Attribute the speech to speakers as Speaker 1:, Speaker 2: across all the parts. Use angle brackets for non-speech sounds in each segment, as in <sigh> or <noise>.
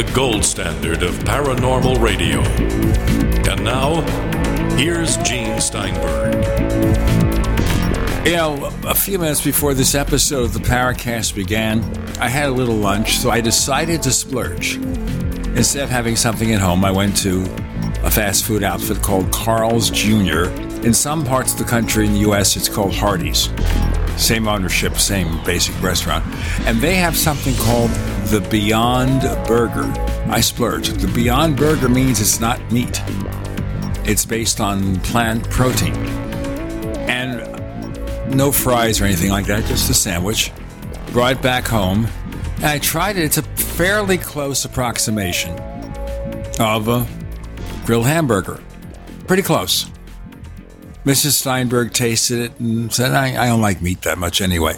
Speaker 1: the gold standard of paranormal radio. And now, here's Gene Steinberg.
Speaker 2: You know, a few minutes before this episode of the Paracast began, I had a little lunch, so I decided to splurge. Instead of having something at home, I went to a fast food outfit called Carl's Jr. In some parts of the country in the U.S., it's called Hardee's. Same ownership, same basic restaurant. And they have something called the Beyond Burger. I splurged. The Beyond Burger means it's not meat, it's based on plant protein. And no fries or anything like that, just a sandwich. Brought it back home. And I tried it. It's a fairly close approximation of a grilled hamburger. Pretty close. Mrs. Steinberg tasted it and said, I, I don't like meat that much anyway.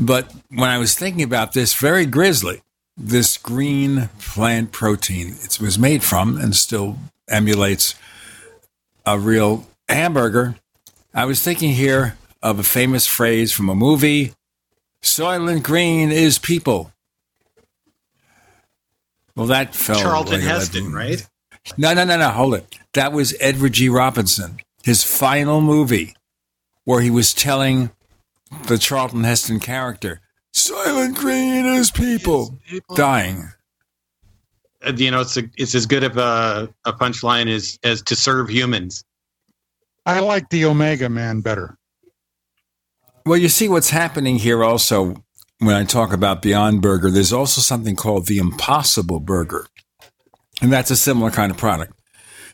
Speaker 2: But when I was thinking about this, very grisly, this green plant protein it was made from and still emulates a real hamburger. I was thinking here of a famous phrase from a movie Soylent Green is people. Well, that fell.
Speaker 3: Charlton like Heston, right?
Speaker 2: No, no, no, no. Hold it. That was Edward G. Robinson his final movie, where he was telling the Charlton Heston character, Soylent Green is people, people. dying.
Speaker 3: Uh, you know, it's a, it's as good of a, a punchline as as to serve humans.
Speaker 4: I like the Omega Man better.
Speaker 2: Well, you see what's happening here also when I talk about Beyond Burger, there's also something called the Impossible Burger. And that's a similar kind of product,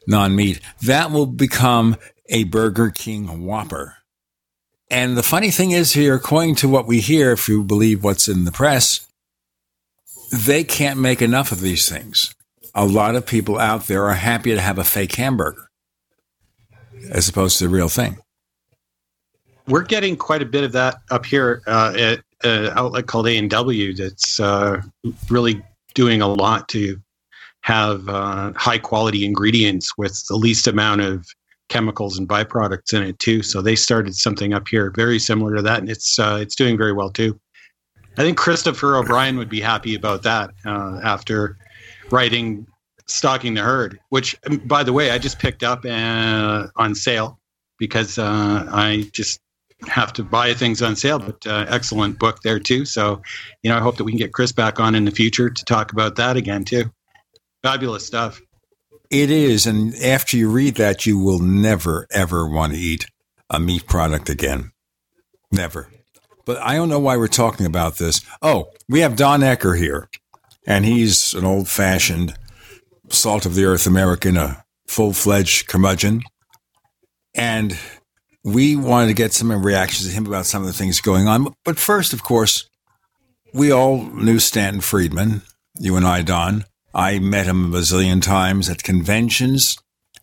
Speaker 2: non meat. That will become a Burger King Whopper. And the funny thing is here, according to what we hear, if you believe what's in the press, they can't make enough of these things. A lot of people out there are happy to have a fake hamburger as opposed to the real thing.
Speaker 3: We're getting quite a bit of that up here uh, at an outlet called A and W. That's uh, really doing a lot to have uh, high quality ingredients with the least amount of chemicals and byproducts in it too. So they started something up here very similar to that, and it's uh, it's doing very well too. I think Christopher O'Brien would be happy about that uh, after writing "Stalking the Herd," which, um, by the way, I just picked up uh, on sale because uh, I just have to buy things on sale. But uh, excellent book there too. So, you know, I hope that we can get Chris back on in the future to talk about that again too. Fabulous stuff.
Speaker 2: It is. And after you read that, you will never, ever want to eat a meat product again. Never. But I don't know why we're talking about this. Oh, we have Don Ecker here, and he's an old fashioned salt of the earth American, a full fledged curmudgeon. And we wanted to get some reactions to him about some of the things going on. But first, of course, we all knew Stanton Friedman, you and I, Don. I met him a bazillion times at conventions.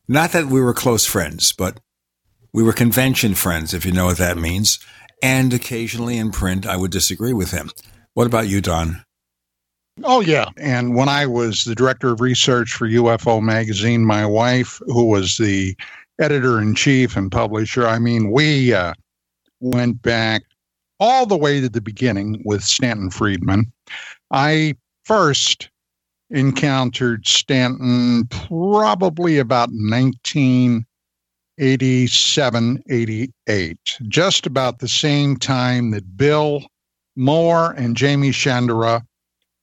Speaker 2: Not that we were close friends, but we were convention friends, if you know what that means. And occasionally in print, I would disagree with him. What about you, Don?
Speaker 4: Oh, yeah. And when I was the director of research for UFO Magazine, my wife, who was the editor in chief and publisher, I mean, we uh, went back all the way to the beginning with Stanton Friedman. I first encountered Stanton probably about 1987, 88, just about the same time that Bill Moore and Jamie Shandera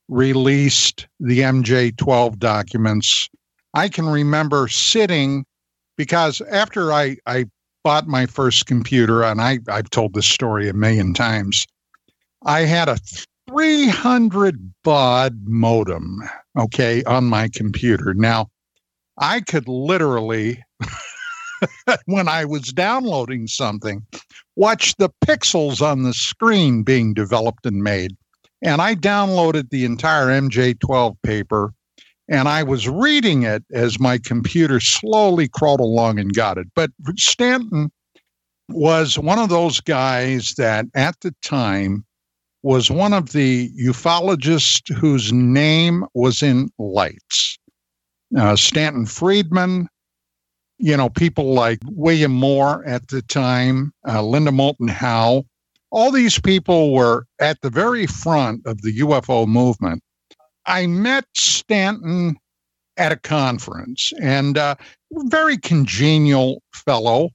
Speaker 4: released the MJ 12 documents. I can remember sitting because after I, I bought my first computer, and I, I've told this story a million times, I had a 300 baud modem, okay, on my computer. Now, I could literally, <laughs> when I was downloading something, watch the pixels on the screen being developed and made. And I downloaded the entire MJ12 paper and I was reading it as my computer slowly crawled along and got it. But Stanton was one of those guys that at the time was one of the ufologists whose name was in lights. Uh, Stanton Friedman, you know, people like William Moore at the time, uh, Linda Moulton Howe, all these people were at the very front of the UFO movement. I met Stanton at a conference and uh, very congenial fellow,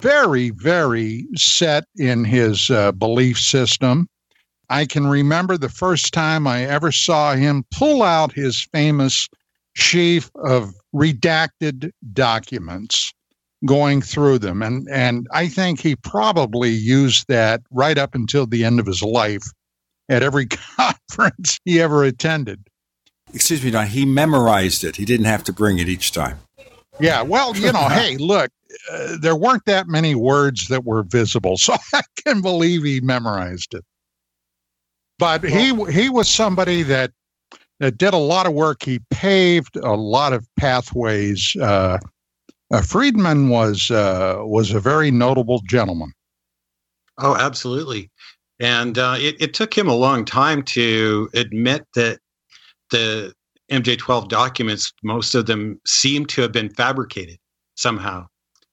Speaker 4: very, very set in his uh, belief system. I can remember the first time I ever saw him pull out his famous sheaf of redacted documents going through them and and I think he probably used that right up until the end of his life at every <laughs> conference he ever attended.
Speaker 5: Excuse me, Don. He memorized it. He didn't have to bring it each time.
Speaker 4: Yeah, well, you know, hey, look, uh, there weren't that many words that were visible, <laughs> so I can believe he memorized it. But he he was somebody that that did a lot of work. He paved a lot of pathways. Uh, uh, Friedman was uh, was a very notable gentleman.
Speaker 6: Oh, absolutely. And uh, it, it took him a long time to admit that the MJ12 documents, most of them seem to have been fabricated somehow.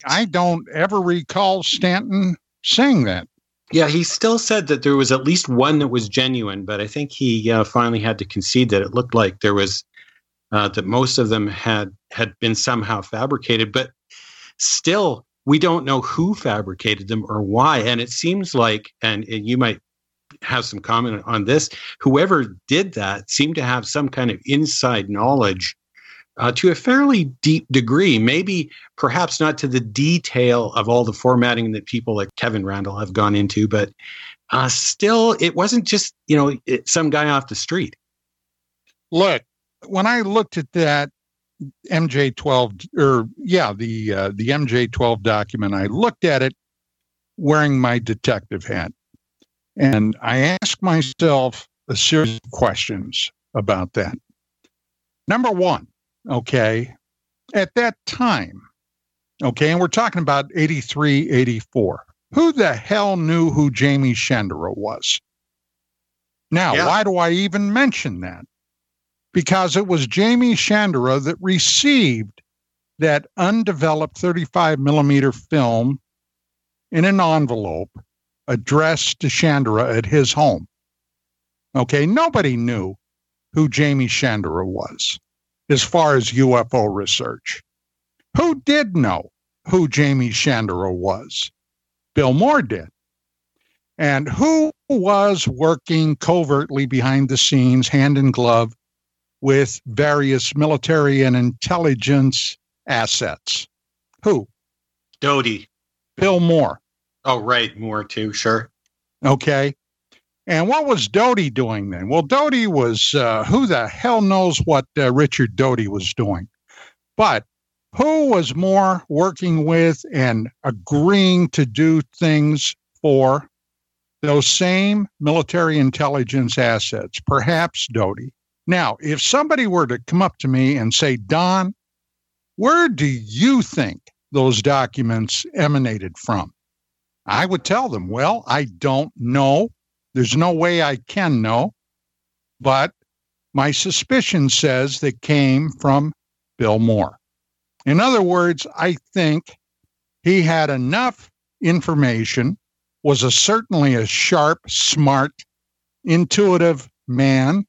Speaker 4: I don't ever recall Stanton saying that.
Speaker 6: Yeah, he still said that there was at least one that was genuine, but I think he uh, finally had to concede that it looked like there was uh, that most of them had had been somehow fabricated. But still, we don't know who fabricated them or why. And it seems like, and, and you might have some comment on this. Whoever did that seemed to have some kind of inside knowledge uh, to a fairly deep degree, maybe perhaps not to the detail of all the formatting that people like Kevin Randle have gone into, but uh, still, it wasn't just you know it, some guy off the street.
Speaker 4: Look, when I looked at that MJ12 or yeah, the uh, the MJ12 document, I looked at it wearing my detective hat, and I asked myself a series of questions about that. Number one, okay, at that time, okay, and we're talking about 83, 84, who the hell knew who Jamie Shandera was? Now, yeah. why do I even mention that? Because it was Jamie Shandera that received that undeveloped 35 millimeter film in an envelope addressed to Shandera at his home. Okay, nobody knew who Jamie Shandera was as far as UFO research. Who did know who Jamie Shandera was? Bill Moore did. And who was working covertly behind the scenes, hand in glove, with various military and intelligence assets? Who?
Speaker 6: Doty.
Speaker 4: Bill Moore.
Speaker 6: Oh, right. Moore, too. Sure.
Speaker 4: Okay. And what was Doty doing then? Well, Doty was uh, who the hell knows what uh, Richard Doty was doing. But who was Moore working with and agreeing to do things for those same military intelligence assets? Perhaps Doty. Now, if somebody were to come up to me and say, Don, where do you think those documents emanated from? I would tell them, well, I don't know. There's no way I can know, but my suspicion says they came from Bill Moore. In other words, I think he had enough information, was a certainly a sharp, smart, intuitive man,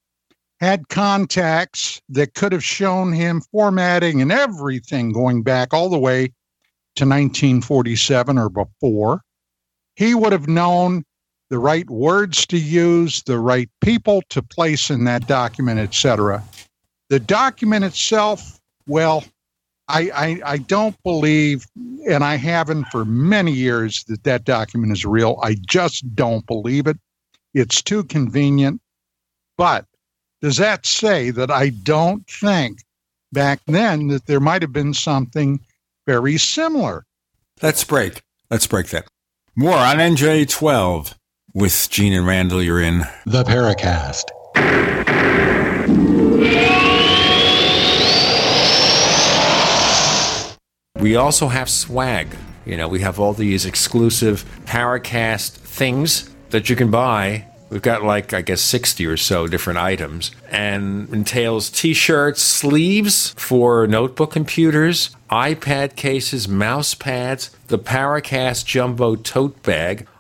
Speaker 4: had contacts that could have shown him formatting and everything going back all the way to 1947 or before he would have known the right words to use, the right people to place in that document, etc. The document itself, well, I, I, I don't believe, and I haven't for many years, that that document is real. I just don't believe it. It's too convenient. But does that say that I don't think back then that there might have been something very similar?
Speaker 5: Let's break. Let's break that. More on MJ12 with Gene and Randall. You're in
Speaker 7: the Paracast.
Speaker 2: We also have swag. You know, we have all these exclusive Paracast things that you can buy We've got like, I guess, 60 or so different items and entails t shirts, sleeves for notebook computers, iPad cases, mouse pads, the Paracast Jumbo tote bag,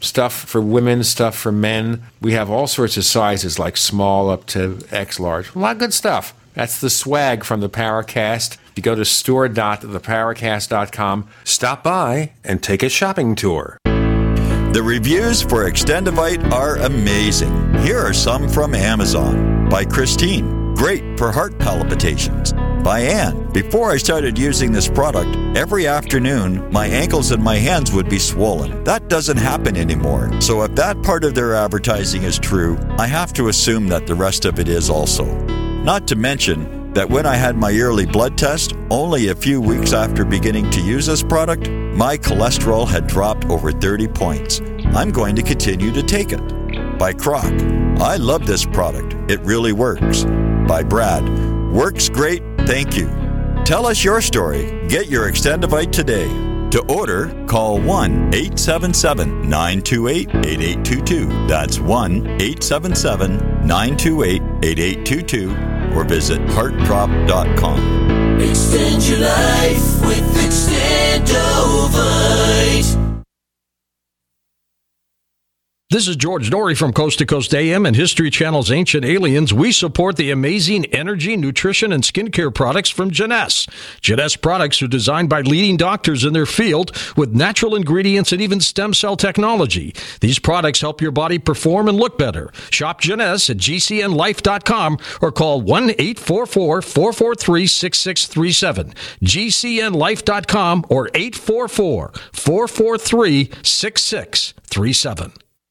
Speaker 2: stuff for women, stuff for men. We have all sorts of sizes like small up to X large. A lot of good stuff. That's the swag from the Paracast. If you go to store.theparacast.com, stop by and take a shopping tour.
Speaker 8: The reviews for Extendivite are amazing. Here are some from Amazon by Christine. Great for heart palpitations. By Anne. Before I started using this product, every afternoon my ankles and my hands would be swollen. That doesn't happen anymore. So if that part of their advertising is true, I have to assume that the rest of it is also. Not to mention that when I had my yearly blood test, only a few weeks after beginning to use this product, my cholesterol had dropped over 30 points. I'm going to continue to take it. By Croc. I love this product. It really works. By Brad. Works great. Thank you. Tell us your story. Get your Extendivite today. To order, call 1 877 928 8822. That's 1 877 928 8822 or visit heartdrop.com.
Speaker 9: Extend your life with Extendovite.
Speaker 10: This is George Noory from Coast to Coast AM and History Channel's Ancient Aliens. We support the amazing energy, nutrition, and skincare products from Jeunesse. Jeunesse products are designed by leading doctors in their field with natural ingredients and even stem cell technology. These products help your body perform and look better. Shop Jeunesse at gcnlife.com or call 1 844 443 6637. gcnlife.com or 844 443 6637.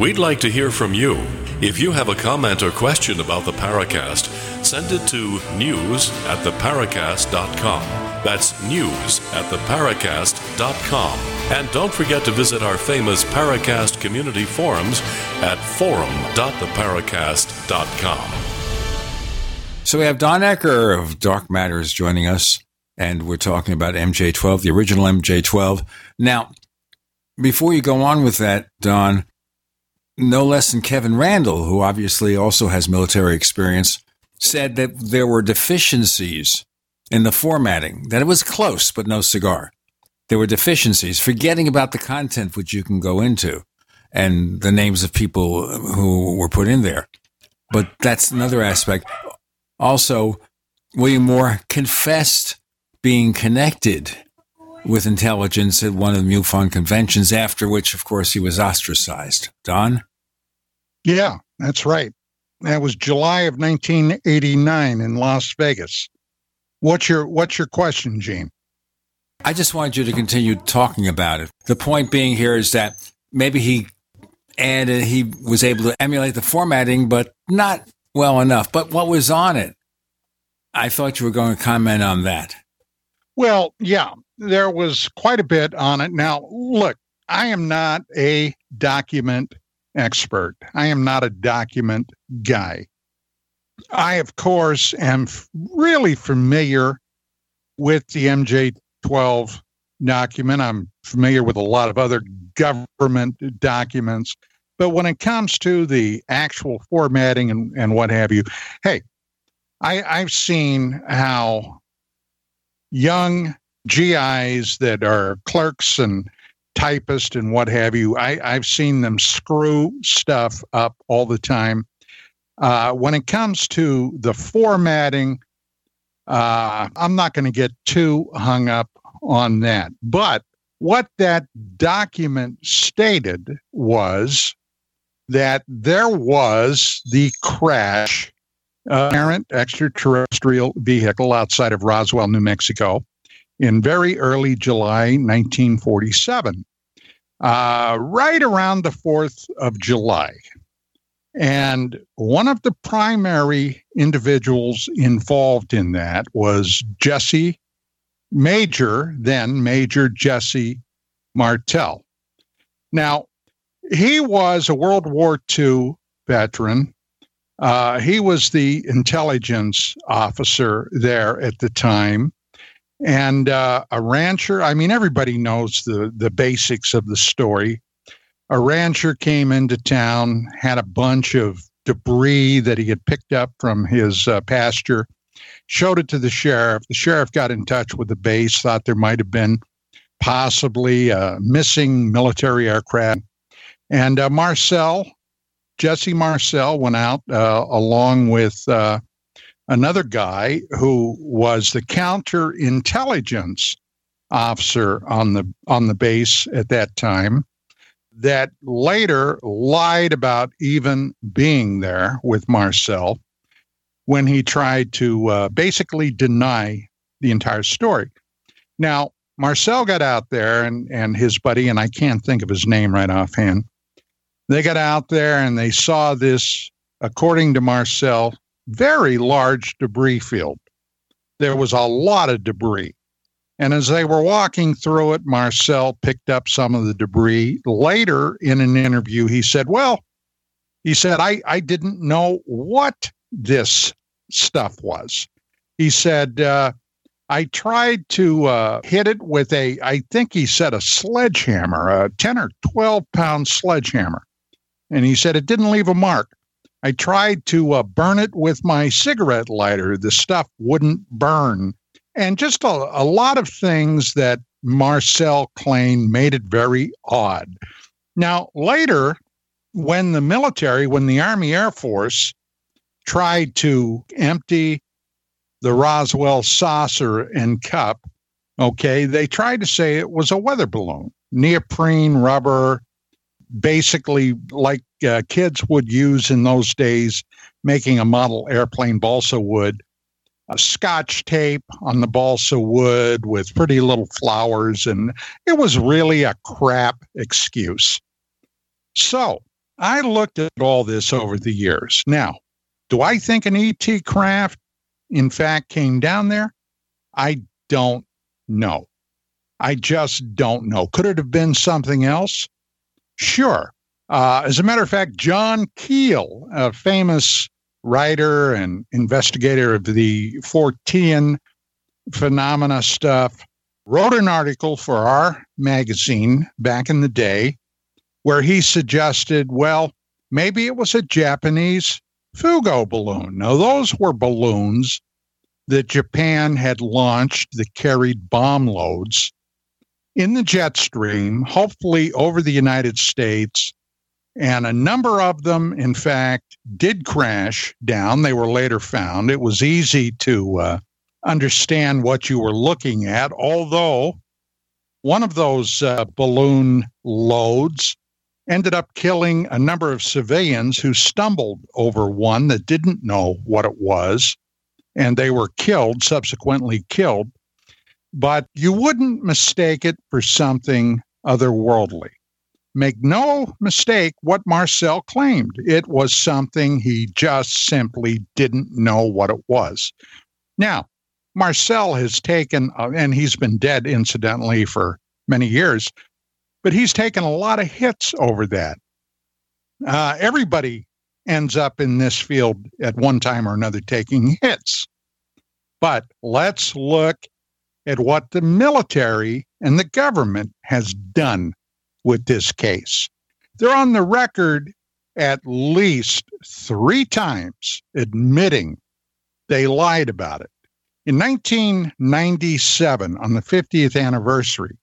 Speaker 1: We'd like to hear from you. If you have a comment or question about the Paracast, send it to news at theparacast.com. That's news at theparacast.com. And don't forget to visit our famous Paracast community forums at forum.theparacast.com.
Speaker 11: So we have Don Ecker of Dark Matters joining us, and we're talking about MJ12, the original MJ12. Now, before you go on with that, Don, no less than Kevin Randle, who obviously also has military experience, said that there were deficiencies in the formatting, that it was close, but no cigar. There were deficiencies, forgetting about the content which you can go into and the names of people who were put in there. But that's another aspect. Also, William Moore confessed being connected with intelligence at one of the MUFON conventions, after which, of course, he was ostracized. Don?
Speaker 4: Yeah, that's right. That was July of 1989 in Las Vegas. What's your What's your question, Gene?
Speaker 11: I just wanted you to continue talking about it. The point being here is that maybe he
Speaker 2: and he was able to emulate the formatting, but not well enough. But what was on it? I thought you were going to comment on that.
Speaker 4: Well, yeah, there was quite a bit on it. Now, look, I am not a document expert. I am not a document guy. I, of course, am really familiar with the MJ12 document. I'm familiar with a lot of other government documents. But when it comes to the actual formatting and, and what have you, hey, I, I've seen how young GIs that are clerks and typists and what have you, I, I've seen them screw stuff up all the time. Uh, when it comes to the formatting, uh, I'm not going to get too hung up on that. But what that document stated was that there was the crash, uh, errant extraterrestrial vehicle outside of Roswell, New Mexico, in very early July 1947, uh, right around the 4th of July. And one of the primary individuals involved in that was Jesse Major, then Major Jesse Marcel. Now, he was a World War II veteran. Uh, he was the intelligence officer there at the time and uh, a rancher. I mean, everybody knows the, the basics of the story. A rancher came into town, had a bunch of debris that he had picked up from his uh, pasture showed it to the sheriff. The sheriff got in touch with the base, thought there might have been possibly a missing military aircraft. And uh, Marcel, Jesse Marcel, went out uh, along with uh, another guy who was the counterintelligence officer on the on the base at that time that later lied about even being there with Marcel when he tried to uh, basically deny the entire story. Now, Marcel got out there and, and his buddy, and I can't think of his name right offhand. They got out there and they saw this, according to Marcel, very large debris field. There was a lot of debris. And as they were walking through it, Marcel picked up some of the debris. Later in an interview, he said, Well, he said, I, I didn't know what this stuff was. He said, uh, I tried to uh, hit it with a, I think he said a sledgehammer, a 10 or 12 pound sledgehammer. And he said it didn't leave a mark. I tried to uh, burn it with my cigarette lighter. The stuff wouldn't burn. And just a, a lot of things that Marcel Klein made it very odd. Now, later, when the military, when the Army Air Force tried to empty the Roswell saucer and cup, okay, they tried to say it was a weather balloon, neoprene rubber, basically like uh, kids would use in those days, making a model airplane balsa wood. A scotch tape on the balsa wood with pretty little flowers, and it was really a crap excuse. So I looked at all this over the years. Now, do I think an ET craft, in fact, came down there? I don't know. I just don't know. Could it have been something else? Sure. Uh, as a matter of fact, John Keel, a famous writer and investigator of the Fortean phenomena stuff, wrote an article for our magazine back in the day where he suggested, well, maybe it was a Japanese Fugo balloon. Now, those were balloons that Japan had launched that carried bomb loads in the jet stream, hopefully over the United States. And a number of them, in fact, did crash down. They were later found. It was easy to uh, understand what you were looking at, although one of those uh, balloon loads ended up killing a number of civilians who stumbled over one that didn't know what it was, and they were killed, subsequently killed. But you wouldn't mistake it for something otherworldly. make no mistake what Marcel claimed. It was something he just simply didn't know what it was. Now, Marcel has taken, uh, and he's been dead incidentally for many years, but he's taken a lot of hits over that. Uh, everybody ends up in this field at one time or another taking hits. But let's look at what the military and the government has done with this case. They're on the record at least three times admitting they lied about it. In 1997, on the 50th anniversary,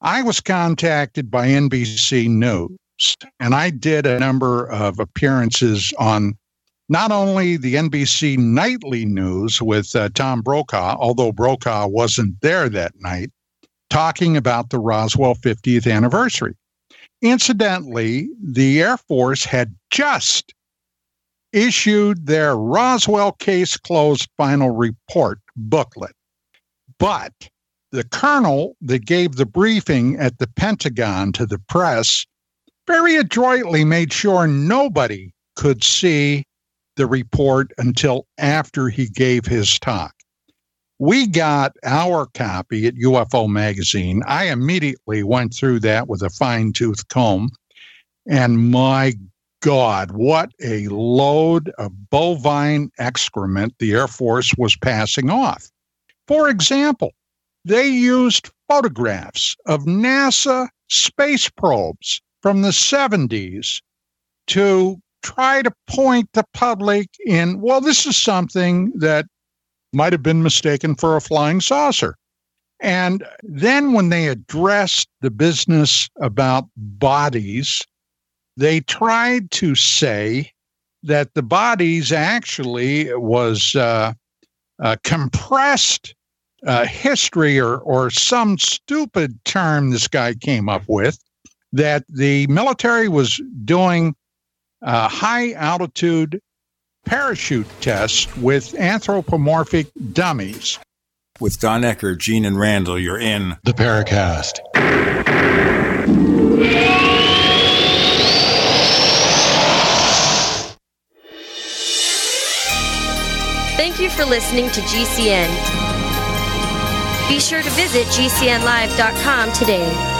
Speaker 4: I was contacted by NBC News and I did a number of appearances on not only the NBC nightly news with uh, Tom Brokaw, although Brokaw wasn't there that night, talking about the Roswell 50th anniversary. Incidentally, the Air Force had just issued their Roswell Case Closed Final Report booklet. But the colonel that gave the briefing at the Pentagon to the press very adroitly made sure nobody could see the report until after he gave his talk. We got our copy at UFO Magazine. I immediately went through that with a fine tooth comb. And my God, what a load of bovine excrement the Air Force was passing off. For example, they used photographs of NASA space probes from the 70s to try to point the public in, well, this is something that might have been mistaken for a flying saucer. And then when they addressed the business about bodies, they tried to say that the bodies actually was uh, uh, compressed uh, history or, or some stupid term this guy came up with that the military was doing uh, high altitude parachute test with anthropomorphic dummies.
Speaker 2: With Don Ecker, Gene, and Randall, you're in
Speaker 12: the Paracast.
Speaker 13: Thank you for listening to GCN. Be sure to visit GCNlive.com today.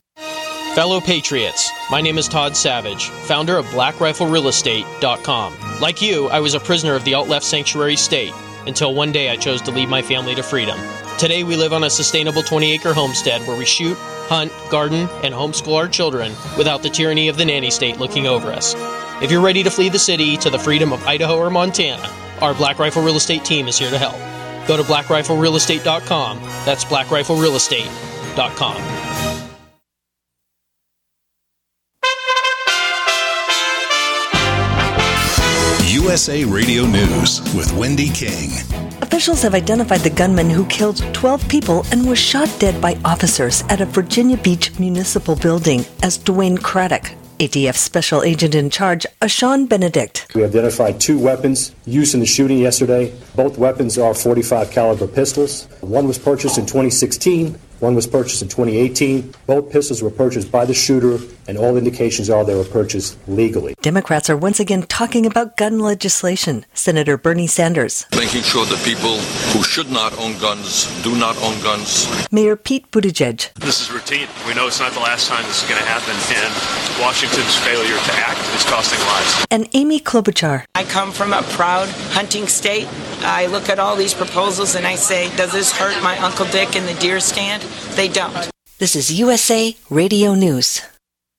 Speaker 14: Fellow Patriots, my name is Todd Savage, founder of BlackRifleRealEstate.com. Like you, I was a prisoner of the alt left sanctuary state until one day I chose to lead my family to freedom. Today, we live on a sustainable 20 acre homestead where we shoot, hunt, garden, and homeschool our children without the tyranny of the nanny state looking over us. If you're ready to flee the city to the freedom of Idaho or Montana, our Black Rifle Real Estate team is here to help. Go to blackriflerealestate.com. That's blackriflerealestate.com.
Speaker 15: USA Radio News with Wendy King.
Speaker 16: Officials have identified the gunman who killed 12 people and was shot dead by officers at a Virginia Beach municipal building as Dwayne Craddock. ATF Special Agent in Charge, Ashawn Benedict.
Speaker 17: We identified two weapons used in the shooting yesterday. Both weapons are 45 caliber pistols. One was purchased in 2016 one was purchased in 2018. Both pistols were purchased by the shooter, and all indications are they were purchased legally.
Speaker 16: Democrats are once again talking about gun legislation. Senator Bernie Sanders.
Speaker 18: Making sure that people who should not own guns do not own guns.
Speaker 16: Mayor Pete Buttigieg.
Speaker 19: This is routine. We know it's not the last time this is going to happen, and Washington's failure to act is costing lives.
Speaker 16: And Amy Klobuchar.
Speaker 20: I come from a proud hunting state. I look at all these proposals and I say, does this hurt my Uncle Dick in the deer stand? They don't.
Speaker 16: This is USA Radio News.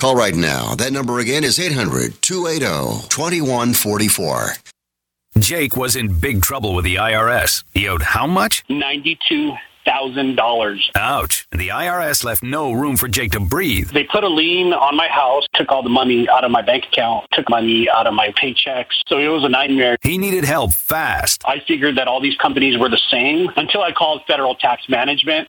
Speaker 21: Call right now. That number again is 800 280 2144.
Speaker 22: Jake was in big trouble with the IRS. He owed how much?
Speaker 23: Ninety-two thousand dollars.
Speaker 22: Ouch. And the IRS left no room for Jake to breathe.
Speaker 23: They put a lien on my house, took all the money out of my bank account, took money out of my paychecks. So it was a nightmare.
Speaker 22: He needed help fast.
Speaker 23: I figured that all these companies were the same until I called federal tax management.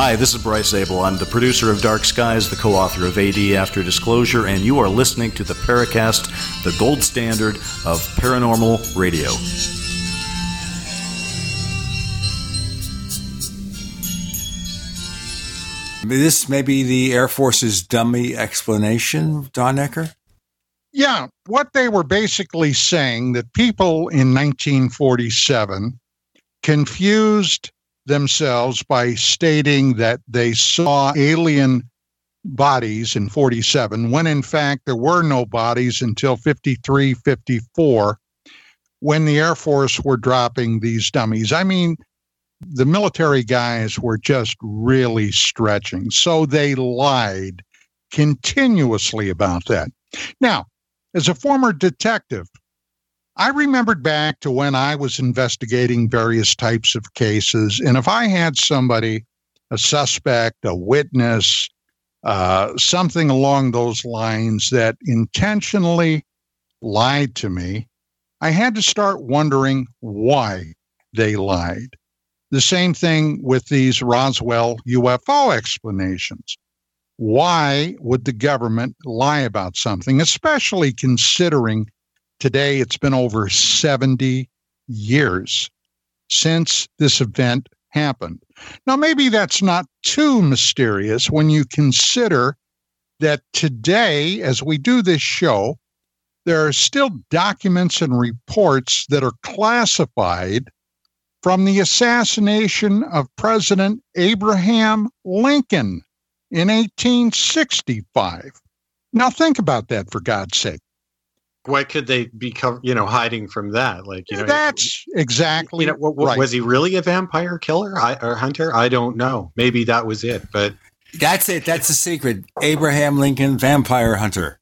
Speaker 18: Hi, this is Bryce Zabel. I'm the producer of Dark Skies, the co author of AD After Disclosure, and you are listening to the Paracast, the gold standard of paranormal radio.
Speaker 2: This may be the Air Force's dummy explanation, Don Ecker?
Speaker 4: Yeah, what they were basically saying that people in 1947 confused themselves by stating that they saw alien bodies in 47 when in fact there were no bodies until 53 54 when the air force were dropping these dummies. I mean the military guys were just really stretching. So they lied continuously about that. Now as a former detective I remembered back to when I was investigating various types of cases. And if I had somebody, a suspect, a witness, uh, something along those lines that intentionally lied to me, I had to start wondering why they lied. The same thing with these Roswell UFO explanations. Why would the government lie about something, especially considering Today, it's been over 70 years since this event happened. Now, maybe that's not too mysterious when you consider that today, as we do this show, there are still documents and reports that are classified from the assassination of President Abraham Lincoln in 1865. Now, think about that for God's sake
Speaker 6: what could they be co- you know hiding from that? Like you know
Speaker 4: that's exactly
Speaker 6: you know what, right. was he really a vampire killer I, or hunter? I don't know. Maybe that was it but
Speaker 2: that's it. That's the secret. Abraham lincoln vampire hunter.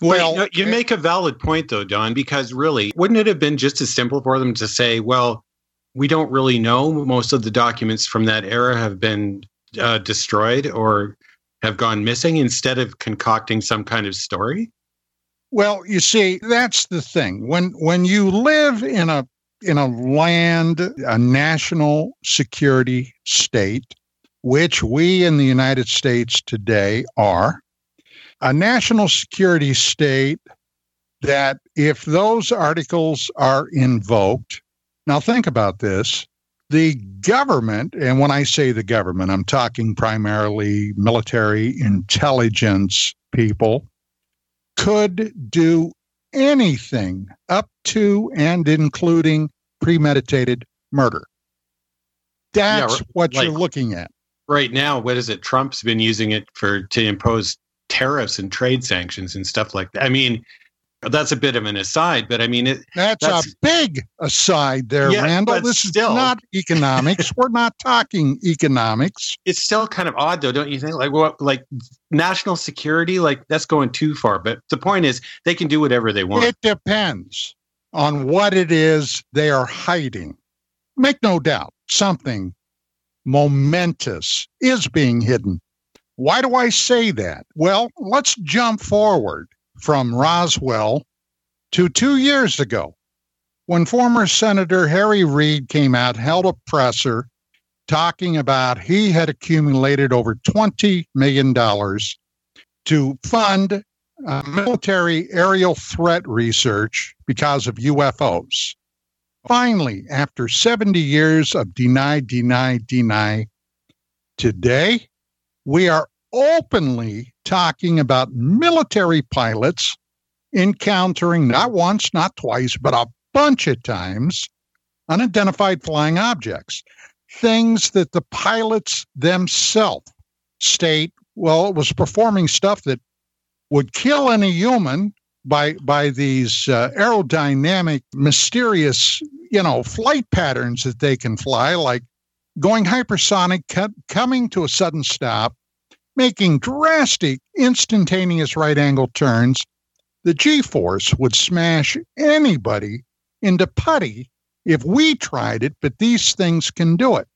Speaker 6: Well you, know, you make a valid point though don because really wouldn't it have been just as simple for them to say well we don't really know. Most of the documents from that era have been uh, destroyed or have gone missing instead of concocting some kind of story
Speaker 4: well, you see, that's the thing. When when you live in a in a land, a national security state, which we in the United States today are, a national security state that if those articles are invoked, now think about this. The government, and when I say the government, I'm talking primarily military intelligence people, could do anything up to and including premeditated murder. That's yeah, what like, you're looking at.
Speaker 6: right now, what is it? Trump's been using it for to impose tariffs and trade sanctions and stuff like that. I mean, that's a bit of an aside, but I mean, it,
Speaker 4: that's, that's a big aside there, yeah, Randall. This still, is not economics. We're not talking economics. <laughs>
Speaker 6: It's still kind of odd, though, don't you think? Like, what, like national security, like that's going too far. But the point is, they can do whatever they want.
Speaker 4: It depends on what it is they are hiding. Make no doubt, something momentous is being hidden. Why do I say that? Well, let's jump forward from Roswell to two years ago when former Senator Harry Reid came out, held a presser talking about he had accumulated over $20 million to fund uh, military aerial threat research because of UFOs. Finally, after 70 years of deny, deny, deny, today we are openly talking about military pilots encountering not once, not twice, but a bunch of times unidentified flying objects. Things that the pilots themselves state, well, it was performing stuff that would kill any human by by these uh, aerodynamic, mysterious, you know, flight patterns that they can fly, like going hypersonic, coming to a sudden stop, making drastic, instantaneous right angle turns, the G force would smash anybody into putty if we tried it, but these things can do it.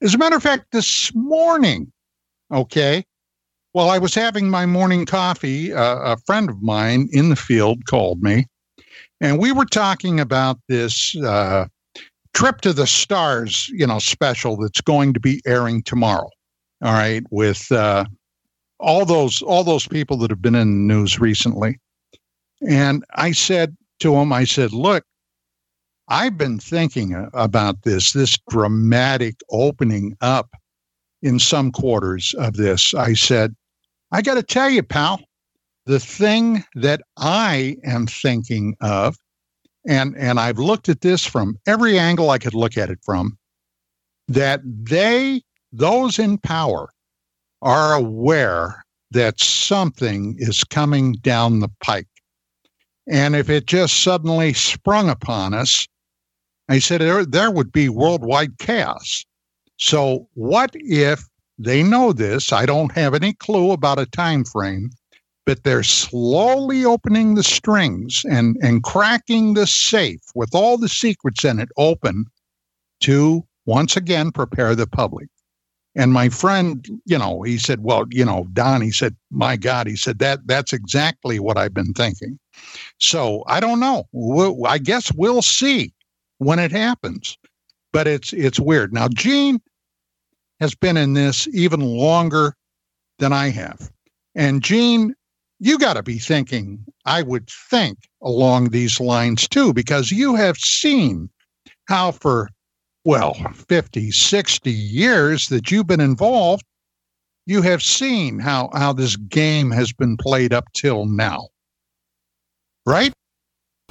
Speaker 4: As a matter of fact, this morning, okay, while I was having my morning coffee, uh, a friend of mine in the field called me, and we were talking about this uh, trip to the stars, you know, special that's going to be airing tomorrow all right, with uh, all those all those people that have been in the news recently. And I said to him, I said, look, I've been thinking about this, this dramatic opening up in some quarters of this. I said, I got to tell you, pal, the thing that I am thinking of, and, and I've looked at this from every angle I could look at it from, that they those in power are aware that something is coming down the pike. And if it just suddenly sprung upon us, I said there, there would be worldwide chaos. So what if they know this? I don't have any clue about a time frame, but they're slowly opening the strings and, and cracking the safe with all the secrets in it open to once again prepare the public. And my friend, you know, he said, "Well, you know, Don," he said, "My God," he said that that's exactly what I've been thinking. So I don't know. We'll, I guess we'll see when it happens. But it's it's weird. Now, Gene has been in this even longer than I have, and Gene, you got to be thinking. I would think along these lines too, because you have seen how for well, 50, 60 years that you've been involved, you have seen how, how this game has been played up till now. Right?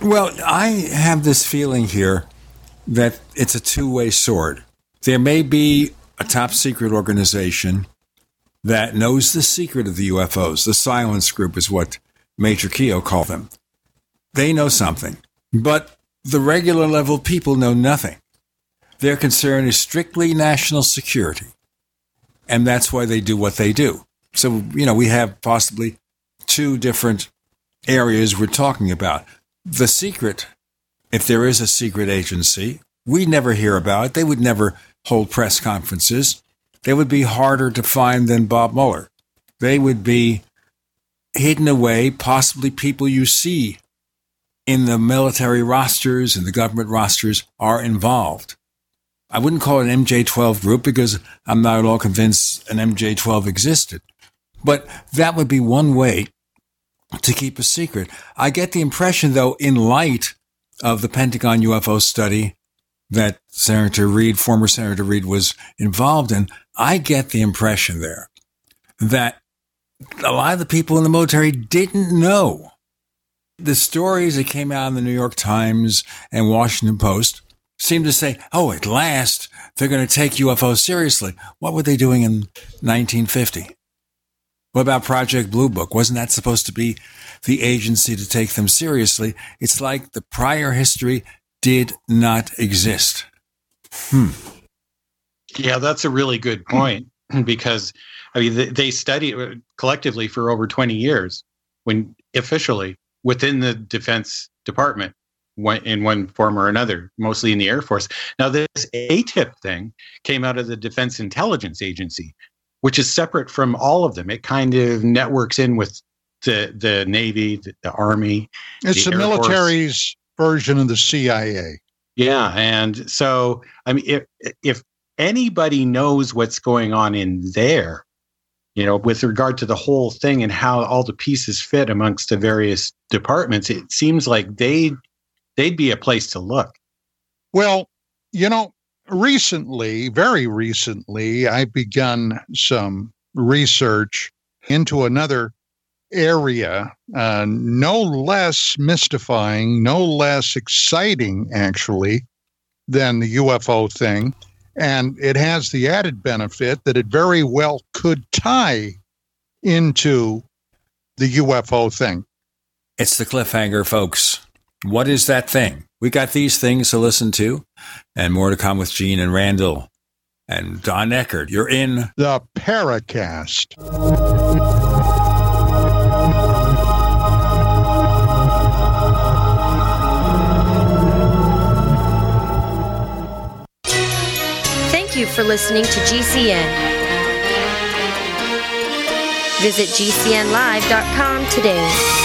Speaker 2: Well, I have this feeling here that it's a two way sword. There may be a top secret organization that knows the secret of the UFOs. The Silence Group is what Major Keyhoe called them. They know something, but the regular level people know nothing. Their concern is strictly national security. And that's why they do what they do. So, you know, we have possibly two different areas we're talking about. The secret, if there is a secret agency, we never hear about it. They would never hold press conferences. They would be harder to find than Bob Mueller. They would be hidden away, possibly people you see in the military rosters and the government rosters are involved. I wouldn't call it an MJ12 group because I'm not at all convinced an MJ12 existed. But that would be one way to keep a secret. I get the impression, though, in light of the Pentagon UFO study that Senator Reid, former Senator Reid, was involved in, I get the impression there that a lot of the people in the military didn't know the stories that came out in the New York Times and Washington Post seem to say, oh, at last they're going to take UFOs seriously. What were they doing in 1950? What about Project Blue Book? Wasn't that supposed to be the agency to take them seriously? It's like the prior history did not exist. Hmm.
Speaker 6: Yeah, that's a really good point because I mean they studied collectively for over 20 years when officially within the Defense Department in one form or another, mostly in the Air Force. Now, this AATIP thing came out of the Defense Intelligence Agency, which is separate from all of them. It kind of networks in with the the Navy, the, the Army.
Speaker 4: It's the, the military's Force. version of the CIA.
Speaker 6: Yeah, and so I mean, if if anybody knows what's going on in there, you know, with regard to the whole thing and how all the pieces fit amongst the various departments, it seems like they they'd be a place to look.
Speaker 4: Well, you know, recently, very recently, I've begun some research into another area, uh, no less mystifying, no less exciting, actually, than the UFO thing. And it has the added benefit that it very well could tie into the UFO thing.
Speaker 2: It's the cliffhanger, folks. What is that thing? We got these things to listen to, and more to come with Gene and Randall. And Don Ecker, you're in
Speaker 4: the Paracast.
Speaker 13: Thank you for listening to GCN. Visit GCNlive.com today.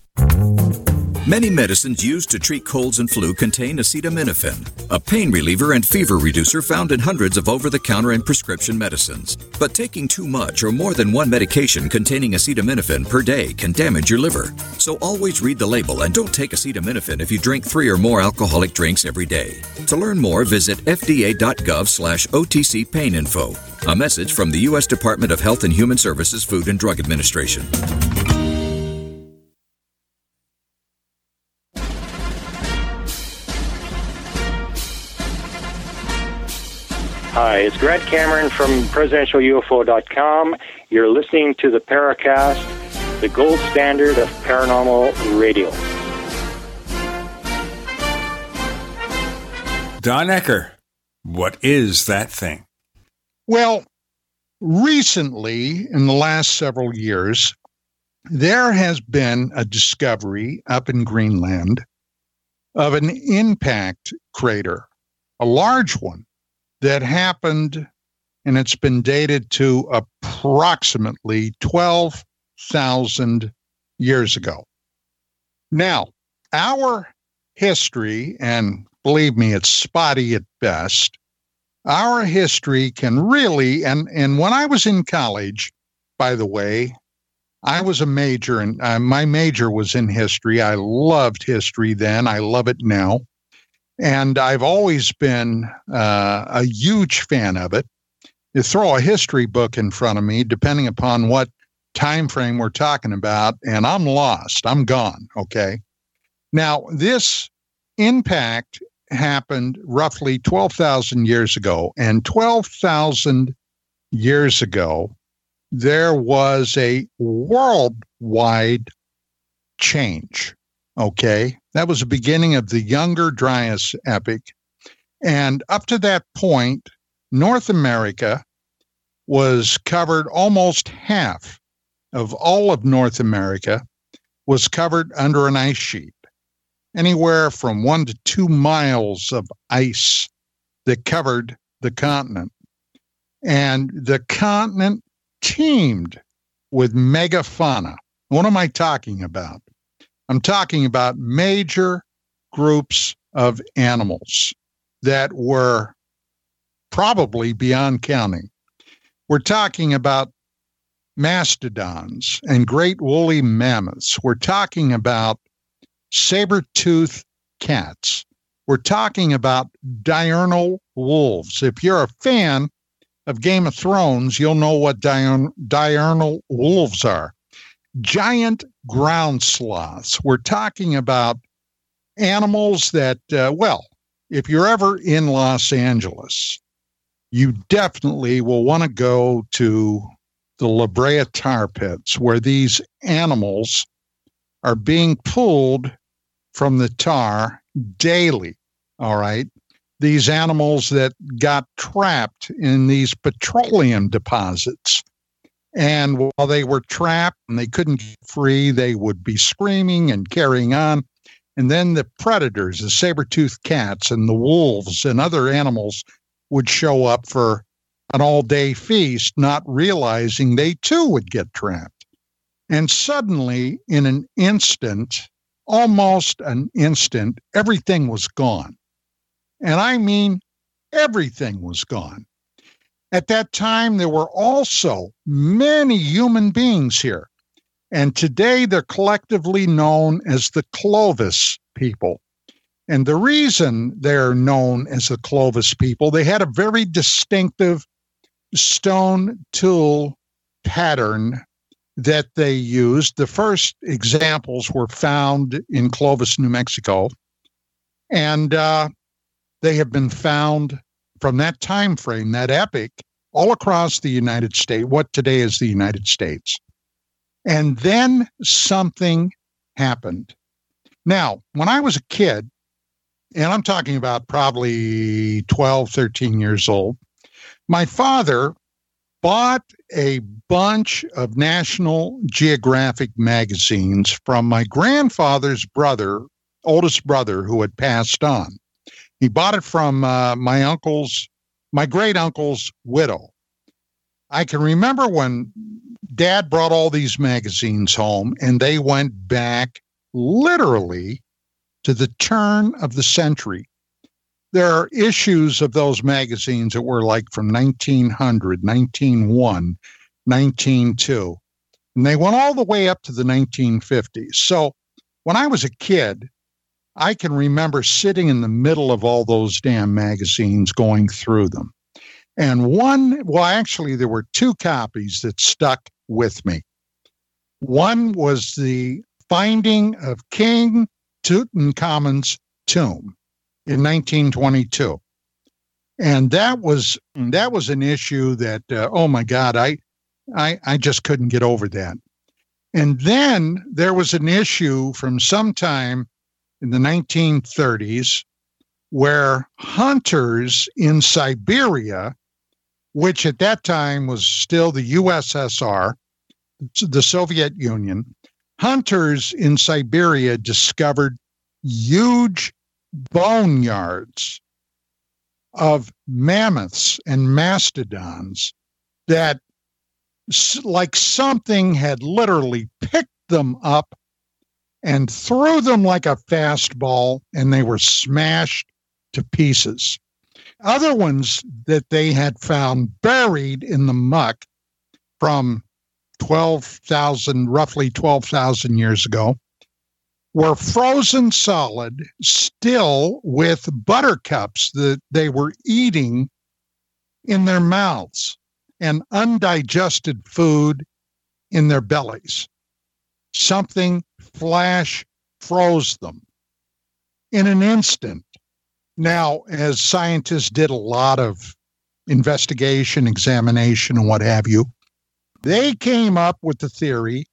Speaker 24: Many medicines used to treat colds and flu contain acetaminophen, a pain reliever and fever reducer found in hundreds of over the counter and prescription medicines. But taking too much or more than one medication containing acetaminophen per day can damage your liver. So always read the label and don't take acetaminophen if you drink three or more alcoholic drinks every day. To learn more, visit fda.gov slash OTC pain info. A message from the U.S. Department of Health and Human Services Food and Drug Administration.
Speaker 25: Hi, it's Grant Cameron from presidentialufo.com. You're listening to the Paracast, the gold standard of paranormal radio.
Speaker 2: Don Ecker, what is that thing?
Speaker 4: Well, recently, in the last several years, there has been a discovery up in Greenland of an impact crater, a large one that happened, and it's been dated to approximately 12,000 years ago. Now, our history, and believe me, it's spotty at best. Our history can really, and, and when I was in college, by the way, I was a major, and uh, my major was in history. I loved history then. I love it now. And I've always been uh, a huge fan of it. You throw a history book in front of me, depending upon what time frame we're talking about, and I'm lost. I'm gone. Okay. Now, this impact happened roughly 12,000 years ago. And 12,000 years ago, there was a worldwide change. Okay. That was the beginning of the Younger Dryas epoch. And up to that point, North America was covered almost half of all of North America was covered under an ice sheet. Anywhere from one to two miles of ice that covered the continent. And the continent teemed with megafauna. What am I talking about? I'm talking about major groups of animals that were probably beyond counting. We're talking about mastodons and great woolly mammoths. We're talking about saber toothed cats. We're talking about diurnal wolves. If you're a fan of Game of Thrones, you'll know what diurn- diurnal wolves are giant ground sloths. We're talking about animals that, uh, well, if you're ever in Los Angeles, you definitely will want to go to the La Brea tar pits where these animals are being pulled from the tar daily. All right. These animals that got trapped in these petroleum deposits and while they were trapped and they couldn't get free, they would be screaming and carrying on. And then the predators, the saber toothed cats and the wolves and other animals would show up for an all day feast, not realizing they too would get trapped. And suddenly, in an instant, almost an instant, everything was gone. And I mean, everything was gone. At that time, there were also many human beings here. And today they're collectively known as the Clovis people. And the reason they're known as the Clovis people, they had a very distinctive stone tool pattern that they used. The first examples were found in Clovis, New Mexico. And uh, they have been found from that time frame, that epic, all across the United States, what today is the United States. And then something happened. Now, when I was a kid, and I'm talking about probably 12, 13 years old, my father bought a bunch of National Geographic magazines from my grandfather's brother, oldest brother, who had passed on. He bought it from uh, my uncle's, my great uncle's widow. I can remember when dad brought all these magazines home and they went back literally to the turn of the century. There are issues of those magazines that were like from 1900, 1901, 1902, and they went all the way up to the 1950s. So when I was a kid, I can remember sitting in the middle of all those damn magazines going through them. And one, well, actually, there were two copies that stuck with me. One was the finding of King Tutankhamun's tomb in 1922. And that was that was an issue that uh, oh my god I, I I just couldn't get over that. And then there was an issue from sometime in the 1930s where hunters in Siberia, which at that time was still the USSR, the Soviet Union, hunters in Siberia discovered huge boneyards of mammoths and mastodons that like something had literally picked them up and threw them like a fastball and they were smashed to pieces. Other ones that they had found buried in the muck from 12,000, roughly 12,000 years ago, were frozen solid, still with buttercups that they were eating in their mouths and undigested food in their bellies. Something flash froze them in an instant. Now, as scientists did a lot of investigation, examination, and what have you, they came up with the theory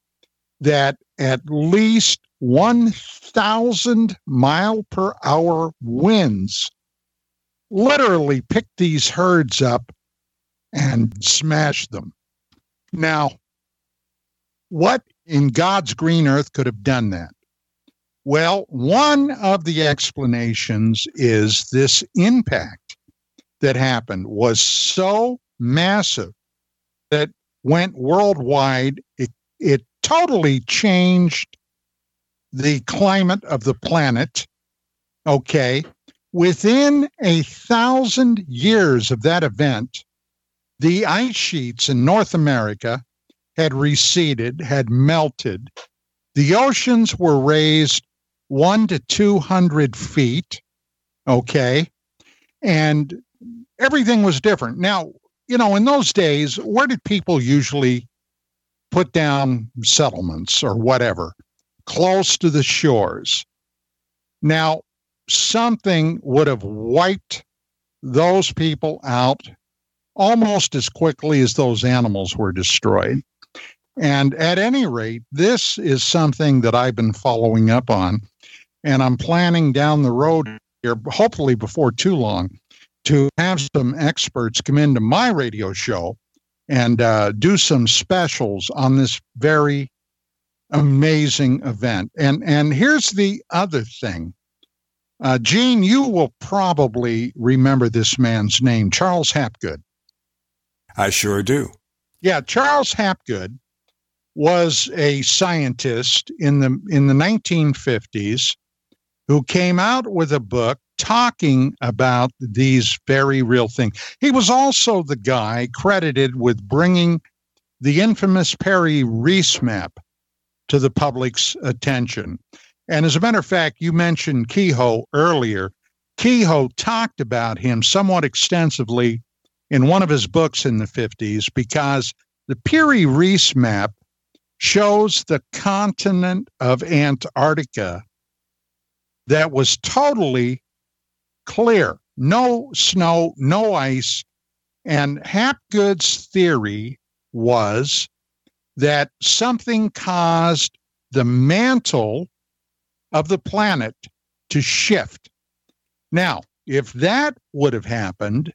Speaker 4: that at least 1,000 mile per hour winds literally picked these herds up and smashed them. Now, what in God's green earth could have done that? Well, one of the explanations is this impact that happened was so massive that went worldwide. It, it totally changed the climate of the planet. Okay. Within a thousand years of that event, the ice sheets in North America had receded, had melted. The oceans were raised one to 200 feet. Okay. And everything was different. Now, you know, in those days, where did people usually put down settlements or whatever? Close to the shores. Now, something would have wiped those people out almost as quickly as those animals were destroyed. And at any rate, this is something that I've been following up on. And I'm planning down the road here, hopefully before too long, to have some experts come into my radio show and uh, do some specials on this very amazing event. And and here's the other thing. Uh, Gene, you will probably remember this man's name, Charles Hapgood.
Speaker 2: I sure do.
Speaker 4: Yeah, Charles Hapgood was a scientist in the in the 1950s who came out with a book talking about these very real things. He was also the guy credited with bringing the infamous Piri Reis map to the public's attention. And as a matter of fact, you mentioned Keyhoe earlier. Keyhoe talked about him somewhat extensively in one of his books in the 50s because the Piri Reis map shows the continent of Antarctica that was totally clear no snow, no ice. And Hapgood's theory was that something caused the mantle of the planet to shift. Now, if that would have happened,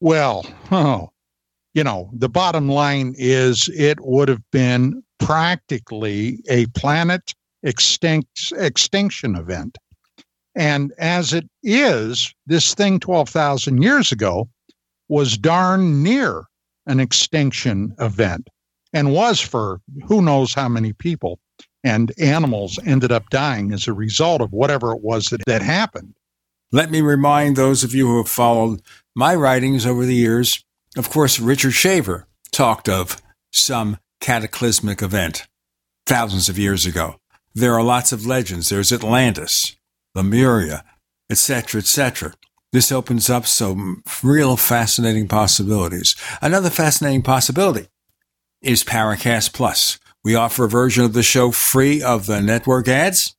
Speaker 4: well, oh, <laughs> you know, the bottom line is it would have been practically a planet extinct, extinction event. And as it is, this thing 12,000 years ago was darn near an extinction event and was for who knows how many people and animals ended up dying as a result of whatever it was that, that happened.
Speaker 2: Let me remind those of you who have followed my writings over the years. Of course, Richard Shaver talked of some cataclysmic event thousands of years ago. There are lots of legends. There's Atlantis, Lemuria, etc., etc. This opens up some real fascinating possibilities. Another fascinating possibility is Paracast Plus. We offer a version of the show free of the network ads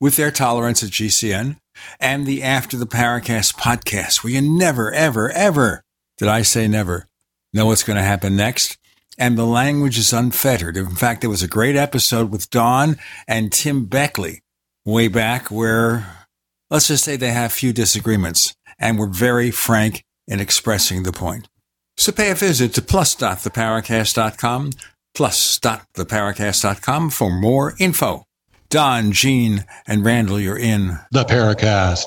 Speaker 2: with their tolerance at GCN and the After the Paracast podcast, where you never, ever, ever, did I say never, know what's going to happen next. And the language is unfettered. In fact, there was a great episode with Don and Tim Beckley way back where, let's just say they have few disagreements and were very frank in expressing the point. So pay a visit to plus.theparacast.com, plus.theparacast.com for more info. Don, Gene, and Randall, you're in
Speaker 6: the Paracast.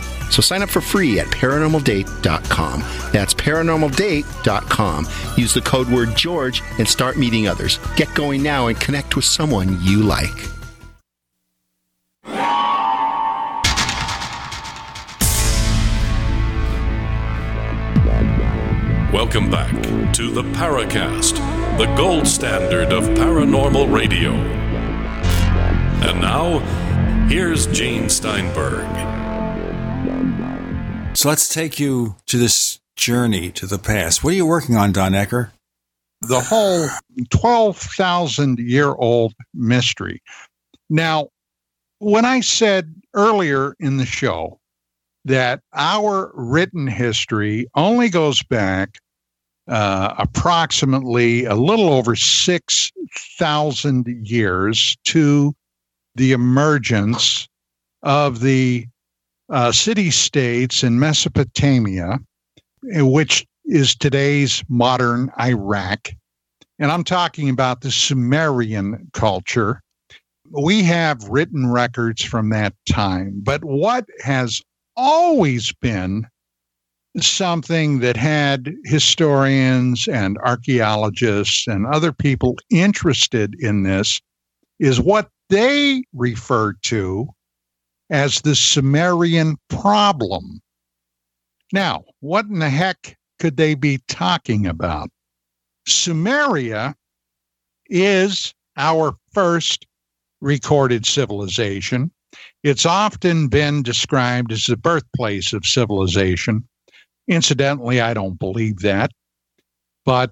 Speaker 26: So sign up for free at paranormaldate.com. That's paranormaldate.com. Use the code word George and start meeting others. Get going now and connect with someone you like.
Speaker 1: Welcome back to the Paracast, the gold standard of paranormal radio. And now, here's Gene Steinberg.
Speaker 2: So let's take you to this journey to the past. What are you working on, Don Ecker?
Speaker 4: The whole 12,000 year old mystery. Now, when I said earlier in the show that our written history only goes back uh, approximately a little over 6,000 years to the emergence of the uh, city states in Mesopotamia, which is today's modern Iraq. And I'm talking about the Sumerian culture. We have written records from that time. But what has always been something that had historians and archaeologists and other people interested in this is what they refer to as the Sumerian problem. Now, what in the heck could they be talking about? Sumeria is our first recorded civilization. It's often been described as the birthplace of civilization. Incidentally, I don't believe that, but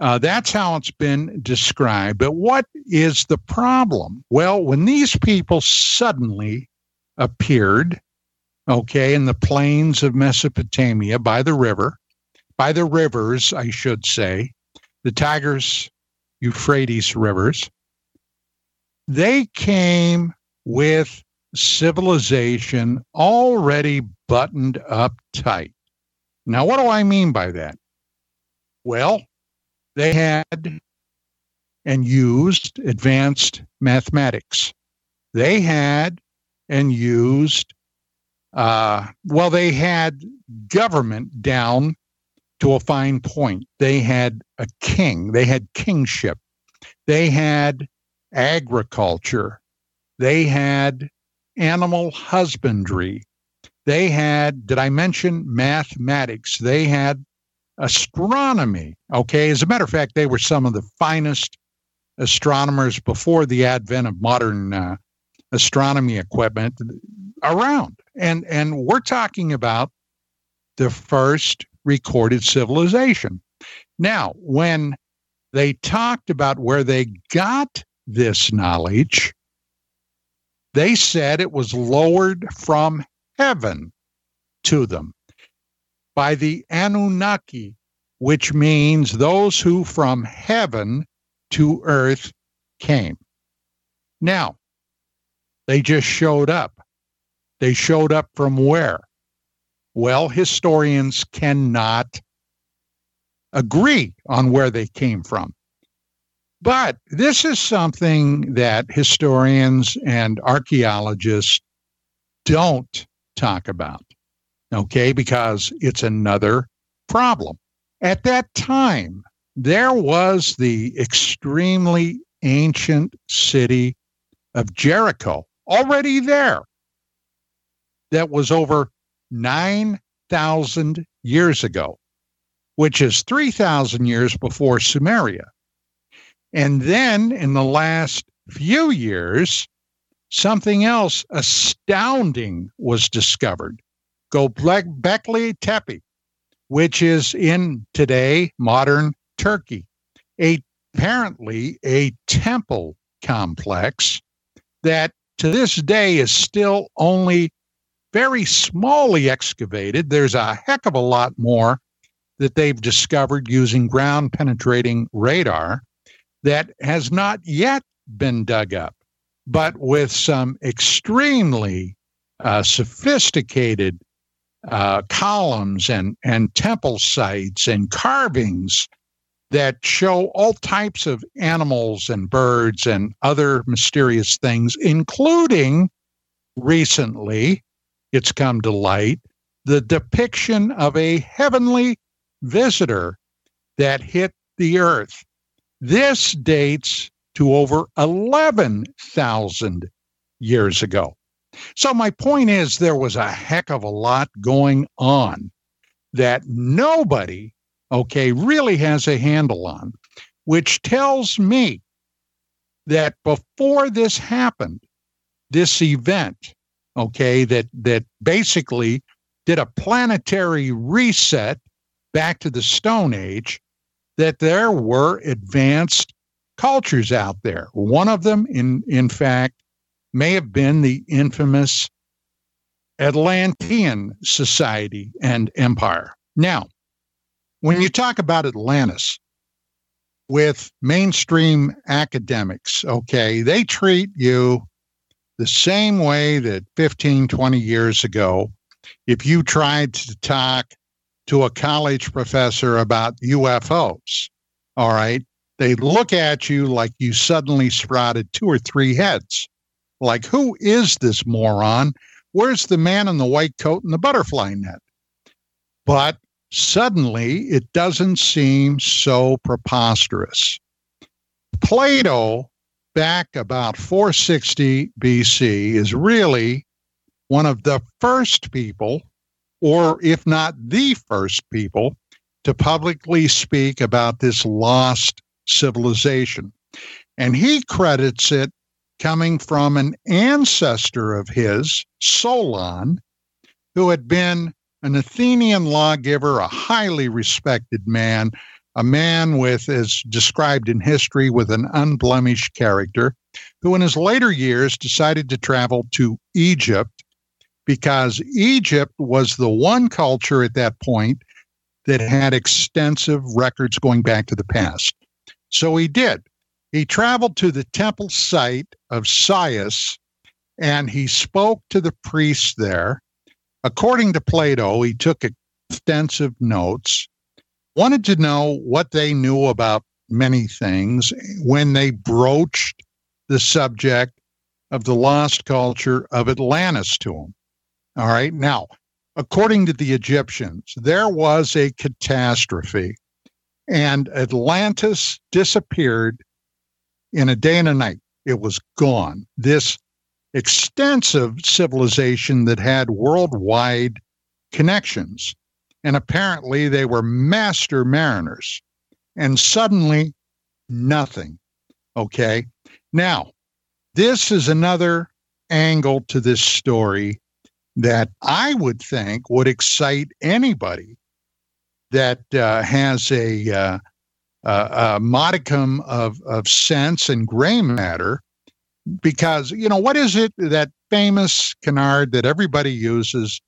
Speaker 4: uh, that's how it's been described. But what is the problem? Well, when these people suddenly appeared, okay, in the plains of Mesopotamia by the river, by the rivers, I should say, the Tigris, Euphrates rivers, they came with civilization already buttoned up tight. Now, what do I mean by that? Well, they had and used advanced mathematics. They had and used, uh, well, they had government down to a fine point. They had a king, they had kingship, they had agriculture, they had animal husbandry, they had, did I mention mathematics? They had astronomy. Okay. As a matter of fact, they were some of the finest astronomers before the advent of modern uh, astronomy equipment around. And, and we're talking about the first recorded civilization. Now, when they talked about where they got this knowledge, they said it was lowered from heaven to them by the Anunnaki, which means those who from heaven to earth came. Now, they just showed up. They showed up from where? Well, historians cannot agree on where they came from. But this is something that historians and archaeologists don't talk about, okay, because it's another problem. At that time, there was the extremely ancient city of Jericho already there that was over 9,000 years ago, which is 3,000 years before Sumeria. And then in the last few years, something else astounding was discovered. Göbekli Tepe, which is in today modern Turkey, a, apparently a temple complex that to this day is still only very smallly excavated. There's a heck of a lot more that they've discovered using ground penetrating radar that has not yet been dug up but with some extremely uh, sophisticated uh, columns and, and temple sites and carvings that show all types of animals and birds and other mysterious things, including recently, it's come to light, the depiction of a heavenly visitor that hit the earth. This dates to over 11,000 years ago. So, my point is, there was a heck of a lot going on that nobody, okay, really has a handle on, which tells me that before this happened, this event, okay, that, that basically did a planetary reset back to the Stone Age, that there were advanced cultures out there. One of them, in, in fact, may have been the infamous Atlantean society and empire. Now, when you talk about Atlantis with mainstream academics, okay, they treat you the same way that 15, 20 years ago, if you tried to talk to a college professor about UFOs, all right, they look at you like you suddenly sprouted two or three heads. Like, who is this moron? Where's the man in the white coat and the butterfly net? But suddenly it doesn't seem so preposterous. Plato, back about 460 BC, is really one of the first people, or if not the first people, to publicly speak about this lost civilization. And he credits it coming from an ancestor of his, Solon, who had been an Athenian lawgiver, a highly respected man, a man with, as described in history, with an unblemished character, who in his later years decided to travel to Egypt because Egypt was the one culture at that point that had extensive records going back to the past. So he did. He traveled to the temple site of Sais and he spoke to the priests there. According to Plato, he took extensive notes, wanted to know what they knew about many things when they broached the subject of the lost culture of Atlantis to him. All right. Now, according to the Egyptians, there was a catastrophe and Atlantis disappeared in a day and a night. It was gone. This extensive civilization that had worldwide connections. And apparently they were master mariners. And suddenly, nothing. Okay. Now, this is another angle to this story that I would think would excite anybody that uh, has a, uh, a, modicum of, of sense and gray matter. Because, you know, what is it that famous canard that everybody uses?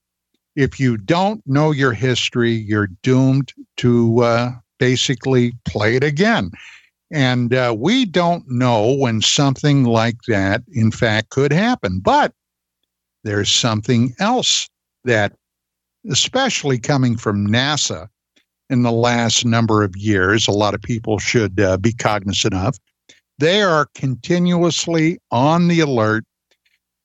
Speaker 4: If you don't know your history, you're doomed to uh, basically play it again. And uh, we don't know when something like that, in fact, could happen. But there's something else that, especially coming from NASA in the last number of years, a lot of people should uh, be cognizant of. They are continuously on the alert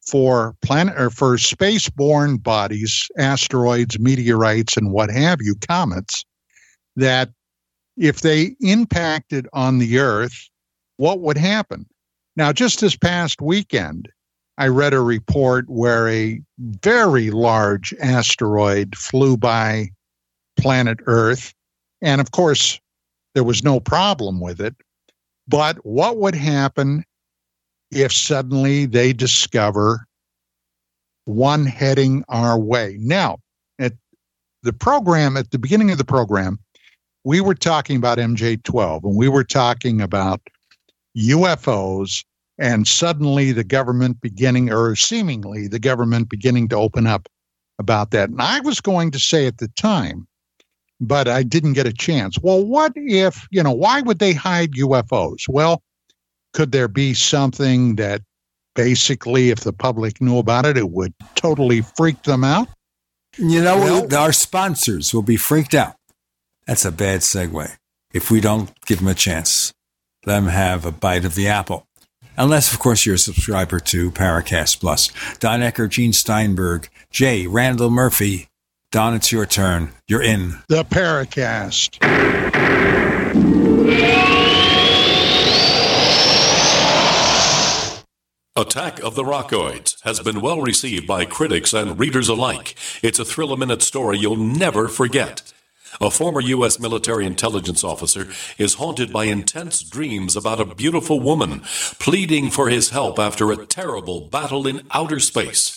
Speaker 4: for planet or for spaceborne bodies, asteroids, meteorites, and what have you, comets, that if they impacted on the Earth, what would happen? Now, just this past weekend, I read a report where a very large asteroid flew by planet Earth. And of course, there was no problem with it. But what would happen if suddenly they discover one heading our way? Now, at the program, at the beginning of the program, we were talking about MJ 12 and we were talking about UFOs and suddenly the government beginning, or seemingly the government beginning to open up about that. And I was going to say at the time, but I didn't get a chance. Well, what if, you know, why would they hide UFOs? Well, could there be something that basically, if the public knew about it, it would totally freak them out?
Speaker 2: You know, well, our sponsors will be freaked out. That's a bad segue. If we don't give them a chance, let them have a bite of the apple. Unless, of course, you're a subscriber to Paracast Plus. Don Ecker, Gene Steinberg, Jay, Randall Murphy. Don, it's your turn. You're in.
Speaker 4: The Paracast.
Speaker 1: Attack of the Rockoids has been well received by critics and readers alike. It's a thrill a minute story you'll never forget. A former U.S. military intelligence officer is haunted by intense dreams about a beautiful woman pleading for his help after a terrible battle in outer space.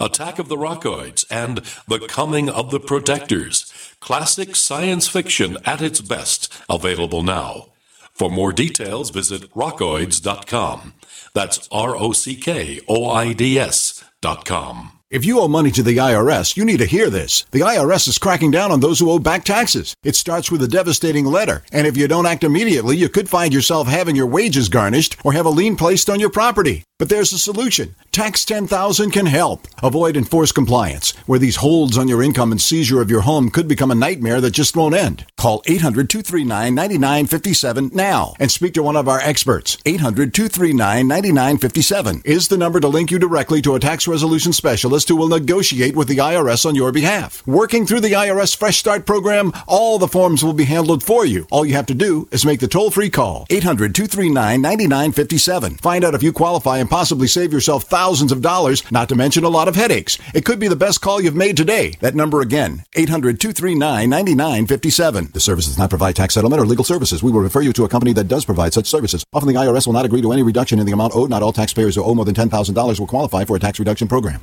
Speaker 1: Attack of the Rockoids and The Coming of the Protectors. Classic science fiction at its best, available now. For more details, visit rockoids.com. That's R O C K O I D S.com.
Speaker 27: If you owe money to the IRS, you need to hear this. The IRS is cracking down on those who owe back taxes. It starts with a devastating letter, and if you don't act immediately, you could find yourself having your wages garnished or have a lien placed on your property. But there's a solution. Tax 10,000 can help. Avoid enforced compliance, where these holds on your income and seizure of your home could become a nightmare that just won't end. Call 800 239 9957 now and speak to one of our experts. 800 239 9957 is the number to link you directly to a tax resolution specialist who will negotiate with the IRS on your behalf. Working through the IRS Fresh Start program, all the forms will be handled for you. All you have to do is make the toll free call 800 239 9957. Find out if you qualify and possibly save yourself thousands of dollars, not to mention a lot of headaches. It could be the best call you've made today. That number again, 800 239 9957. The service does not provide tax settlement or legal services. We will refer you to a company that does provide such services. Often the IRS will not agree to any reduction in the amount owed. Not all taxpayers who owe more than $10,000 will qualify for a tax reduction program.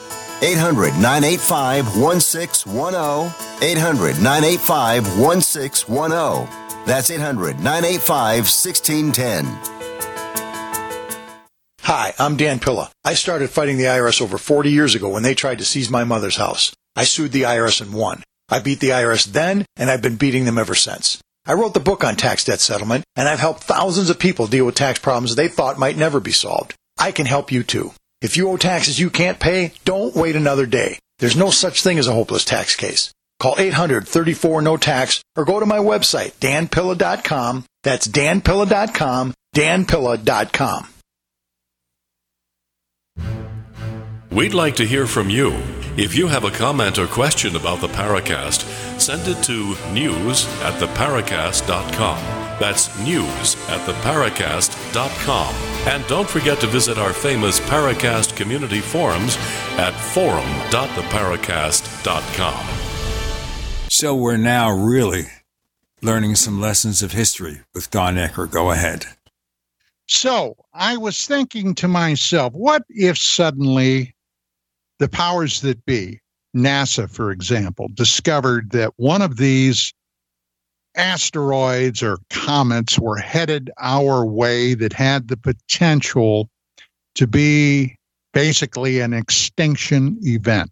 Speaker 21: 800 985 1610. 800 985 1610. That's 800 985 1610.
Speaker 28: Hi, I'm Dan Pilla. I started fighting the IRS over 40 years ago when they tried to seize my mother's house. I sued the IRS and won. I beat the IRS then, and I've been beating them ever since. I wrote the book on tax debt settlement, and I've helped thousands of people deal with tax problems they thought might never be solved. I can help you too. If you owe taxes you can't pay, don't wait another day. There's no such thing as a hopeless tax case. Call 800-34 no tax or go to my website danpilla.com. That's danpilla.com, danpilla.com.
Speaker 1: We'd like to hear from you. If you have a comment or question about the Paracast, send it to news at theparacast.com. That's news at theparacast.com. And don't forget to visit our famous Paracast community forums at forum.theparacast.com.
Speaker 2: So we're now really learning some lessons of history with Don Ecker. Go ahead.
Speaker 4: So I was thinking to myself, what if suddenly the powers that be, NASA, for example, discovered that one of these asteroids or comets were headed our way that had the potential to be basically an extinction event.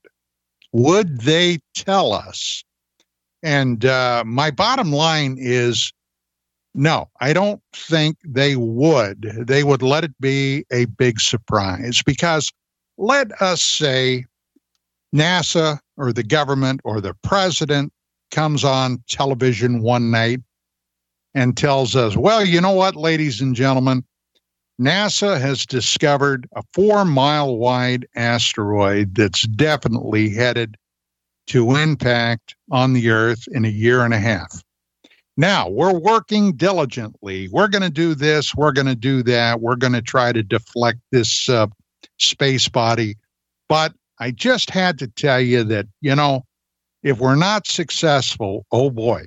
Speaker 4: Would they tell us? And uh, my bottom line is no, I don't think they would. They would let it be a big surprise because let us say NASA or the government or the president comes on television one night and tells us, well, you know what, ladies and gentlemen, NASA has discovered a four mile wide asteroid that's definitely headed to impact on the Earth in a year and a half. Now we're working diligently. We're going to do this. We're going to do that. We're going to try to deflect this uh, space body. But I just had to tell you that, you know, if we're not successful, oh boy.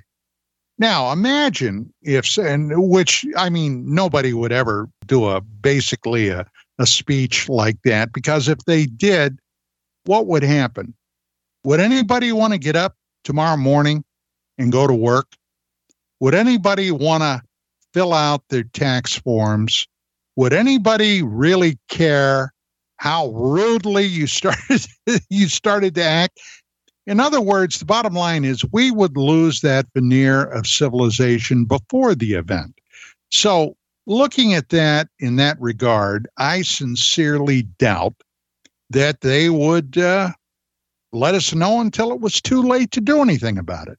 Speaker 4: Now imagine if, and which, I mean, nobody would ever do a basically a, a speech like that because if they did, what would happen? Would anybody want to get up tomorrow morning and go to work? Would anybody want to fill out their tax forms would anybody really care how rudely you <laughs> started you started to act? In other words, the bottom line is we would lose that veneer of civilization before the event. So, looking at that in that regard, I sincerely doubt that they would uh, let us know until it was too late to do anything about it.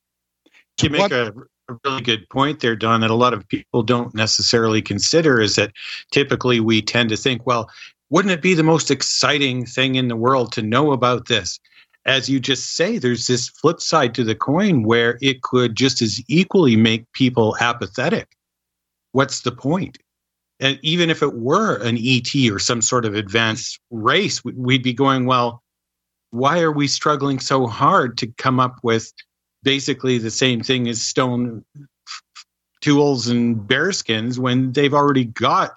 Speaker 6: You make a, a really good point there, Don, that a lot of people don't necessarily consider is that typically we tend to think, well, wouldn't it be the most exciting thing in the world to know about this? As you just say, there's this flip side to the coin where it could just as equally make people apathetic. What's the point? And even if it were an ET or some sort of advanced race, we'd be going, well, why are we struggling so hard to come up with basically the same thing as stone tools and bearskins when they've already got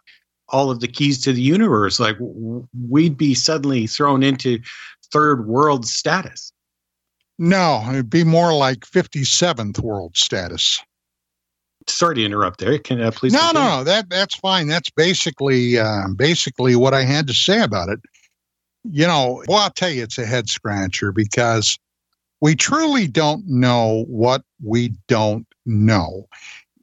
Speaker 6: all of the keys to the universe? Like we'd be suddenly thrown into third world status.
Speaker 4: No, it'd be more like 57th world status.
Speaker 6: Sorry to interrupt there. Can I please?
Speaker 4: No, continue? no, no. That that's fine. That's basically uh, basically what I had to say about it you know, well, I'll tell you, it's a head scratcher because we truly don't know what we don't know.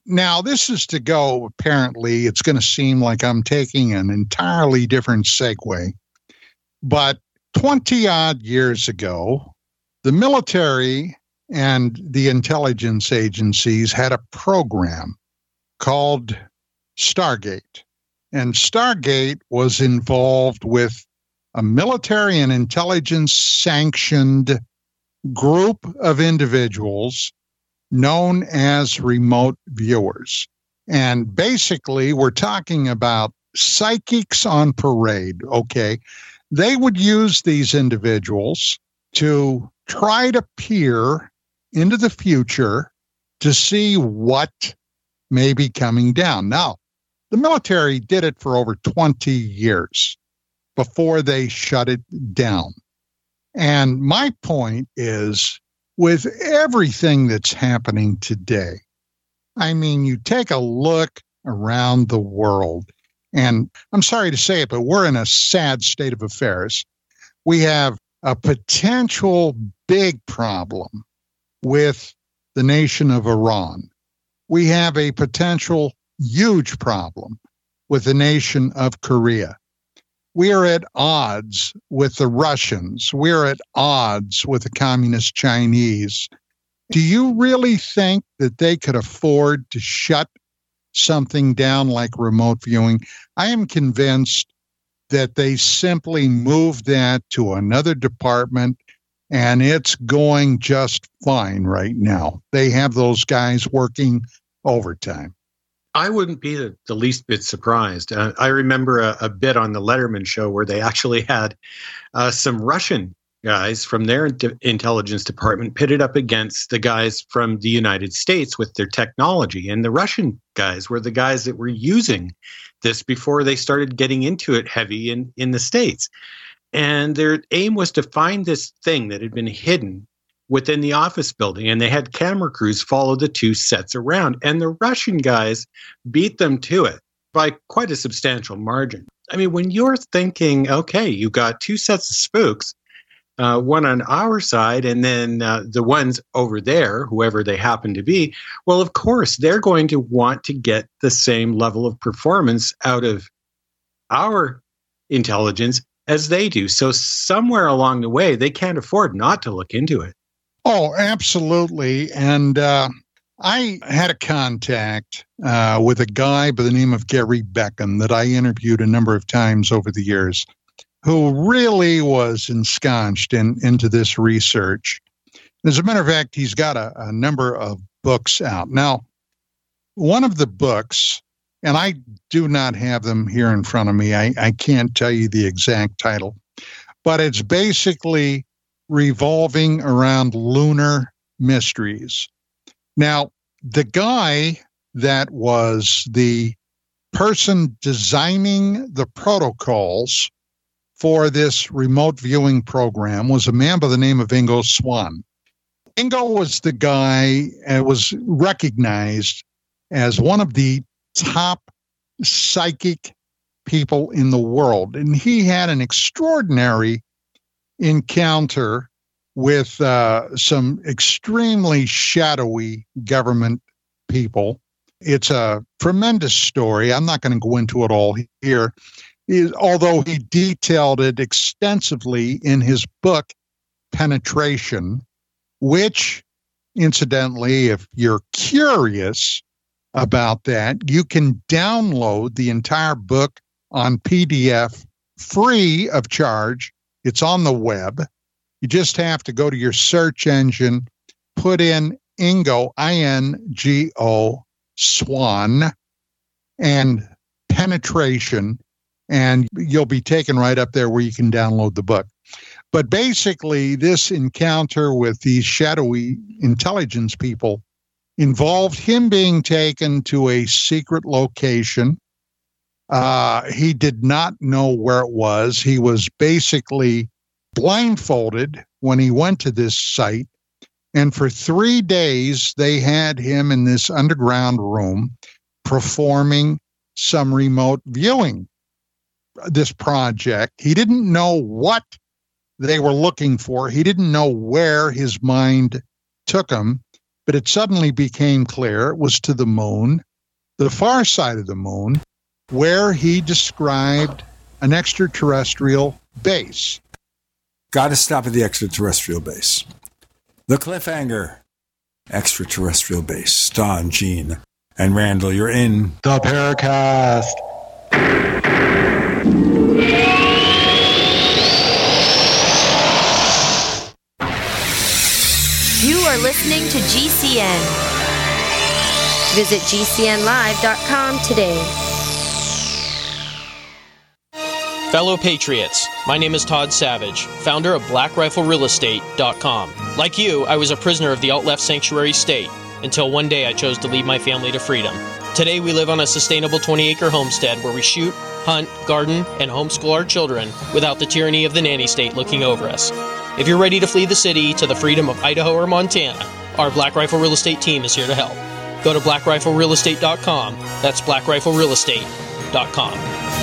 Speaker 4: Now, this is to go, apparently, it's going to seem like I'm taking an entirely different segue. But 20 odd years ago, the military and the intelligence agencies had a program called Stargate. And Stargate was involved with a military and intelligence sanctioned group of individuals known as remote viewers. And basically, we're talking about psychics on parade. Okay. They would use these individuals to try to peer into the future to see what may be coming down. Now, the military did it for over 20 years before they shut it down. And my point is with everything that's happening today, I mean, you take a look around the world, and I'm sorry to say it, but we're in a sad state of affairs. We have a potential big problem with the nation of Iran. We have a potential huge problem with the nation of Korea we are at odds with the Russians. We're at odds with the communist Chinese. Do you really think that they could afford to shut something down like remote viewing? I am convinced that they simply moved that to another department and it's going just fine right now. They have those guys working overtime.
Speaker 6: I wouldn't be the, the least bit surprised. Uh, I remember a, a, bit on the Letterman show where they actually had uh, some Russian guys from their intelligence department pitted up against the guys from the United States with their technology. And the Russian guys were the guys that were using this before they started getting into it heavy in, in the States. And their aim was to find this thing that had been hidden within the office building and they had camera crews follow the two sets around and the russian guys beat them to it by quite a substantial margin i mean when you're thinking okay you got two sets of spooks uh, one on our side and then uh, the ones over there whoever they happen to be well of course they're going to want to get the same level of performance out of our intelligence as they do. So somewhere along the way they can't afford not to look into it.
Speaker 4: Oh, absolutely. And uh, I had a contact uh, with a guy by the name of Gary Beckham that I interviewed a number of times over the years, who really was ensconced in, into this research. As a matter of fact, he's got a, a number of books out. Now, one of the books, and I do not have them here in front of me, I, I can't tell you the exact title, but it's basically revolving around lunar mysteries. Now, the guy that was the person designing the protocols for this remote viewing program was a man by the name of Ingo Swann. Ingo was the guy and was recognized as one of the top psychic people in the world. And he had an extraordinary encounter with uh, some extremely shadowy government people. It's a tremendous story. I'm not going to go into it all here, is, although he detailed it extensively in his book, Penetration, which, incidentally, if you're curious about that, you can download the entire book on PDF free of charge. It's on the web. You just have to go to your search engine, put in Ingo, I N G O, Swann, and penetration, and you'll be taken right up there where you can download the book. But basically, this encounter with these shadowy intelligence people involved him being taken to a secret location. Uh, he did not know where it was. He was basically blindfolded when he went to this site. And for three days, they had him in this underground room performing some remote viewing. This project, he didn't know what they were looking for. He didn't know where his mind took him, but it suddenly became clear it was to the moon, the far side of the moon, where he described an extraterrestrial base.
Speaker 2: Got to stop at the extraterrestrial base. The cliffhanger. Extraterrestrial base. Don, Gene, and Randall, you're in
Speaker 4: the Paracast.
Speaker 13: You are listening to GCN. Visit GCNlive.com today.
Speaker 14: Fellow Patriots, my name is Todd Savage, founder of BlackRifleRealEstate.com. Like you, I was a prisoner of the alt-left sanctuary state until one day I chose to lead my family to freedom. Today we live on a sustainable 20-acre homestead where we shoot, hunt, garden, and homeschool our children without the tyranny of the nanny state looking over us. If you're ready to flee the city to the freedom of Idaho or Montana, our Black Rifle Real Estate team is here to help. Go to blackriflerealestate.com. That's blackriflerealestate.com.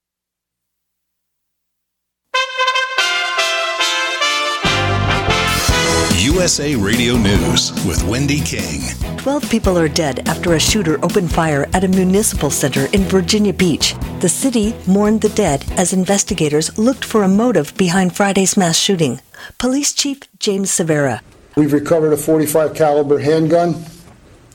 Speaker 29: USA Radio News with Wendy King.
Speaker 16: Twelve people are dead after a shooter opened fire at a municipal center in Virginia Beach. The city mourned the dead as investigators looked for a motive behind Friday's mass shooting. Police Chief James Cervera.
Speaker 30: We've recovered a 45 caliber handgun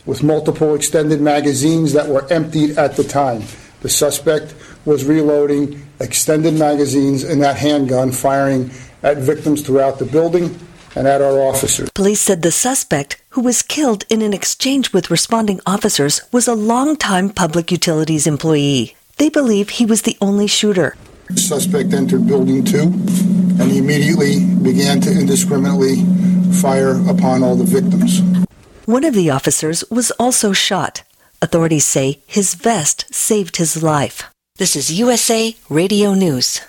Speaker 30: with multiple extended magazines that were emptied at the time. The suspect was reloading extended magazines in that handgun, firing at victims throughout the building and at our officers.
Speaker 16: Police said the suspect, who was killed in an exchange with responding officers, was a longtime public utilities employee. They believe he was the only shooter.
Speaker 30: The suspect entered building two and he immediately began to indiscriminately fire upon all the victims.
Speaker 16: One of the officers was also shot. Authorities say his vest saved his life. This is USA Radio News.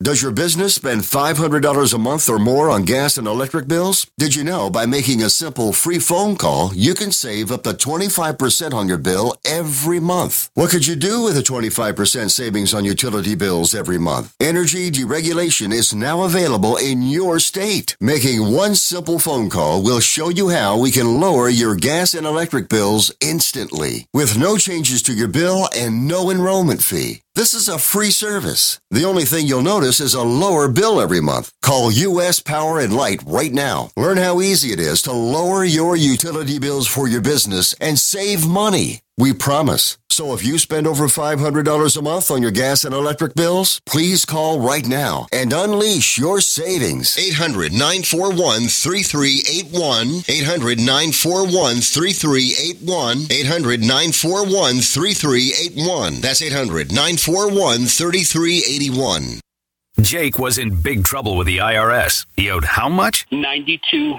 Speaker 21: Does your business spend $500 a month or more on gas and electric bills? Did you know by making a simple free phone call, you can save up to 25% on your bill every month? What could you do with a 25% savings on utility bills every month? Energy deregulation is now available in your state. Making one simple phone call will show you how we can lower your gas and electric bills instantly with no changes to your bill and no enrollment fee. This is a free service. The only thing you'll notice is a lower bill every month. Call US Power and Light right now. Learn how easy it is to lower your utility bills for your business and save money. We promise. So if you spend over $500 a month on your gas and electric bills, please call right now and unleash your savings. 800 941 3381. 800 941 3381. 800 941 3381. That's 800 941 3381.
Speaker 31: Jake was in big trouble with the IRS. He owed how much?
Speaker 23: 92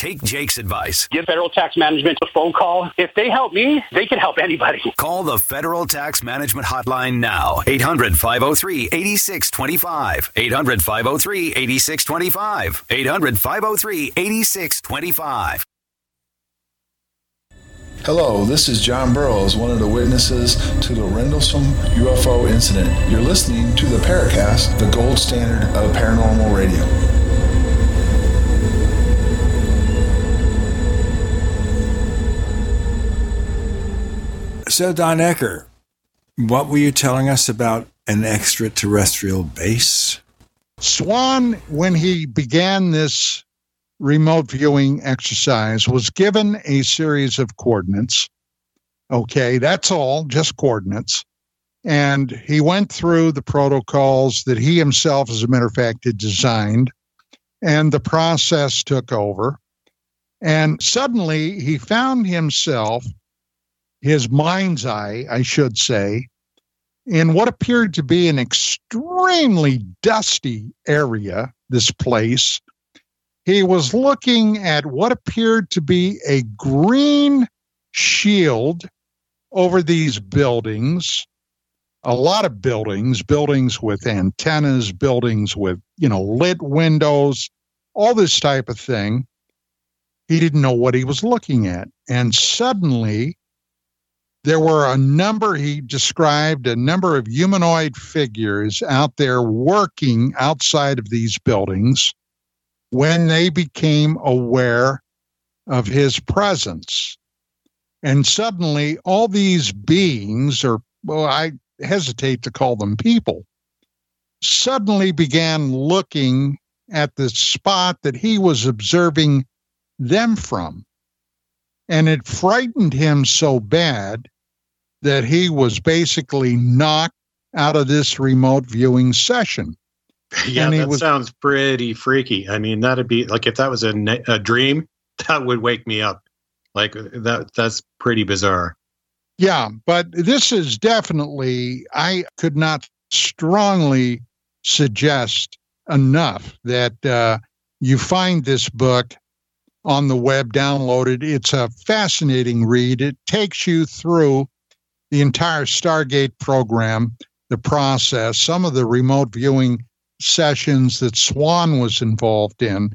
Speaker 31: take Jake's advice.
Speaker 23: Give federal tax management a phone call. If they help me, they can help anybody.
Speaker 31: Call the Federal Tax Management Hotline now. 800 503 8625. 800 503 8625. 800 503 8625.
Speaker 32: Hello, this is John Burroughs, one of the witnesses to the Rendlesham UFO incident. You're listening to the Paracast, the gold standard of paranormal radio.
Speaker 2: So, Don Ecker, what were you telling us about an extraterrestrial base?
Speaker 4: Swann, when he began this remote viewing exercise, was given a series of coordinates. Okay, that's all, just coordinates. And he went through the protocols that he himself, as a matter of fact, had designed, and the process took over. And suddenly he found himself, his mind's eye, I should say, in what appeared to be an extremely dusty area, this place. He was looking at what appeared to be a green shield over these buildings a lot of buildings buildings with antennas buildings with you know lit windows all this type of thing he didn't know what he was looking at and suddenly there were a number he described a number of humanoid figures out there working outside of these buildings when they became aware of his presence. And suddenly all these beings or well i hesitate to call them people suddenly began looking at the spot that he was observing them from and it frightened him so bad that he was basically knocked out of this remote viewing session.
Speaker 6: Yeah, that
Speaker 4: was-
Speaker 6: sounds pretty freaky. I mean, that'd be like if that was a, a dream, <laughs> that would wake me up. Like that, that's pretty bizarre.
Speaker 4: Yeah, but this is definitely, I could not strongly suggest enough that uh, you find this book on the web, downloaded. It's a fascinating read. It takes you through the entire Stargate program, the process, some of the remote viewing sessions that Swann was involved in.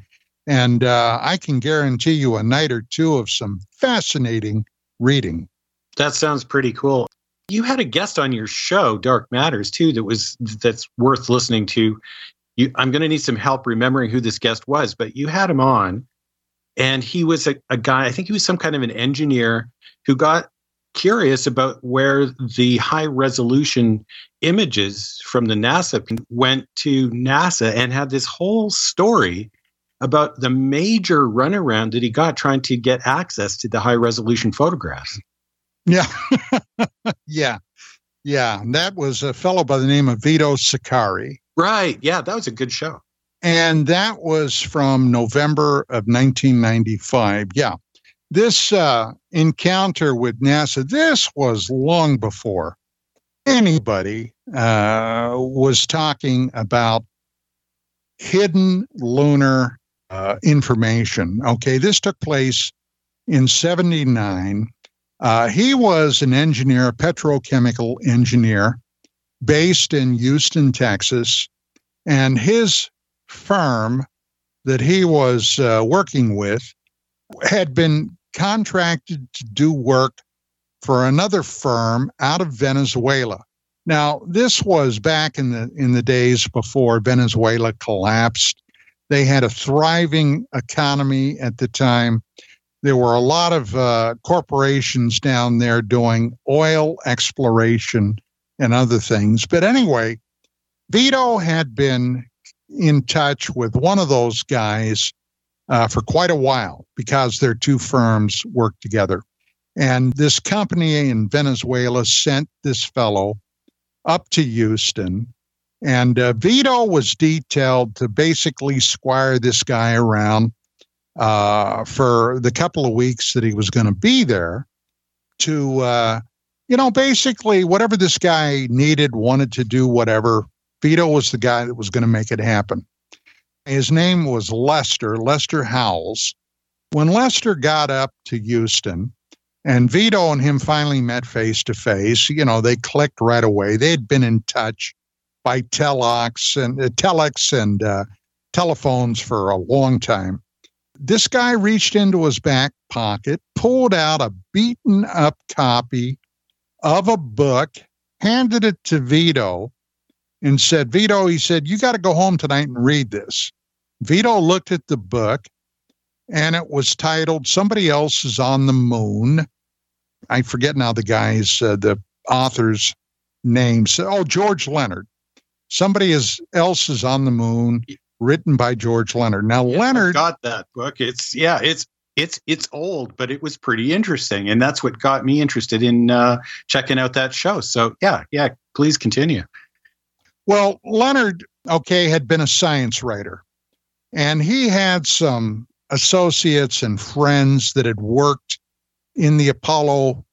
Speaker 4: And uh, I can guarantee you a night or two of some fascinating reading.
Speaker 6: That sounds pretty cool. You had a guest on your show, Dark Matters, too. That was that's worth listening to. You, I'm going to need some help remembering who this guest was, but you had him on, and he was a, a guy. I think he was some kind of an engineer who got curious about where the high resolution images from the NASA went to NASA and had this whole story about the major runaround that he got trying to get access to the high resolution photographs.
Speaker 4: Yeah. <laughs> yeah. Yeah. And that was a fellow by the name of Vito Saccheri.
Speaker 6: Right. Yeah. That was a good show.
Speaker 4: And that was from November of 1995. Yeah. This uh, encounter with NASA, this was long before anybody uh, was talking about hidden lunar uh, information. Okay. This took place in 79. Uh, he was an engineer, a petrochemical engineer, based in Houston, Texas. And his firm that he was uh, working with had been contracted to do work for another firm out of Venezuela. Now, this was back in the in the days before Venezuela collapsed. They had a thriving economy at the time. There were a lot of uh, corporations down there doing oil exploration and other things. But anyway, Vito had been in touch with one of those guys uh, for quite a while because their two firms worked together. And this company in Venezuela sent this fellow up to Houston. And uh, Vito was detailed to basically squire this guy around uh, for the couple of weeks that he was going to be there to, uh, you know, basically whatever this guy needed, wanted to do, whatever. Vito was the guy that was going to make it happen. His name was Lester, Lester Howells. When Lester got up to Houston, and Vito and him finally met face to face. You know, they clicked right away. They had been in touch by telex and uh, telex and uh, telephones for a long time. This guy reached into his back pocket, pulled out a beaten up copy of a book, handed it to Vito, and said, Vito, he said, you got to go home tonight and read this. Vito looked at the book and it was titled Somebody Else is on the Moon I forget now the guy's uh, the author's names. Oh, George Leonard. Somebody is, else is on the moon, written by George Leonard. Now
Speaker 6: yeah,
Speaker 4: Leonard
Speaker 6: I've got that book. It's yeah, it's it's it's old, but it was pretty interesting, and that's what got me interested in uh, checking out that show. So yeah, yeah, please continue.
Speaker 4: Well, Leonard, okay, had been a science writer, and he had some associates and friends that had worked in the Apollo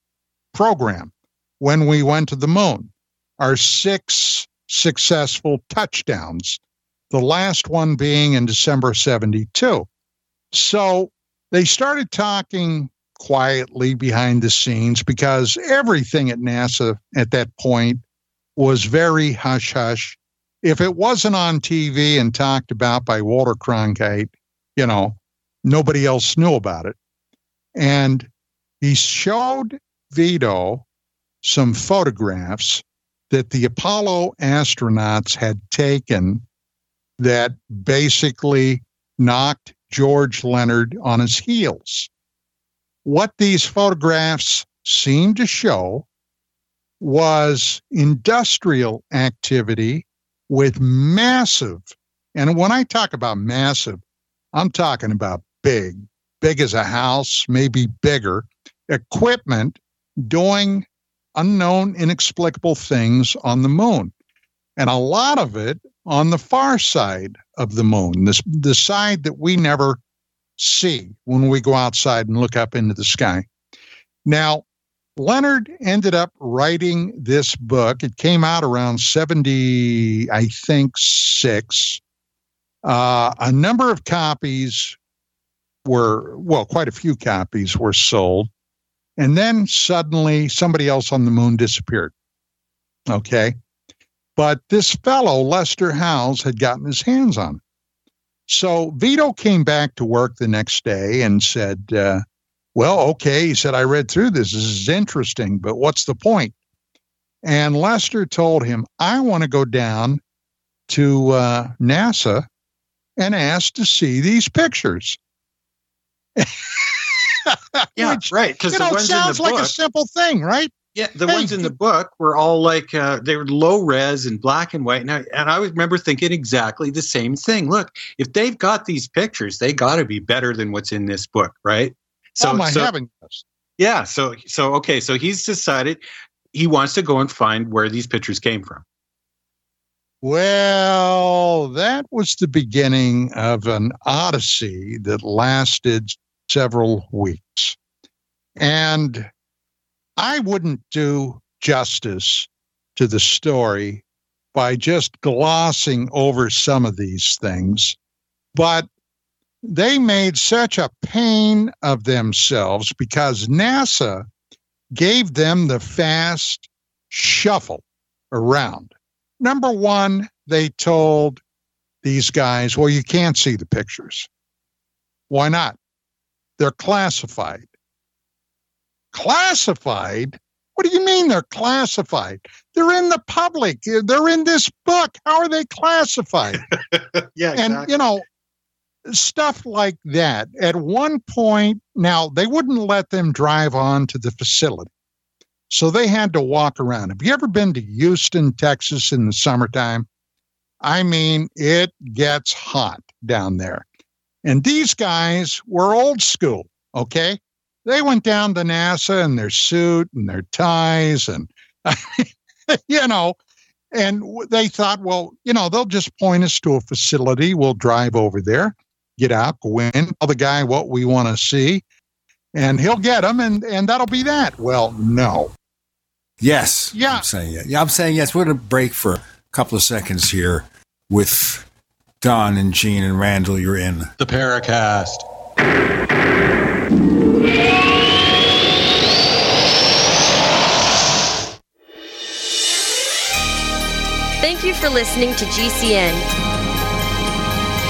Speaker 4: program when we went to the moon. Our six successful touchdowns, the last one being in December 72. So they started talking quietly behind the scenes because everything at NASA at that point was very hush hush. If it wasn't on TV and talked about by Walter Cronkite, you know, nobody else knew about it. And he showed Vito some photographs that the Apollo astronauts had taken that basically knocked George Leonard on his heels. What these photographs seemed to show was industrial activity with massive, and when I talk about massive, I'm talking about big, big as a house, maybe bigger, equipment doing unknown, inexplicable things on the moon. And a lot of it on the far side of the moon, this, the side that we never see when we go outside and look up into the sky. Now, Leonard ended up writing this book. It came out around 70, I think, six. Uh, a number of copies were, well, quite a few copies were sold. And then suddenly somebody else on the moon disappeared. Okay. But this fellow, Lester Howells, had gotten his hands on it. So Vito came back to work the next day and said, uh, Well, okay. He said, I read through this. This is interesting, but what's the point? And Lester told him, I want to go down to uh, NASA and ask to see these pictures. <laughs>
Speaker 6: yeah, Which, right. Because
Speaker 4: the know, ones sounds like book, a simple thing, right?
Speaker 6: Yeah, the hey, ones in the book were all like uh, they were low res and black and white, and I, and I remember thinking exactly the same thing. Look, if they've got these pictures, they got to be better than what's in this book, right?
Speaker 4: So, oh my so, heavens!
Speaker 6: Yeah, so so okay, so he's decided he wants to go and find where these pictures came from.
Speaker 4: Well, that was the beginning of an odyssey that lasted several weeks. And I wouldn't do justice to the story by just glossing over some of these things, but they made such a pain of themselves because NASA gave them the fast shuffle around. Number one, they told these guys, well, you can't see the pictures. Why not? They're classified. Classified? What do you mean they're classified? They're in the public. They're in this book. How are they classified? <laughs>
Speaker 6: yeah, exactly.
Speaker 4: and you know, stuff like that. At one point, now they wouldn't let them drive on to the facility. So they had to walk around. Have you ever been to Houston, Texas in the summertime? I mean, it gets hot down there. And these guys were old school, okay? They went down to NASA in their suit and their ties and, <laughs> you know, and they thought, well, you know, they'll just point us to a facility. We'll drive over there, get out, go in, tell the guy what we want to see, and he'll get them, and, and that'll be that. Well, no.
Speaker 2: Yes.
Speaker 4: Yeah.
Speaker 2: I'm saying yeah. Yeah, I'm saying yes. We're going to break for a couple of seconds here with Don and Gene and Randall. You're in
Speaker 6: the Paracast.
Speaker 13: Thank you for listening to GCN.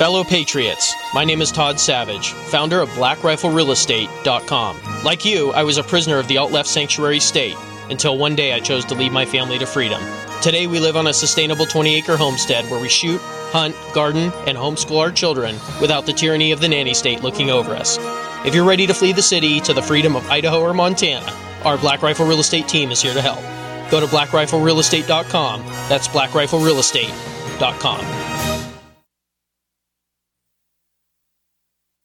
Speaker 14: Fellow Patriots, my name is Todd Savage, founder of BlackRifleRealEstate.com. Like you, I was a prisoner of the alt left sanctuary state until one day I chose to lead my family to freedom. Today we live on a sustainable 20 acre homestead where we shoot, hunt, garden, and homeschool our children without the tyranny of the nanny state looking over us. If you're ready to flee the city to the freedom of Idaho or Montana, our Black Rifle Real Estate team is here to help. Go to blackriflerealestate.com. That's blackriflerealestate.com.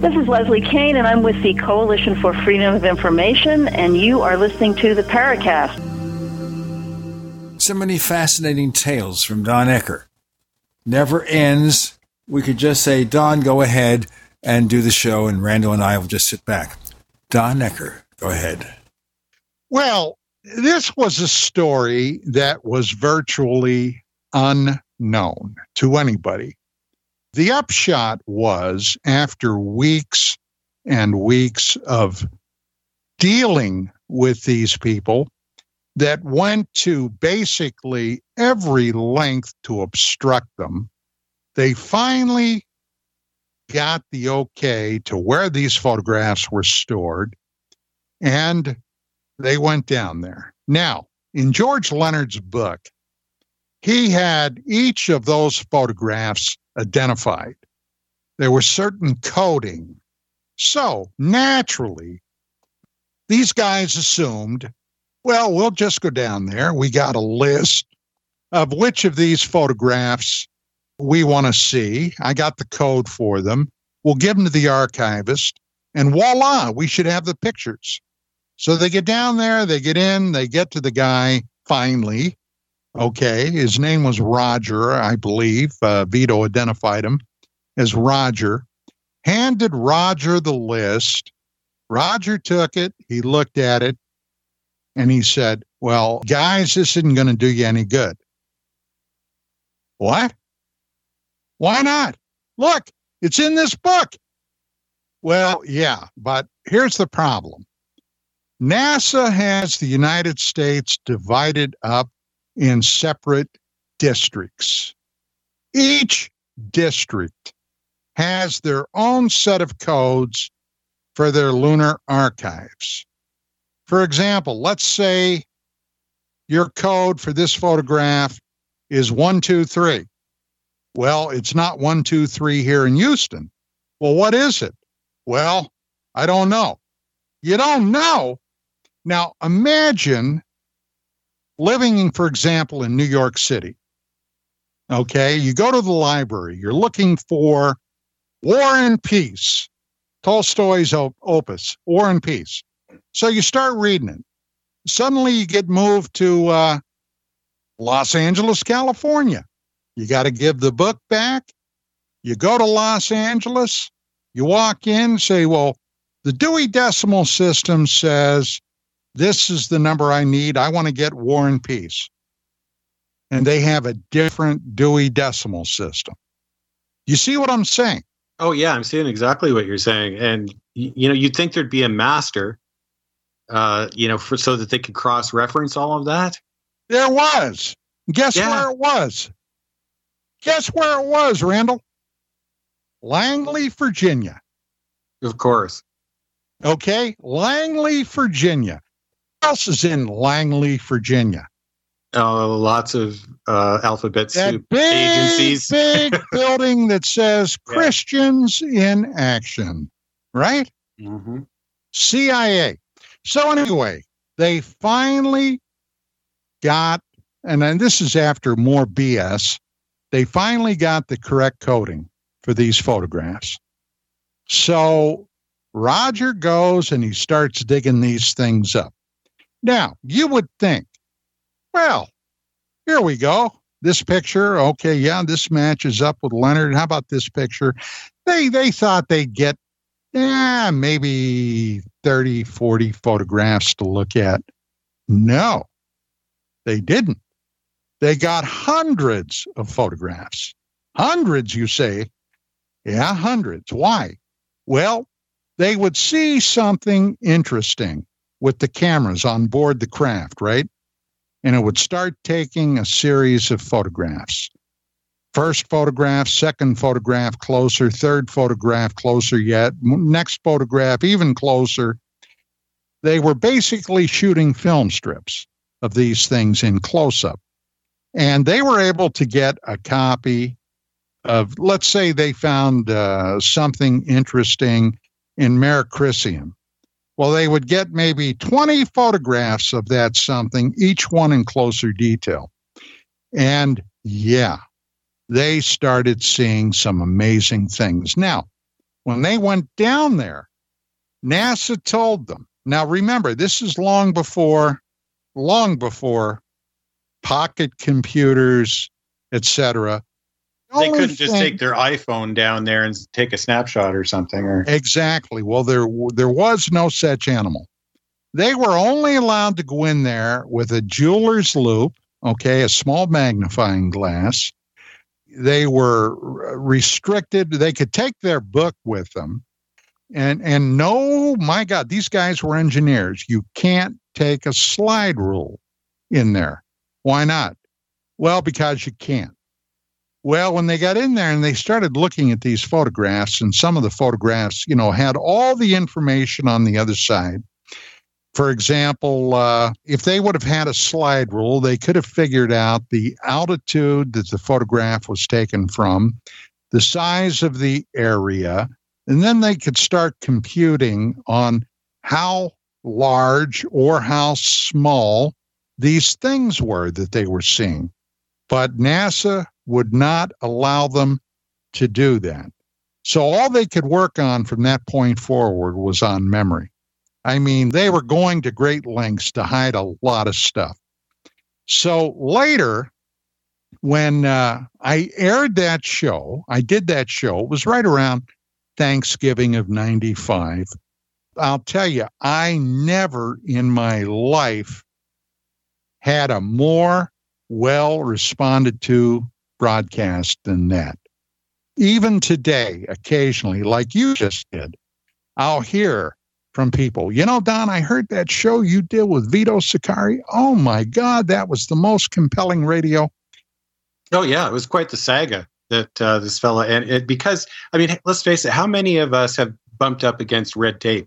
Speaker 33: This is Leslie Kean, and I'm with the Coalition for Freedom of Information, and you are listening to the Paracast.
Speaker 2: So many fascinating tales from Don Ecker. Never ends. We could just say, Don, go ahead and do the show, and Randall and I will just sit back. Don Ecker, go ahead.
Speaker 4: Well, this was a story that was virtually unknown to anybody. The upshot was after weeks and weeks of dealing with these people that went to basically every length to obstruct them, they finally got the okay to where these photographs were stored and they went down there. Now, in George Leonard's book, he had each of those photographs identified. There was certain coding. So naturally, these guys assumed, well, we'll just go down there. We got a list of which of these photographs we want to see. I got the code for them. We'll give them to the archivist, and voila, we should have the pictures. So they get down there, they get in, they get to the guy finally, Okay, his name was Roger, I believe. Uh, Vito identified him as Roger. Handed Roger the list. Roger took it, he looked at it, and he said, Well, guys, this isn't going to do you any good. What? Why not? Look, it's in this book. Well, yeah, but here's the problem NASA has the United States divided up in separate districts. Each district has their own set of codes for their lunar archives. For example, let's say your code for this photograph is 123. Well, it's not 123 here in Houston. Well, what is it? Well, I don't know. You don't know? Now, imagine living, for example, in New York City, okay, you go to the library, you're looking for War and Peace, Tolstoy's opus, War and Peace. So you start reading it. Suddenly you get moved to uh, Los Angeles, California. You got to give the book back. You go to Los Angeles, you walk in, say, well, the Dewey Decimal System says this is the number I need. I want to get War and Peace. And they have a different Dewey Decimal System. You see what I'm saying?
Speaker 6: Oh yeah, I'm seeing exactly what you're saying. And you know, you'd think there'd be a master, uh, you know, for so that they could cross-reference all of that.
Speaker 4: There was. Guess yeah. where it was? Guess where it was, Randall? Langley, Virginia.
Speaker 6: Of course.
Speaker 4: Okay, Langley, Virginia else is in Langley, Virginia?
Speaker 6: Oh, lots of uh, alphabet soup
Speaker 4: big,
Speaker 6: agencies.
Speaker 4: big <laughs> building that says yeah. Christians in Action, right?
Speaker 6: Mm-hmm.
Speaker 4: CIA. So anyway, they finally got, and then this is after more BS. They finally got the correct coding for these photographs. So Roger goes and he starts digging these things up. Now, you would think, well, here we go. This picture, okay, yeah, this matches up with Leonard. How about this picture? They they thought they'd get yeah, maybe 30, 40 photographs to look at. No, they didn't. They got hundreds of photographs. Hundreds, you say? Yeah, hundreds. Why? Well, they would see something interesting with the cameras on board the craft, right? And it would start taking a series of photographs. First photograph, second photograph closer, third photograph closer yet, next photograph even closer. They were basically shooting film strips of these things in close up. And they were able to get a copy of, let's say they found uh, something interesting in Mare Crisium. Well, they would get maybe 20 photographs of that something, each one in closer detail. And yeah, they started seeing some amazing things. Now, when they went down there, NASA told them. Now, remember, this is long before, long before pocket computers, etc.
Speaker 6: They couldn't just thing, take their iPhone down there and take a snapshot or something. Or
Speaker 4: exactly. Well, there there was no such animal. They were only allowed to go in there with a jeweler's loupe, okay, a small magnifying glass. They were restricted. They could take their book with them, and and no, my God, these guys were engineers. You can't take a slide rule in there. Why not? Well, because you can't. Well, when they got in there and they started looking at these photographs, and some of the photographs, you know, had all the information on the other side. For example, uh, if they would have had a slide rule, they could have figured out the altitude that the photograph was taken from, the size of the area, and then they could start computing on how large or how small these things were that they were seeing. But NASA would not allow them to do that. So all they could work on from that point forward was on memory. I mean, they were going to great lengths to hide a lot of stuff. So later, when uh, I aired that show, I did that show, it was right around Thanksgiving of 95. I'll tell you, I never in my life had a more well responded to broadcast than that. Even today, occasionally, like you just did, I'll hear from people, you know, Don, I heard that show you did with Vito Saccheri. Oh my God, that was the most compelling radio.
Speaker 6: Oh, yeah, it was quite the saga that uh, this fella, and it, because, I mean, let's face it, how many of us have bumped up against red tape?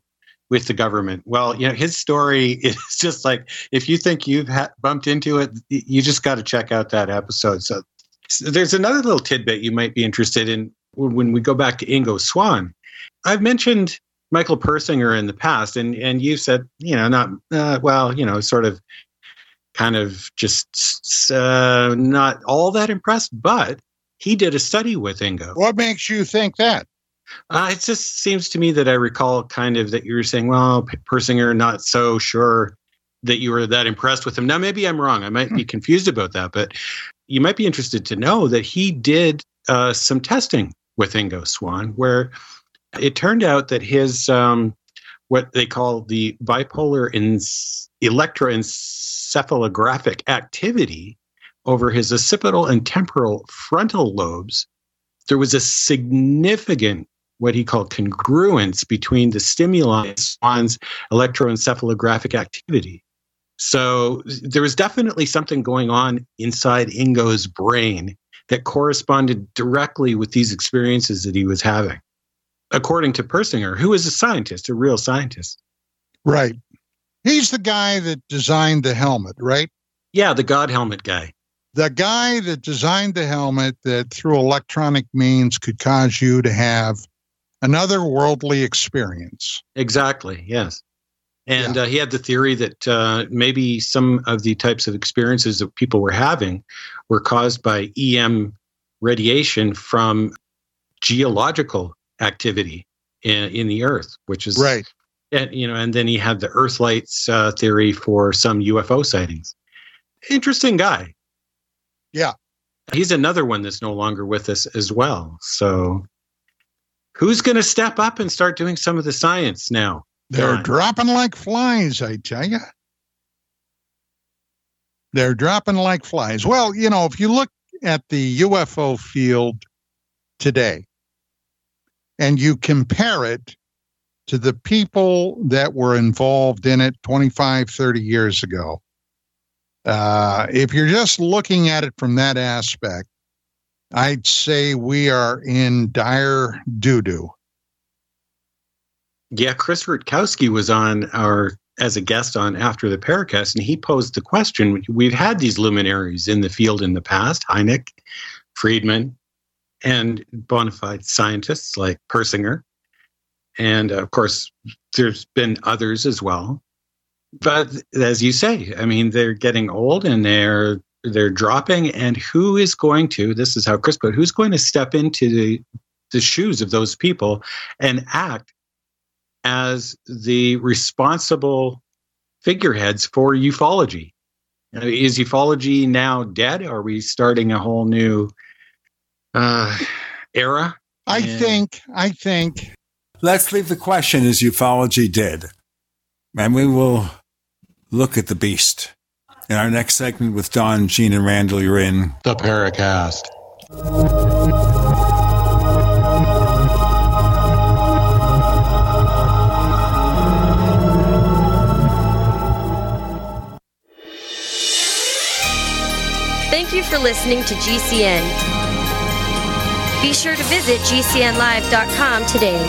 Speaker 6: with the government. Well, you know, his story <laughs> is just like if you think you've ha- bumped into it, you just got to check out that episode. So, so, there's another little tidbit you might be interested in when we go back to Ingo Swann. I've mentioned Michael Persinger in the past, and and you said you know not uh, well, you know, sort of, kind of just uh, not all that impressed, but he did a study with Ingo.
Speaker 4: What makes you think that?
Speaker 6: Uh, it just seems to me that I recall kind of that you were saying, well, Persinger, not so sure that you were that impressed with him. Now, maybe I'm wrong. I might be hmm. confused about that, but you might be interested to know that he did uh, some testing with Ingo Swann, where it turned out that his um, what they call the bipolar ins- electroencephalographic activity over his occipital and temporal frontal lobes, there was a significant what he called congruence between the stimuli and Swann's electroencephalographic activity. So there was definitely something going on inside Ingo's brain that corresponded directly with these experiences that he was having, according to Persinger, who is a scientist, a real scientist.
Speaker 4: Right. He's the guy that designed the helmet, right?
Speaker 6: Yeah, the God helmet guy.
Speaker 4: The guy that designed the helmet that through electronic means could cause you to have another worldly experience.
Speaker 6: Exactly. Yes. And yeah. uh, he had the theory that uh, maybe some of the types of experiences that people were having were caused by EM radiation from geological activity in, in the Earth, which is
Speaker 4: right.
Speaker 6: And you know, and then he had the Earthlights uh, theory for some UFO sightings. Interesting guy.
Speaker 4: Yeah,
Speaker 6: he's another one that's no longer with us as well. So Who's going to step up and start doing some of the science now?
Speaker 4: They're dropping like flies, I tell you. They're dropping like flies. Well, you know, if you look at the UFO field today and you compare it to the people that were involved in it 25, 30 years ago, uh, if you're just looking at it from that aspect, I'd say we are in dire doo doo.
Speaker 6: Yeah, Chris Rutkowski was on our as a guest on After the Paracast, and he posed the question. We've had these luminaries in the field in the past, Hynek, Friedman, and bona fide scientists like Persinger. And uh, of course, there's been others as well. But as you say, I mean, they're getting old and they're they're dropping. And who is going to? This is how Chris put. Who's going to step into the the shoes of those people and act as the responsible figureheads for ufology. Is ufology now dead? Are we starting a whole new uh, era?
Speaker 4: I and think. I think.
Speaker 34: Let's leave the question: Is ufology dead? And we will look at the beast in our next segment with Don, Gene, and Randall. You're in
Speaker 6: the Paracast.
Speaker 13: Thank you for listening to GCN. Be sure to visit GCNlive.com today.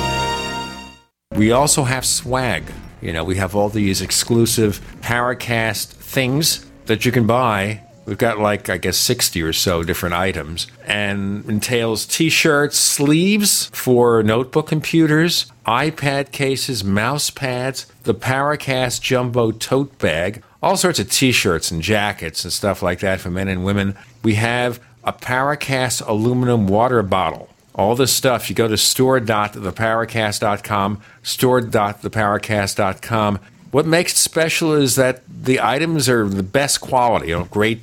Speaker 2: We also have swag. You know, we have all these exclusive Paracast things that you can buy. We've got like, I guess, 60 or so different items and entails t shirts, sleeves for notebook computers, iPad cases, mouse pads, the Paracast Jumbo tote bag, all sorts of t-shirts and jackets and stuff like that for men and women. We have a Paracast aluminum water bottle. All this stuff, you go to store.theparacast.com, store.theparacast.com. What makes it special is that the items are the best quality, you know, great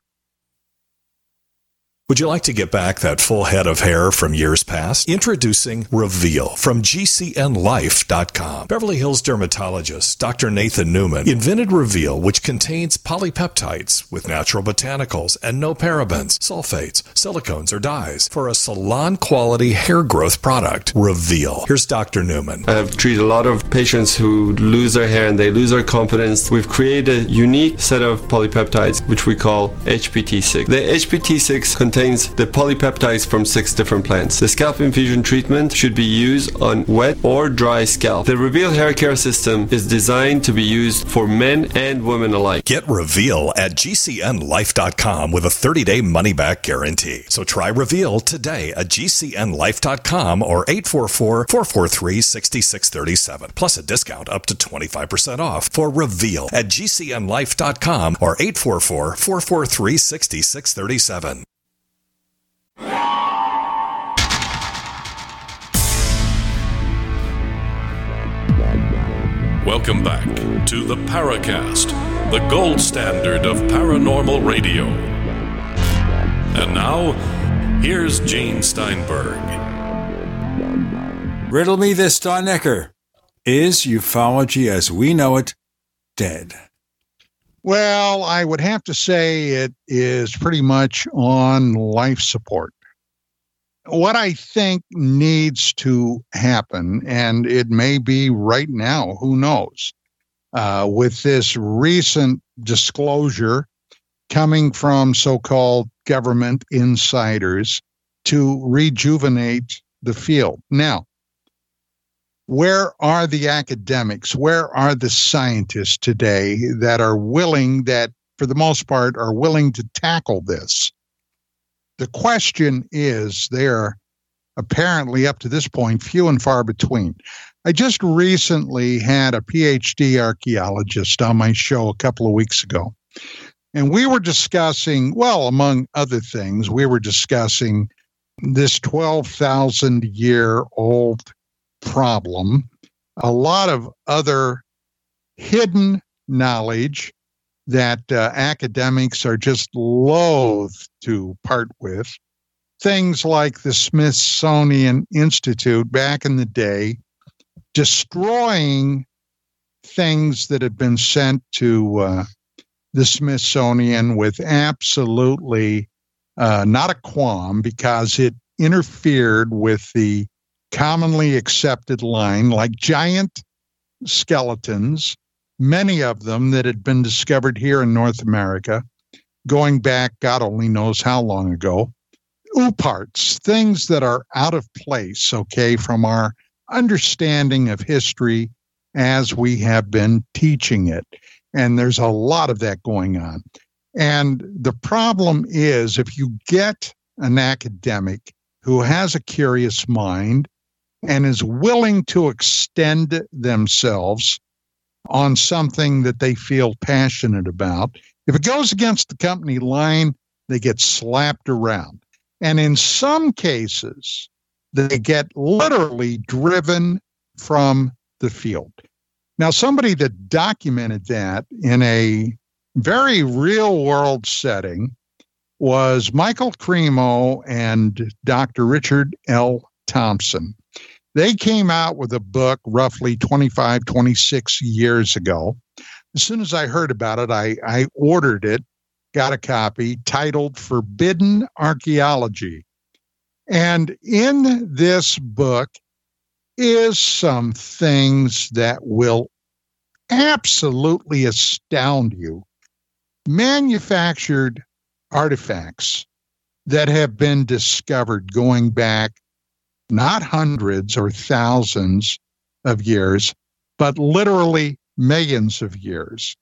Speaker 35: Would you like to get back that full head of hair from years past? Introducing Reveal from GCNLife.com. Beverly Hills dermatologist Dr. Nathan Newman invented Reveal, which contains polypeptides with natural botanicals and no parabens, sulfates, silicones, or dyes for a salon quality hair growth product. Reveal. Here's Dr. Newman.
Speaker 36: I've treated a lot of patients who lose their hair and they lose their confidence. We've created a unique set of polypeptides, which we call HPT6. The HPT6 contains contains the polypeptides from six different plants. The scalp infusion treatment should be used on wet or dry scalp. The Reveal hair care system is designed to be used for men and women alike.
Speaker 35: Get Reveal at GCNlife.com with a 30 day money back guarantee. So try Reveal today at GCNlife.com or 844 443 6637. Plus a discount up to 25% off for Reveal at GCNlife.com or 844 443 6637.
Speaker 1: Welcome back to the Paracast, the gold standard of paranormal radio. And now, here's Gene Steinberg.
Speaker 34: Riddle me this, Don Ecker. Is ufology as we know it dead?
Speaker 4: Well, I would have to say it is pretty much on life support. What I think needs to happen, and it may be right now, who knows, uh, with this recent disclosure coming from so called government insiders to rejuvenate the field. Now, where are the academics? Where are the scientists today that are willing, that for the most part, are willing to tackle this? The question is they're apparently up to this point few and far between. I just recently had a PhD archaeologist on my show a couple of weeks ago. And we were discussing, well, among other things, we were discussing this 12,000 year old problem, a lot of other hidden knowledge that uh, academics are just loath to part with. Things like the Smithsonian Institute back in the day, destroying things that had been sent to uh, the Smithsonian with absolutely uh, not a qualm because it interfered with the commonly accepted line, like giant skeletons, many of them that had been discovered here in North America, going back, God only knows how long ago. OOPArts, things that are out of place, okay, from our understanding of history as we have been teaching it. And there's a lot of that going on. And the problem is if you get an academic who has a curious mind and is willing to extend themselves on something that they feel passionate about, if it goes against the company line, they get slapped around. And in some cases, they get literally driven from the field. Now, somebody that documented that in a very real world setting was Michael Cremo and Dr. Richard L. Thompson. They came out with a book roughly 25, 26 years ago. As soon as I heard about it, I, I ordered it, got a copy titled Forbidden Archaeology. And in this book is some things that will absolutely astound you. Manufactured artifacts that have been discovered going back not hundreds or thousands of years, but literally millions of years.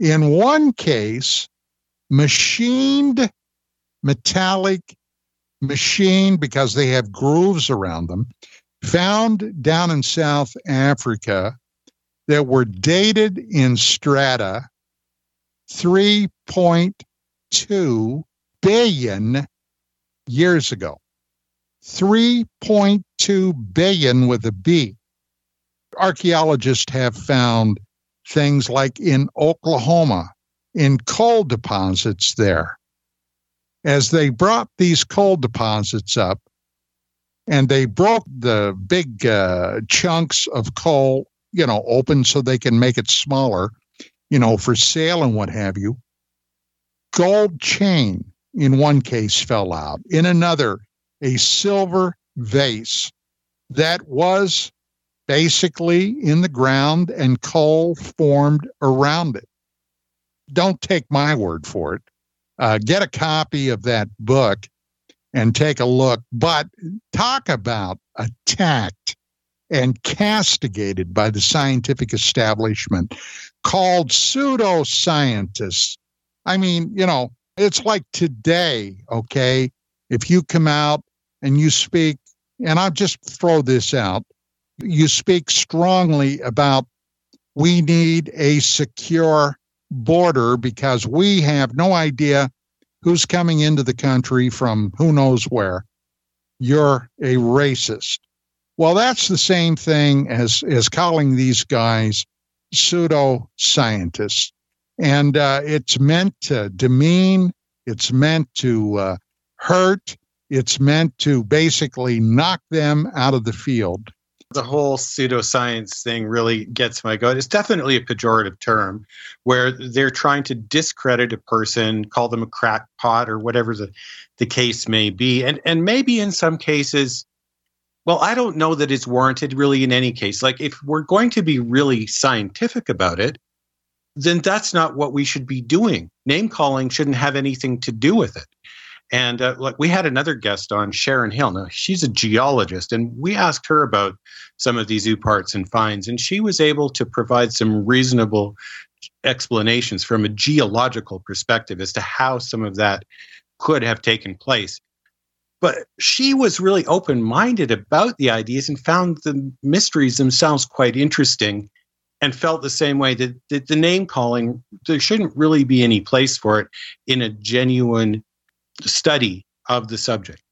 Speaker 4: In one case, machined metallic machine because they have grooves around them, found down in South Africa that were dated in strata 3.2 billion years ago. 3.2 billion with a B. Archaeologists have found things like in Oklahoma, in coal deposits there. As they brought these coal deposits up and they broke the big uh, chunks of coal, you know, open so they can make it smaller, you know, for sale and what have you. Gold chain in one case fell out. In another, a silver vase that was basically in the ground and coal formed around it. Don't take my word for it. Uh, get a copy of that book and take a look. But talk about attacked and castigated by the scientific establishment called pseudoscientists. I mean, you know, it's like today, okay? If you come out and you speak, and I'll just throw this out, you speak strongly about we need a secure border because we have no idea who's coming into the country from who knows where. You're a racist. Well, that's the same thing as, as calling these guys pseudo scientists. And uh, it's meant to demean, it's meant to uh, hurt, it's meant to basically knock them out of the field
Speaker 6: the whole pseudoscience thing really gets my goat. It's definitely a pejorative term where they're trying to discredit a person, call them a crackpot or whatever the, the case may be. And and maybe in some cases, well, I don't know that it's warranted really in any case. Like if we're going to be really scientific about it, then that's not what we should be doing. Name calling shouldn't have anything to do with it. And uh, like we had another guest on, Sharon Hill. Now she's a geologist, and we asked her about some of these OOPArts and finds, and she was able to provide some reasonable explanations from a geological perspective as to how some of that could have taken place. But she was really open minded about the ideas and found the mysteries themselves quite interesting and felt the same way that, that the name calling, there shouldn't really be any place for it in a genuine study of the subject.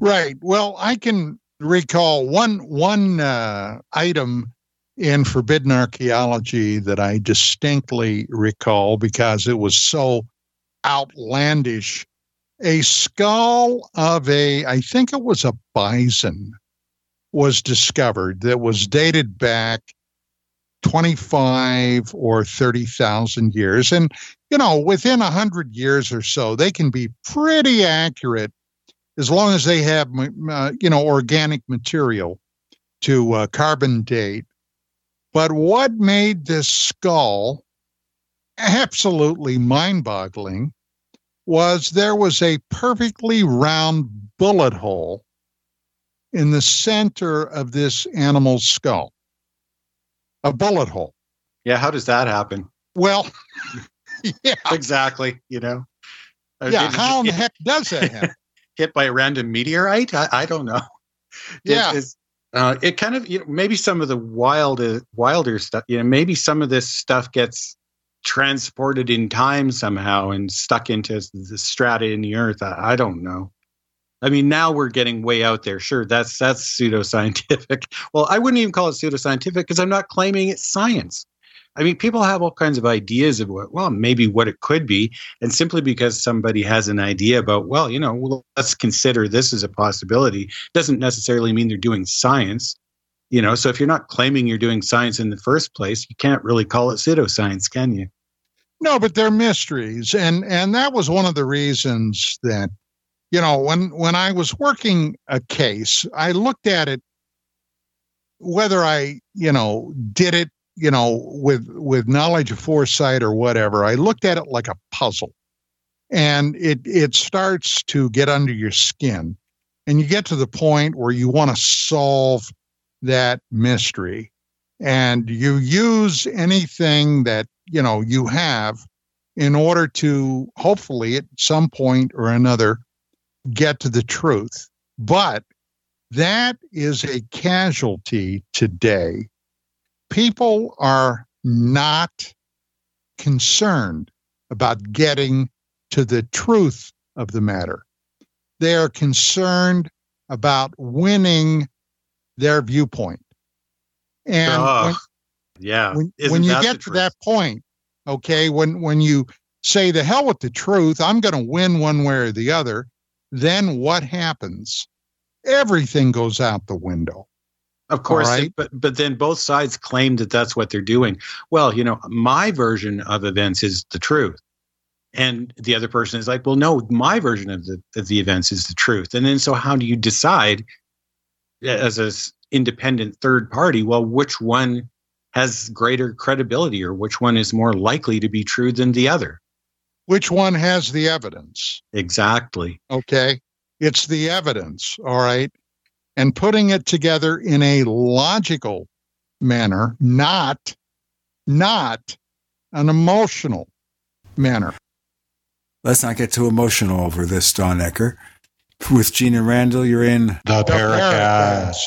Speaker 4: Right. Well, I can recall one one uh, item in forbidden archaeology that I distinctly recall because it was so outlandish. A skull of a, I think it was a bison, was discovered that was dated back 25 or 30,000 years. And, you know, within 100 years or so, they can be pretty accurate as long as they have, uh, you know, organic material to uh, carbon date. But what made this skull absolutely mind boggling was there was a perfectly round bullet hole in the center of this animal's skull. A bullet hole.
Speaker 6: Yeah, how does that happen?
Speaker 4: Well, <laughs> yeah.
Speaker 6: Exactly, you know.
Speaker 4: Yeah, how in the heck does that happen? <laughs>
Speaker 6: Hit by a random meteorite? I, I don't know.
Speaker 4: Yeah.
Speaker 6: It, uh, it kind of you know, maybe some of the wilder wilder stuff. You know, maybe some of this stuff gets transported in time somehow and stuck into the strata in the earth. I, I don't know. I mean, now we're getting way out there. Sure, that's that's pseudoscientific. <laughs> Well, I wouldn't even call it pseudoscientific because I'm not claiming it's science. I mean, people have all kinds of ideas of what, well, maybe what it could be, and simply because somebody has an idea about, well, you know, well, let's consider this as a possibility, doesn't necessarily mean they're doing science. You know, so if you're not claiming you're doing science in the first place, you can't really call it pseudoscience, can you?
Speaker 4: No, but they're mysteries, and and that was one of the reasons that you know when when i was working a case i looked at it whether i you know did it you know with with knowledge of foresight or whatever i looked at it like a puzzle. And it it starts to get under your skin. And you get to the point where you want to solve that mystery. And you use anything that you know you have in order to hopefully at some point or another get to the truth. But that is a casualty today. People are not concerned about getting to the truth of the matter. They are concerned about winning their viewpoint. And when,
Speaker 6: yeah,
Speaker 4: when, when you get to that point, okay, when when you say the hell with the truth, I'm going to win one way or the other, then what happens? Everything goes out the window.
Speaker 6: Of course,
Speaker 4: right?
Speaker 6: but but then both sides claim that that's what they're doing. Well, you know, my version of events is the truth, and the other person is like, well, no, my version of the of the events is the truth. And then, so how do you decide as a independent third party? Well, which one has greater credibility, or which one is more likely to be true than the other?
Speaker 4: Which one has the evidence?
Speaker 6: Exactly.
Speaker 4: Okay. It's the evidence. All right. And putting it together in a logical manner, not, not an emotional manner.
Speaker 2: Let's not get too emotional over this, Don Ecker. With Gina Randall, you're in
Speaker 4: the, the Paracast.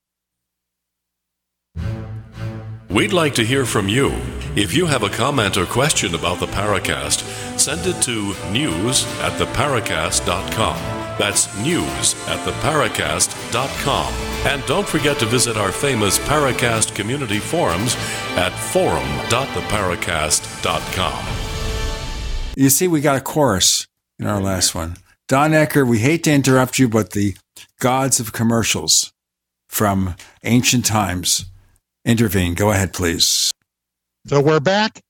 Speaker 1: We'd like to hear from you. If you have a comment or question about the Paracast, send it to news at theparacast.com. That's news at theparacast.com. And don't forget to visit our famous Paracast community forums at forum.theparacast.com.
Speaker 2: You see, we got a chorus in our last one. Don Ecker, we hate to interrupt you, but the gods of commercials from ancient times intervene. Go ahead, please.
Speaker 4: So we're back?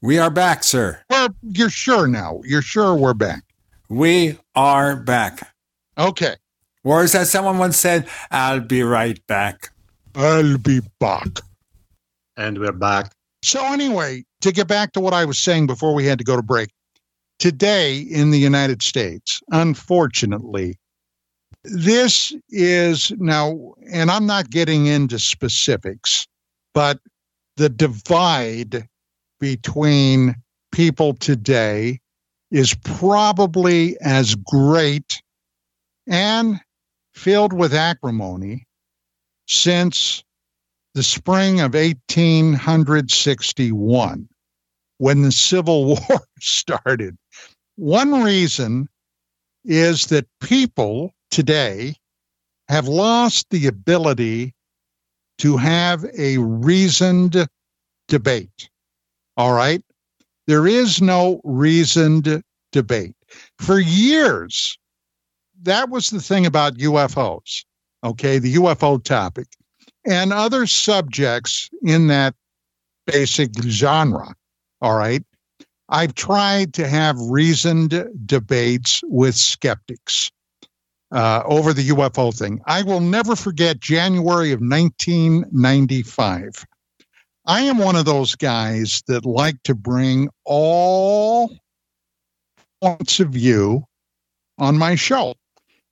Speaker 2: We are back, sir.
Speaker 4: Well, you're sure now. You're sure we're back.
Speaker 2: We are back.
Speaker 4: Okay.
Speaker 2: Or as that someone once said, I'll be right back.
Speaker 4: I'll be back.
Speaker 6: And we're back.
Speaker 4: So, anyway, to get back to what I was saying before we had to go to break, today in the United States, unfortunately, this is now, and I'm not getting into specifics, but the divide between people today is probably as great and filled with acrimony since the spring of 1861 when the Civil <laughs> War started. One reason is that people today have lost the ability to have a reasoned debate. All right. There is no reasoned debate. For years, that was the thing about UFOs, okay, the UFO topic, and other subjects in that basic genre. All right. I've tried to have reasoned debates with skeptics uh, over the UFO thing. I will never forget January of 1995. I am one of those guys that like to bring all points of view on my show.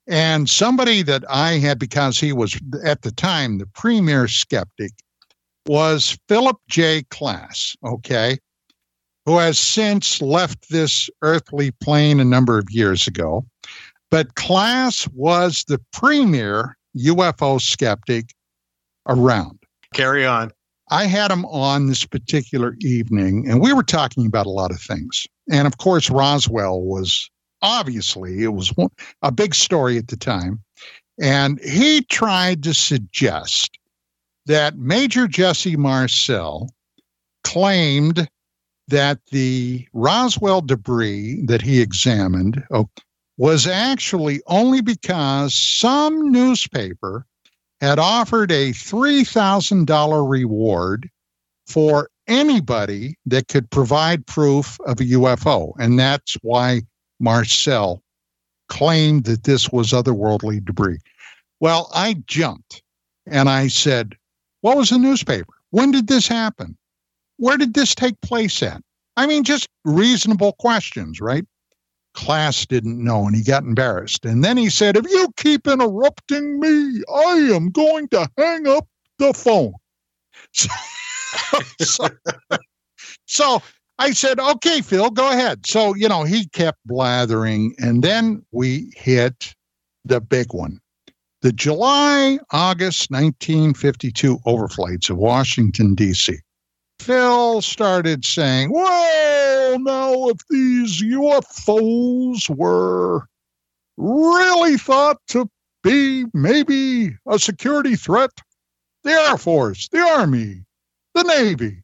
Speaker 4: And somebody that I had, because he was at the time the premier skeptic, was Philip J. Klass, okay, who has since left this earthly plane a number of years ago. But Klass was the premier UFO skeptic around.
Speaker 6: Carry on.
Speaker 4: I had him on this particular evening, and we were talking about a lot of things. And of course, Roswell was obviously it was a big story at the time, and he tried to suggest that Major Jesse Marcel claimed that the Roswell debris that he examined oh, was actually only because some newspaper had offered a $3,000 reward for anybody that could provide proof of a UFO. And that's why Marcel claimed that this was otherworldly debris. Well, I jumped and I said, What was the newspaper? When did this happen? Where did this take place at? I mean, just reasonable questions, right? Class didn't know and he got embarrassed. And then he said, If you keep interrupting me, I am going to hang up the phone. <laughs> So, so, so I said, Okay, Phil, go ahead. So, you know, he kept blathering. And then we hit the big one the July August 1952 overflights of Washington, D.C. Phil started saying, well, now, if these UFOs were really thought to be maybe a security threat, the Air Force, the Army, the Navy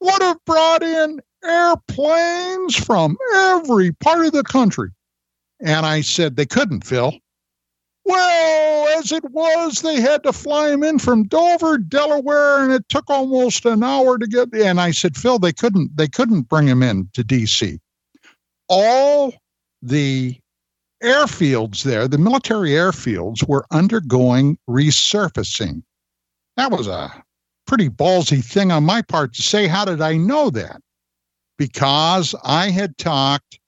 Speaker 4: would have brought in airplanes from every part of the country. And I said, they couldn't, Phil. Well, as it was, they had to fly him in from Dover, Delaware, and it took almost an hour to get. And I said, Phil, they couldn't they couldn't bring him in to D.C. All the airfields there, the military airfields, were undergoing resurfacing. That was a pretty ballsy thing on my part to say. How did I know that? Because I had talked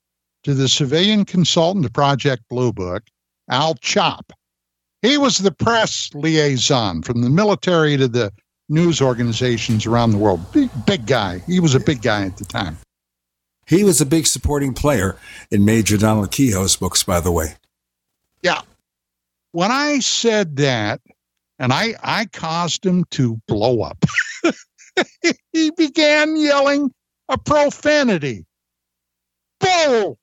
Speaker 4: to the civilian consultant to Project Blue Book Al Chop. He was the press liaison from the military to the news organizations around the world. Big, big guy. He was a big guy at the time.
Speaker 2: He was a big supporting player in Major Donald Keyhoe's books, by the way.
Speaker 4: Yeah. When I said that, and I, I caused him to blow up, <laughs> he began yelling a profanity. Bull!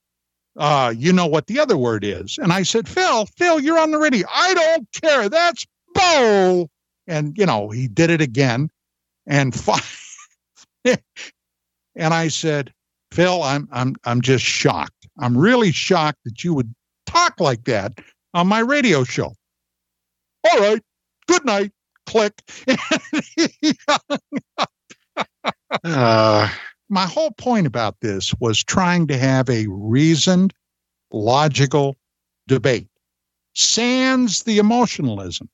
Speaker 4: Uh, you know what the other word is. And I said, Phil, Phil, you're on the radio. I don't care. That's bull. And, you know, he did it again. And <laughs> and I said, Phil, I'm I'm I'm just shocked. I'm really shocked that you would talk like that on my radio show. All right. Good night. Click. <laughs> uh, my whole point about this was trying to have a reasoned, logical debate, sans the emotionalism.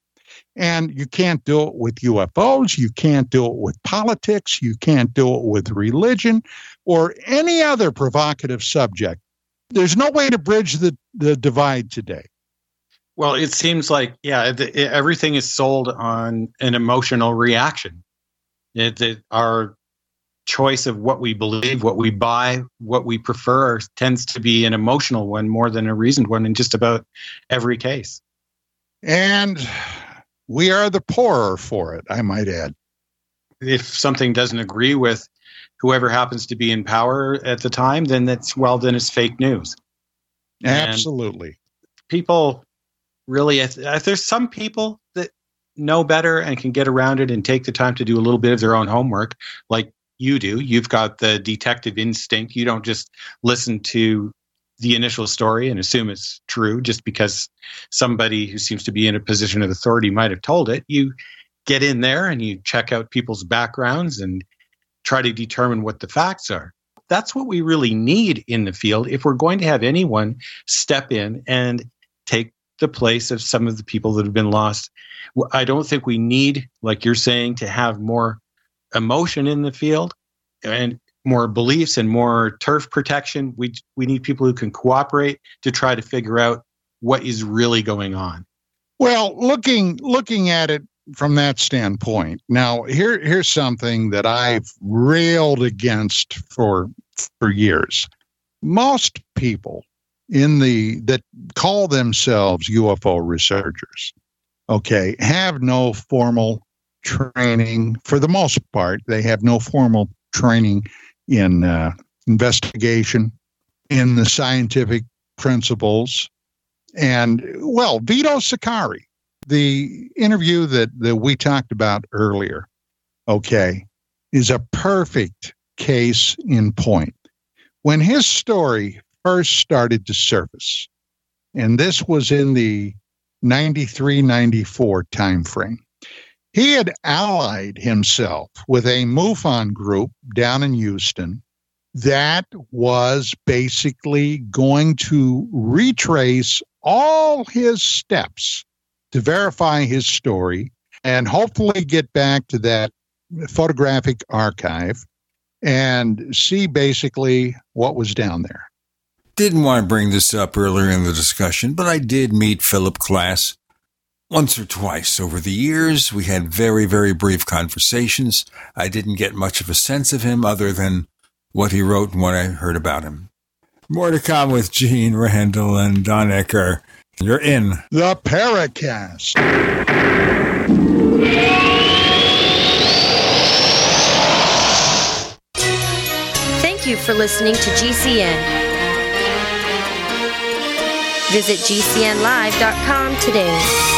Speaker 4: And you can't do it with UFOs. You can't do it with politics. You can't do it with religion or any other provocative subject. There's no way to bridge the, the divide today.
Speaker 6: Well, it seems like, yeah, the, everything is sold on an emotional reaction. It, it, our choice of what we believe, what we buy, what we prefer tends to be an emotional one more than a reasoned one in just about every case.
Speaker 4: And we are the poorer for it, I might add.
Speaker 6: If something doesn't agree with whoever happens to be in power at the time, then that's, well, then it's fake news.
Speaker 4: Absolutely.
Speaker 6: And people really, if, if there's some people that know better and can get around it and take the time to do a little bit of their own homework, like you do. You've got the detective instinct. You don't just listen to the initial story and assume it's true just because somebody who seems to be in a position of authority might have told it. You get in there and you check out people's backgrounds and try to determine what the facts are. That's what we really need in the field if we're going to have anyone step in and take the place of some of the people that have been lost. I don't think we need, like you're saying, to have more emotion in the field and more beliefs and more turf protection. We we need people who can cooperate to try to figure out what is really going on.
Speaker 4: Well, looking looking at it from that standpoint. Now, here here's something that I've railed against for for years. Most people in the that call themselves UFO researchers, okay, have no formal training for the most part. They have no formal training in uh, investigation, in the scientific principles. And well, Vito Saccheri, the interview that, that we talked about earlier, okay, is a perfect case in point. When his story first started to surface, and this was in the 93 94 timeframe, he had allied himself with a MUFON group down in Houston that was basically going to retrace all his steps to verify his story and hopefully get back to that photographic archive and see basically what was down there.
Speaker 2: Didn't want to bring this up earlier in the discussion, but I did meet Philip Klass once or twice over the years. We had very, very brief conversations. I didn't get much of a sense of him other than what he wrote and what I heard about him. More to come with Gene Randall and Don Ecker. You're in
Speaker 4: the Paracast.
Speaker 13: Thank you for listening to GCN. Visit GCNlive.com today.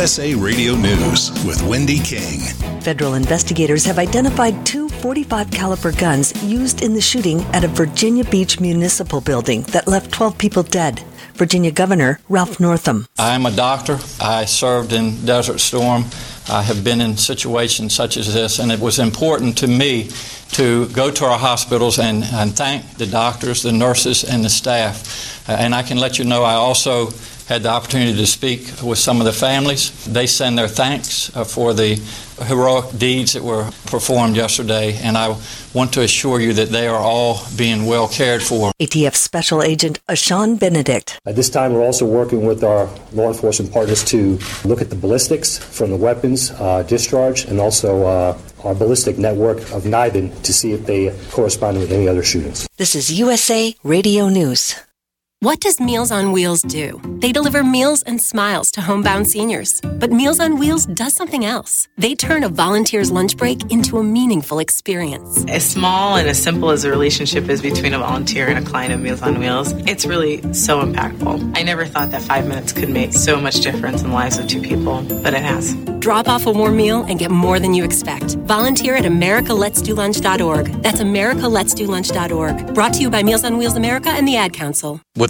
Speaker 15: USA Radio News with Wendy King.
Speaker 16: Federal investigators have identified two 45 caliber guns used in the shooting at a Virginia Beach municipal building that left 12 people dead. Virginia Governor Ralph Northam.
Speaker 37: I'm a doctor. I served in Desert Storm. I have been in situations such as this, and it was important to me to go to our hospitals and, and thank the doctors, the nurses, and the staff. Uh, and I can let you know I also had the opportunity to speak with some of the families. They send their thanks uh, for the heroic deeds that were performed yesterday, and I want to assure you that they are all being well cared for.
Speaker 16: ATF Special Agent Ashan Benedict.
Speaker 38: At this time, we're also working with our law enforcement partners to look at the ballistics from the weapons uh, discharge and also uh, our ballistic network of NIBIN to see if they correspond with any other shootings.
Speaker 16: This is USA Radio News.
Speaker 39: What does Meals on Wheels do? They deliver meals and smiles to homebound seniors. But Meals on Wheels does something else. They turn a volunteer's lunch break into a meaningful experience.
Speaker 40: As small and as simple as the relationship is between a volunteer and a client of Meals on Wheels, it's really so impactful. I never thought that five minutes could make so much difference in the lives of two people, but it has.
Speaker 39: Drop off a warm meal and get more than you expect. Volunteer at americaletsdolunch.org. That's americaletsdolunch.org. Brought to you by Meals on Wheels America and the Ad Council.
Speaker 41: With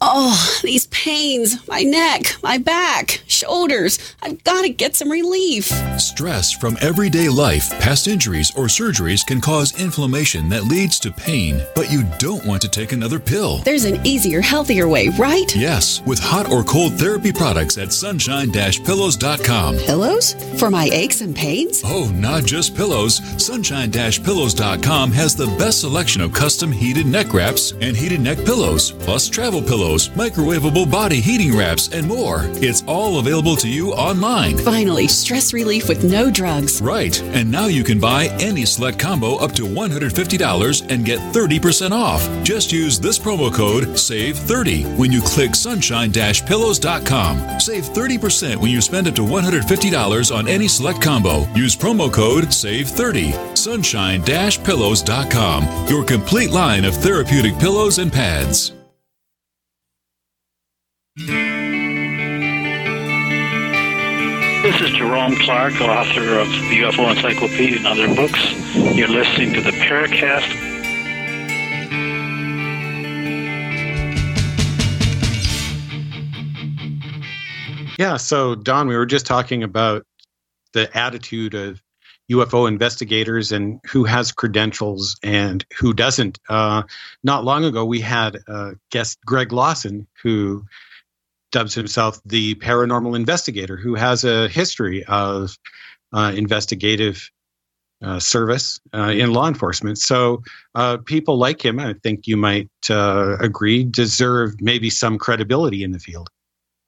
Speaker 42: Oh, these pains, my neck, my back, shoulders. I've got to get some relief.
Speaker 22: Stress from everyday life, past injuries, or surgeries can cause inflammation that leads to pain, but you don't want to take another pill.
Speaker 42: There's an easier, healthier way, right?
Speaker 22: Yes, with hot or cold therapy products at sunshine pillows.com.
Speaker 42: Pillows? For my aches and pains?
Speaker 22: Oh, not just pillows. Sunshine pillows.com has the best selection of custom heated neck wraps and heated neck pillows, plus travel pillows pillows, microwavable body heating wraps, and more. It's all available to you online.
Speaker 42: Finally, stress relief with no drugs.
Speaker 22: Right. And now you can buy any select combo up to $150 and get 30% off. Just use this promo code SAVE30 when you click sunshine-pillows.com. Save 30% when you spend up to $150 on any select combo. Use promo code SAVE30. Sunshine-pillows.com. Your complete line of therapeutic pillows and pads.
Speaker 43: This is Jerome Clark, author of the UFO Encyclopedia and other books. You're listening to the Paracast.
Speaker 6: Yeah, so Don, we were just talking about the attitude of UFO investigators and who has credentials and who doesn't. Uh, not long ago, we had uh, guest Greg Lawson, who dubs himself the paranormal investigator, who has a history of uh, investigative uh, service uh, in law enforcement. So uh, people like him, I think you might agree, deserve maybe some credibility in the field.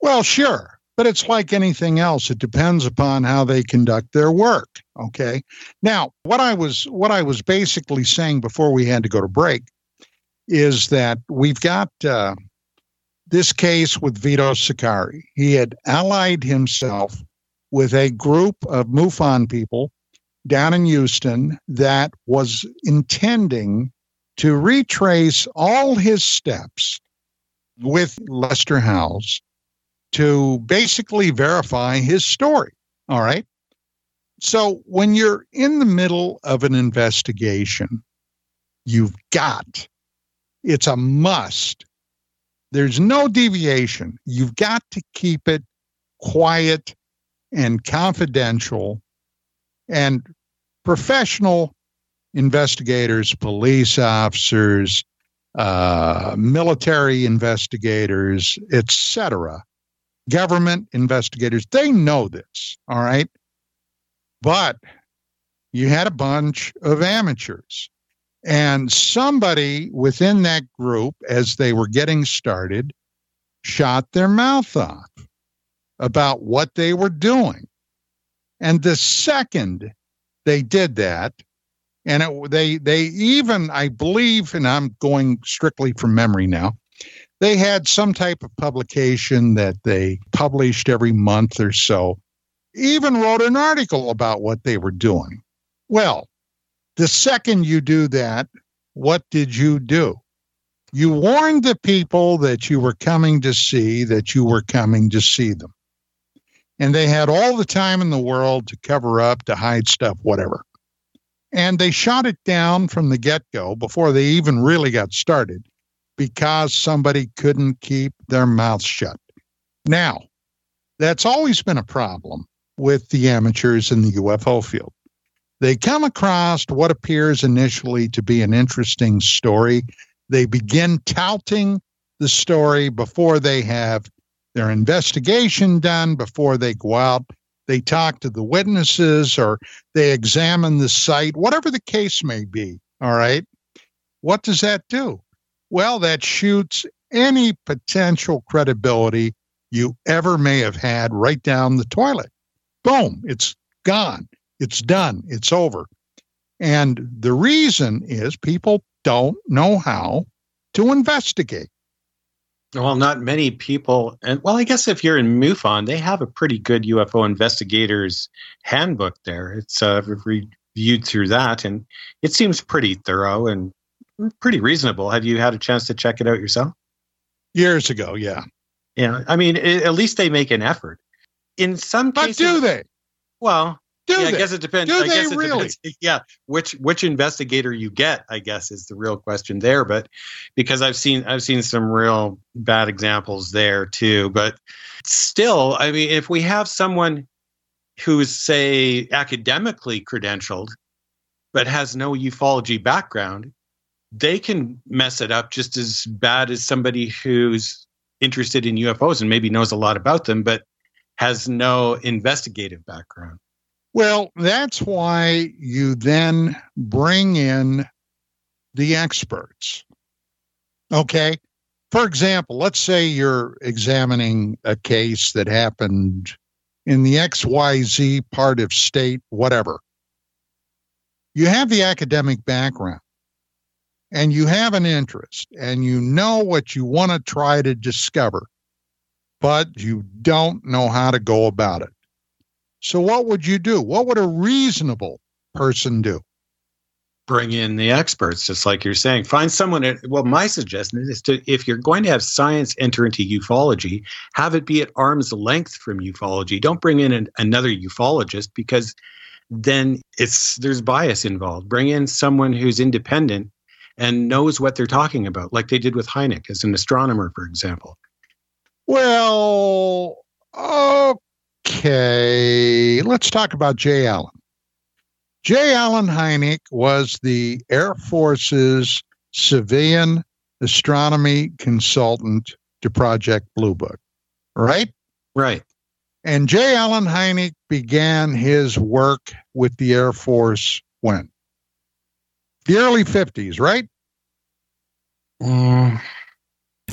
Speaker 4: Well, sure. But it's like anything else. It depends upon how they conduct their work. Okay. Now, what I was what I was basically saying before we had to go to break is that we've got uh, this case with Vito Saccheri. He had allied himself with a group of MUFON people down in Houston that was intending to retrace all his steps with Lester Howes to basically verify his story. All right. So when you're in the middle of an investigation, you've got, it's a must. There's no deviation. You've got to keep it quiet and confidential and professional investigators, police officers, uh, military investigators, etc government investigators. They know this, all right? But you had a bunch of amateurs. And somebody within that group, as they were getting started, shot their mouth off about what they were doing. And the second they did that, and it, they they even I believe, and I'm going strictly from memory now, they had some type of publication that they published every month or so, even wrote an article about what they were doing. Well, the second you do that, what did you do? You warned the people that you were coming to see that you were coming to see them. And they had all the time in the world to cover up, to hide stuff, whatever. And they shot it down from the get go before they even really got started because somebody couldn't keep their mouth shut. Now, that's always been a problem with the amateurs in the UFO field. They come across what appears initially to be an interesting story. They begin touting the story before they have their investigation done, before they go out. They talk to the witnesses or they examine the site, whatever the case may be. All right. What does that do? well, that shoots any potential credibility you ever may have had right down the toilet. Boom, it's gone. It's done. It's over. And the reason is people don't know how to investigate.
Speaker 6: Well, not many people, and well, I guess if you're in MUFON, they have a pretty good UFO investigators handbook there. It's uh, reviewed through that, and it seems pretty thorough and pretty reasonable. Have you had a chance to check it out yourself?
Speaker 4: Years ago, yeah.
Speaker 6: Yeah, I mean, it, at least they make an effort. In some
Speaker 4: but
Speaker 6: cases,
Speaker 4: do they?
Speaker 6: Well,
Speaker 4: do
Speaker 6: yeah,
Speaker 4: they?
Speaker 6: I guess it depends.
Speaker 4: Do
Speaker 6: I guess it
Speaker 4: really?
Speaker 6: depends. <laughs> Yeah, which which investigator you get, I guess, is the real question there. But because I've seen I've seen some real bad examples there too. But still, I mean, if we have someone who's say academically credentialed but has no ufology background, they can mess it up just as bad as somebody who's interested in UFOs and maybe knows a lot about them, but has no investigative background.
Speaker 4: Well, that's why you then bring in the experts. Okay. for example, let's say you're examining a case that happened in the XYZ part of state, whatever. You have the academic background and you have an interest and you know what you want to try to discover, but you don't know how to go about it. So, what would you do? What would a reasonable person do?
Speaker 6: Bring in the experts, just like you're saying. Find someone. Well, my suggestion is to, if you're going to have science enter into ufology, have it be at arm's length from ufology. Don't bring in an, another ufologist because then it's there's bias involved. Bring in someone who's independent and knows what they're talking about, like they did with Hynek as an astronomer, for example.
Speaker 4: Well, okay. Okay, let's talk about J. Allen. J. Allen Hynek was the Air Force's civilian astronomy consultant to Project Blue Book, right?
Speaker 6: Right.
Speaker 4: And J. Allen Hynek began his work with the Air Force when? The early 50s, right?
Speaker 6: Mm,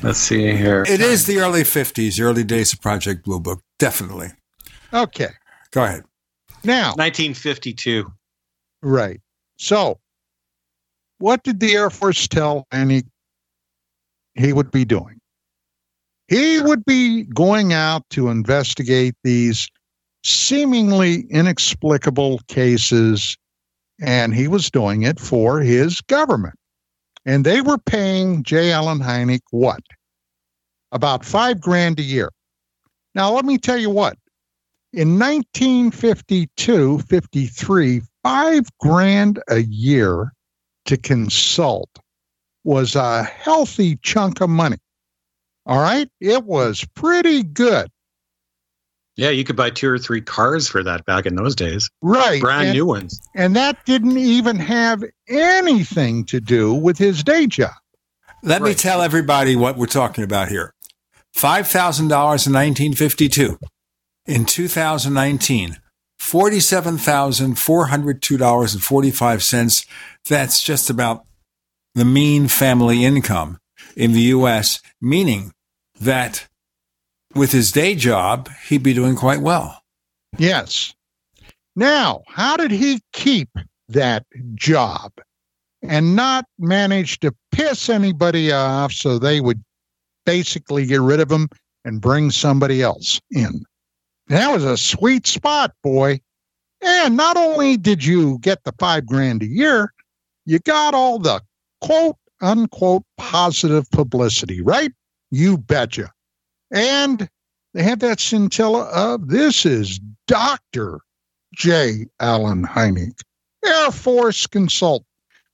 Speaker 6: let's see here.
Speaker 2: It is the early 50s, early days of Project Blue Book, definitely.
Speaker 4: Okay.
Speaker 2: Go ahead.
Speaker 4: Now,
Speaker 6: 1952.
Speaker 4: Right. So, what did the Air Force tell Annie he would be doing? He would be going out to investigate these seemingly inexplicable cases, and he was doing it for his government. And they were paying J. Allen Hynek what? About five grand a year. Now, let me tell you what. In 1952 53, five grand a year to consult was a healthy chunk of money. All right. It was pretty good.
Speaker 6: Yeah, you could buy two or three cars for that back in those days.
Speaker 4: Right.
Speaker 6: Brand
Speaker 4: and,
Speaker 6: new ones.
Speaker 4: And that didn't even have anything to do with his day job.
Speaker 2: Let right. me tell everybody what we're talking about here $5,000 in 1952. In 2019, $47,402.45. That's just about the mean family income in the U.S., meaning that with his day job, he'd be doing quite well.
Speaker 4: Yes. Now, how did he keep that job and not manage to piss anybody off so they would basically get rid of him and bring somebody else in? That was a sweet spot, boy. And not only did you get the five grand a year, you got all the quote unquote positive publicity, right? You betcha. And they have that scintilla of this is Dr. J. Allen Hynek, Air Force consultant.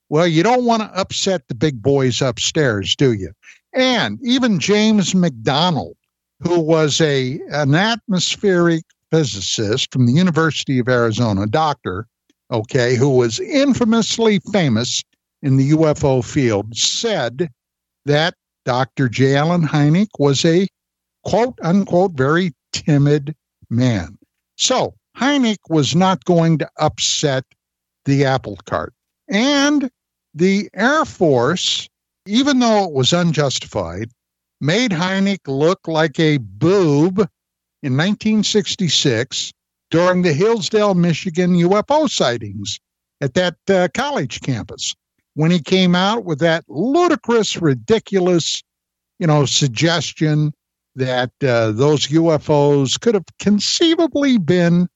Speaker 4: Well, you don't want to upset the big boys upstairs, do you? And even James McDonald, who was a an atmospheric physicist from the University of Arizona, doctor, okay, who was infamously famous in the UFO field, said that Dr. J. Allen Hynek was a quote unquote very timid man. So Hynek was not going to upset the apple cart. And the Air Force, even though it was unjustified, made Hynek look like a boob in 1966 during the Hillsdale, Michigan UFO sightings at that uh, college campus when he came out with that ludicrous, ridiculous, you know, suggestion that uh, those UFOs could have conceivably been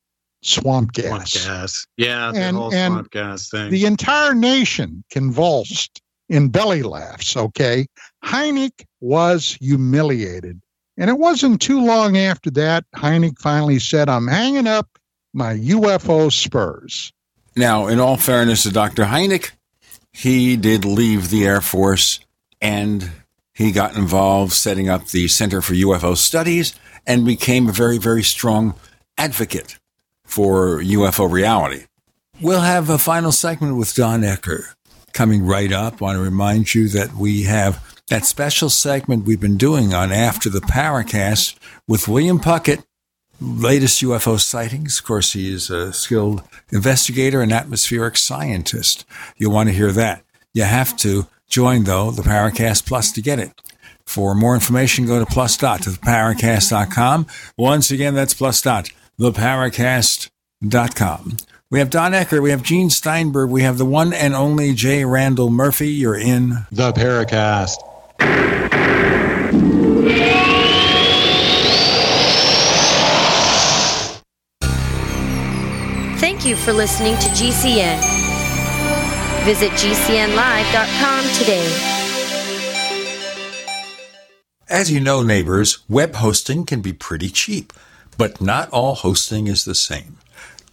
Speaker 4: swamp gas.
Speaker 6: Swamp gas. Yeah, the
Speaker 4: and,
Speaker 6: whole
Speaker 4: and
Speaker 6: swamp gas thing.
Speaker 4: The entire nation convulsed in belly laughs, okay? Hynek was humiliated. And it wasn't too long after that, Hynek finally said, I'm hanging up my UFO spurs.
Speaker 2: Now, in all fairness to Dr. Hynek, he did leave the Air Force and he got involved setting up the Center for UFO Studies and became a very, very strong advocate for UFO reality. We'll have a final segment with Don Ecker coming right up. I want to remind you that we have that special segment we've been doing on After the Paracast with William Puckett, latest UFO sightings. Of course, he is a skilled investigator and atmospheric scientist. You'll want to hear that. You have to join, though, the Paracast Plus to get it. For more information, go to plus dot to theparacast.com. Once again, that's plus dot theparacast.com. We have Don Ecker, we have Gene Steinberg, we have the one and only J. Randall Murphy. You're in
Speaker 6: the Paracast.
Speaker 13: Thank you for listening to GCN. Visit GCNlive.com today.
Speaker 2: As you know, neighbors, web hosting can be pretty cheap, but not all hosting is the same.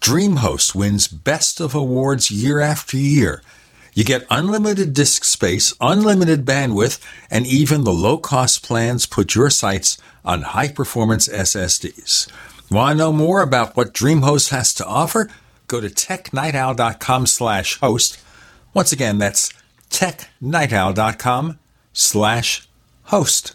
Speaker 2: DreamHost wins Best of Awards year after year. You get unlimited disk space, unlimited bandwidth, and even the low cost plans put your sites on high performance SSDs. Want to know more about what DreamHost has to offer? Go to technightowl.com slash host. Once again, that's technightowl.com slash host.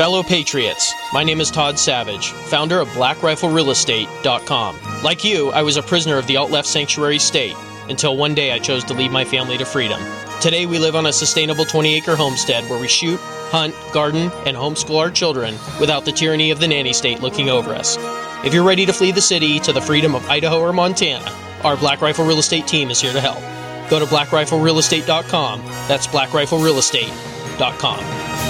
Speaker 14: Fellow Patriots, my name is Todd Savage, founder of BlackRifleRealEstate.com. Like you, I was a prisoner of the alt-left sanctuary state until one day I chose to lead my family to freedom. Today we live on a sustainable 20-acre homestead where we shoot, hunt, garden, and homeschool our children without the tyranny of the nanny state looking over us. If you're ready to flee the city to the freedom of Idaho or Montana, our Black Rifle Real Estate team is here to help. Go to blackriflerealestate.com. That's blackriflerealestate.com.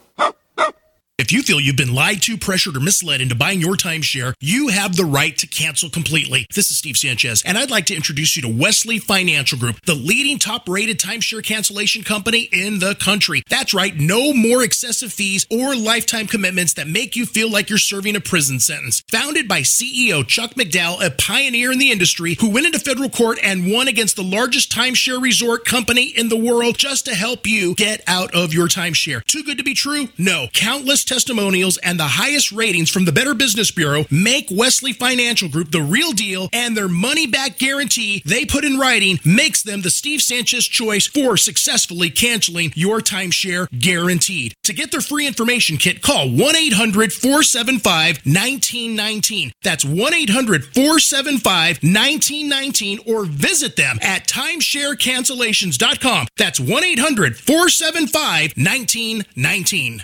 Speaker 44: If you feel you've been lied to, pressured, or misled into buying your timeshare, you have the right to cancel completely. This is Steve Sanchez, and I'd like to introduce you to Wesley Financial Group, the leading top rated timeshare cancellation company in the country. That's right, no more excessive fees or lifetime commitments that make you feel like you're serving a prison sentence. Founded by CEO Chuck McDowell, a pioneer in the industry who went into federal court and won against the largest timeshare resort company in the world just to help you get out of your timeshare. Too good to be true? No. Countless testimonials and the highest ratings from the Better Business Bureau make Wesley Financial Group the real deal, and their money back guarantee they put in writing makes them the Steve Sanchez choice for successfully canceling your timeshare guaranteed. To get their free information kit, call 1 800 475 1919. That's 1 800 475 1919 or visit them at timesharecancellations.com. That's 1 800 475 1919.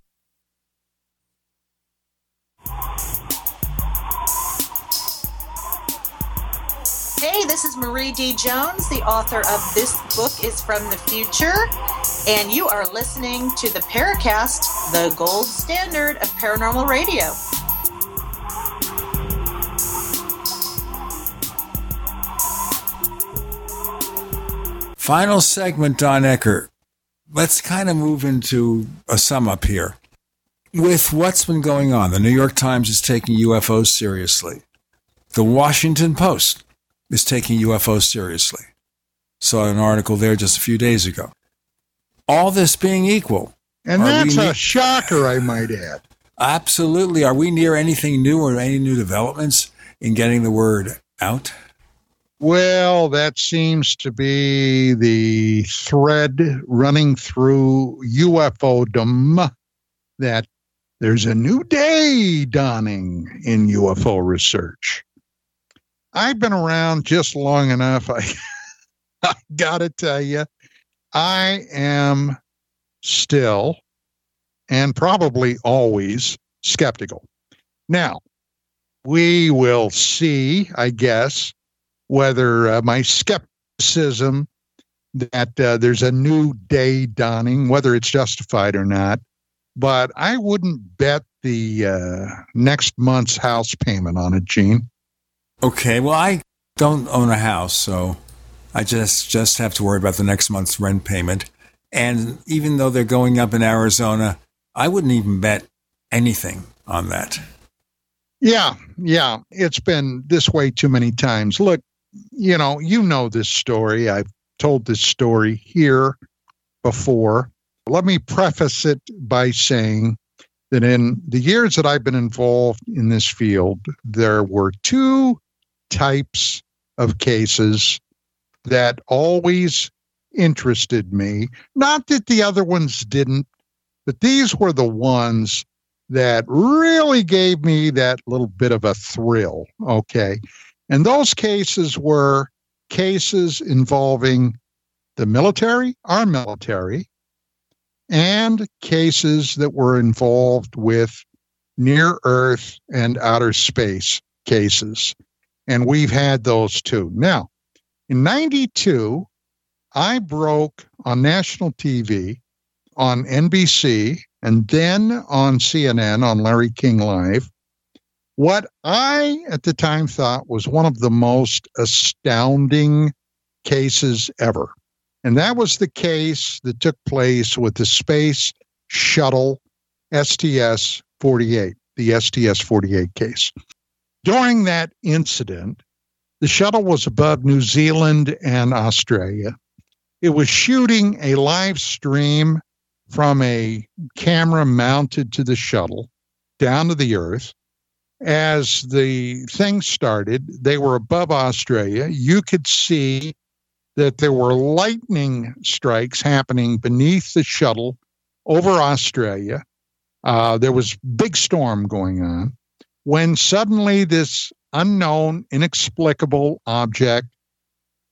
Speaker 45: Hey, this is Marie D. Jones, the author of This Book is from the Future, and you are listening to the Paracast, the gold standard of paranormal radio.
Speaker 2: Final segment, Don Ecker. let's kind of move into a sum up here. With what's been going on, the New York Times is taking UFOs seriously. The Washington Post is taking UFOs seriously. Saw an article there just a few days ago. All this being equal.
Speaker 4: And that's a shocker, I might add.
Speaker 2: Absolutely. Are we near anything new or any new developments in getting the word out?
Speaker 4: Well, that seems to be the thread running through UFOdom that there's a new day dawning in UFO research. I've been around just long enough. I, <laughs> I got to tell you, I am still and probably always skeptical. Now, we will see, I guess, whether uh, my skepticism that uh, there's a new day dawning, whether it's justified or not. But I wouldn't bet the uh, next month's house payment on it, Gene.
Speaker 2: Okay, well, I don't own a house, so I just just have to worry about the next month's rent payment. And even though they're going up in Arizona, I wouldn't even bet anything on that.
Speaker 4: Yeah, yeah, it's been this way too many times. Look, you know, you know this story. I've told this story here before. Let me preface it by saying that in the years that I've been involved in this field, there were two types of cases that always interested me. Not that the other ones didn't, but these were the ones that really gave me that little bit of a thrill. Okay. And those cases were cases involving the military, our military, and cases that were involved with near Earth and outer space cases. And we've had those too. Now, in 92, I broke on national TV on NBC and then on CNN on Larry King Live what I at the time thought was one of the most astounding cases ever. And that was the case that took place with the Space Shuttle STS 48, the STS 48 case. During that incident, the shuttle was above New Zealand and Australia. It was shooting a live stream from a camera mounted to the shuttle down to the Earth as the thing started, they were above Australia. You could see that there were lightning strikes happening beneath the shuttle over Australia. Uh, there was big storm going on when suddenly this unknown, inexplicable object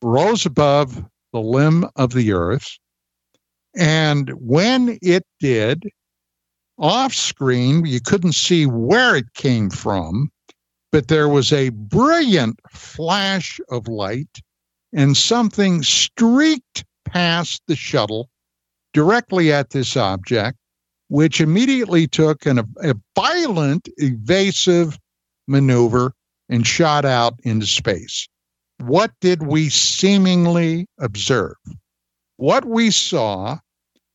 Speaker 4: rose above the limb of the earth. And when it did, off screen, you couldn't see where it came from, but there was a brilliant flash of light and something streaked past the shuttle directly at this object, which immediately took an, a violent evasive maneuver and shot out into space. What did we seemingly observe? What we saw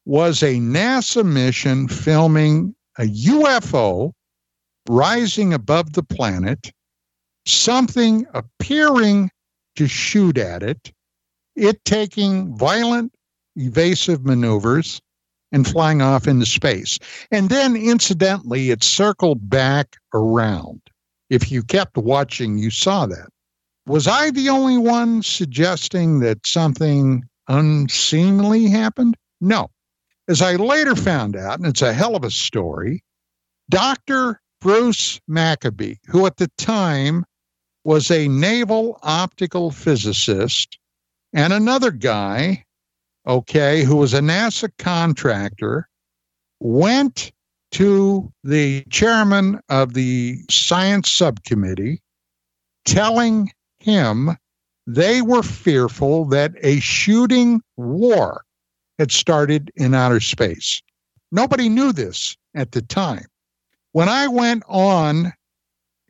Speaker 4: was a NASA mission filming a UFO rising above the planet, something appearing to shoot at it, it taking violent evasive maneuvers and flying off into space. And then, incidentally, it circled back around. If you kept watching, you saw that. Was I the only one suggesting that something unseemly happened? No. As I later found out, and it's a hell of a story, Dr. Bruce Maccabee, who at the time was a naval optical physicist, and another guy, okay, who was a NASA contractor, went to the chairman of the science subcommittee telling him they were fearful that a shooting war had started in outer space. Nobody knew this at the time. When I went on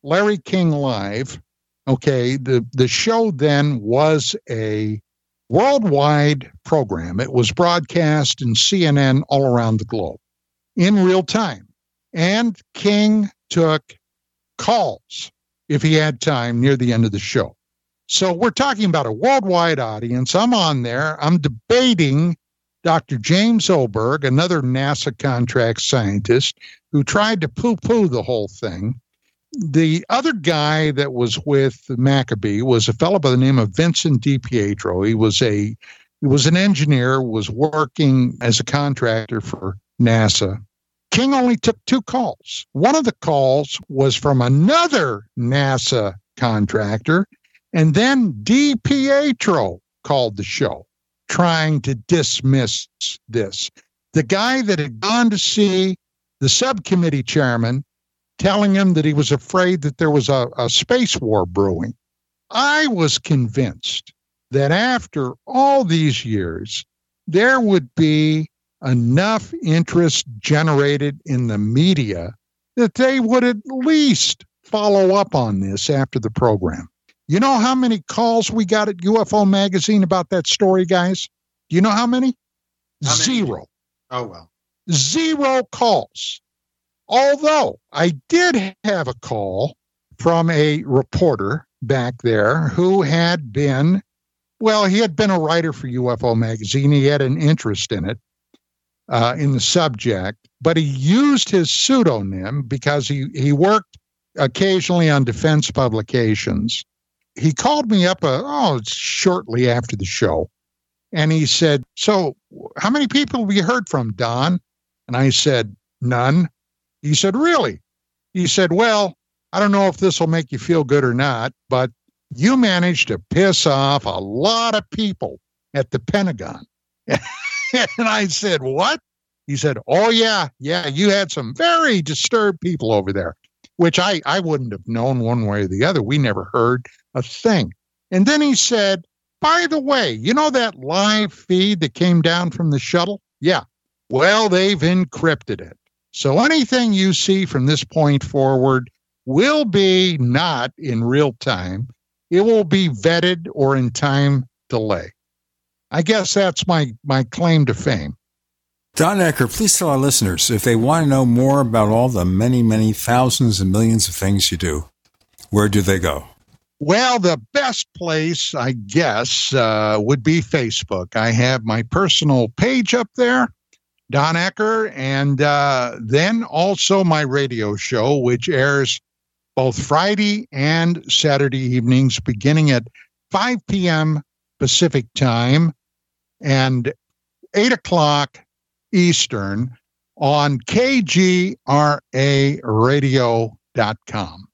Speaker 4: Larry King Live, okay, the, the show then was a worldwide program. It was broadcast in CNN all around the globe in real time. And King took calls if he had time near the end of the show. So we're talking about a worldwide audience. I'm on there. I'm debating Dr. James Oberg, another NASA contract scientist who tried to poo poo the whole thing. The other guy that was with Maccabee was a fellow by the name of Vincent DiPietro. He was a he was an engineer, was working as a contractor for NASA. King only took two calls. One of the calls was from another NASA contractor, and then DiPietro called the show trying to dismiss this. The guy that had gone to see the subcommittee chairman telling him that he was afraid that there was a, a space war brewing. I was convinced that after all these years, there would be enough interest generated in the media that they would at least follow up on this after the program. You know how many calls we got at UFO Magazine about that story, guys? Do you know how many?
Speaker 6: How many?
Speaker 4: Zero.
Speaker 6: Oh, well.
Speaker 4: Zero calls. Although I did have a call from a reporter back there who had been, well, he had been a writer for UFO Magazine. He had an interest in it uh, in the subject, but he used his pseudonym because he, he worked occasionally on defense publications. He called me up uh, oh, shortly after the show and he said, So, how many people have you heard from, Don? And I said, None. He said, Really? He said, Well, I don't know if this will make you feel good or not, but you managed to piss off a lot of people at the Pentagon. <laughs> and I said, What? He said, Oh, yeah, yeah, you had some very disturbed people over there, which I, I wouldn't have known one way or the other. We never heard a thing. And then he said, By the way, you know that live feed that came down from the shuttle? Yeah. Well, they've encrypted it. So anything you see from this point forward will be not in real time. It will be vetted or in time delay. I guess that's my, my claim to fame.
Speaker 2: Don Ecker, please tell our listeners if they want to know more about all the many, many thousands and millions of things you do, where do they go?
Speaker 4: Well, the best place, I guess, uh, would be Facebook. I have my personal page up there, Don Ecker, and uh, then also my radio show, which airs both Friday and Saturday evenings, beginning at 5 p.m. Pacific time and 8 o'clock Eastern on KGRAradio.com.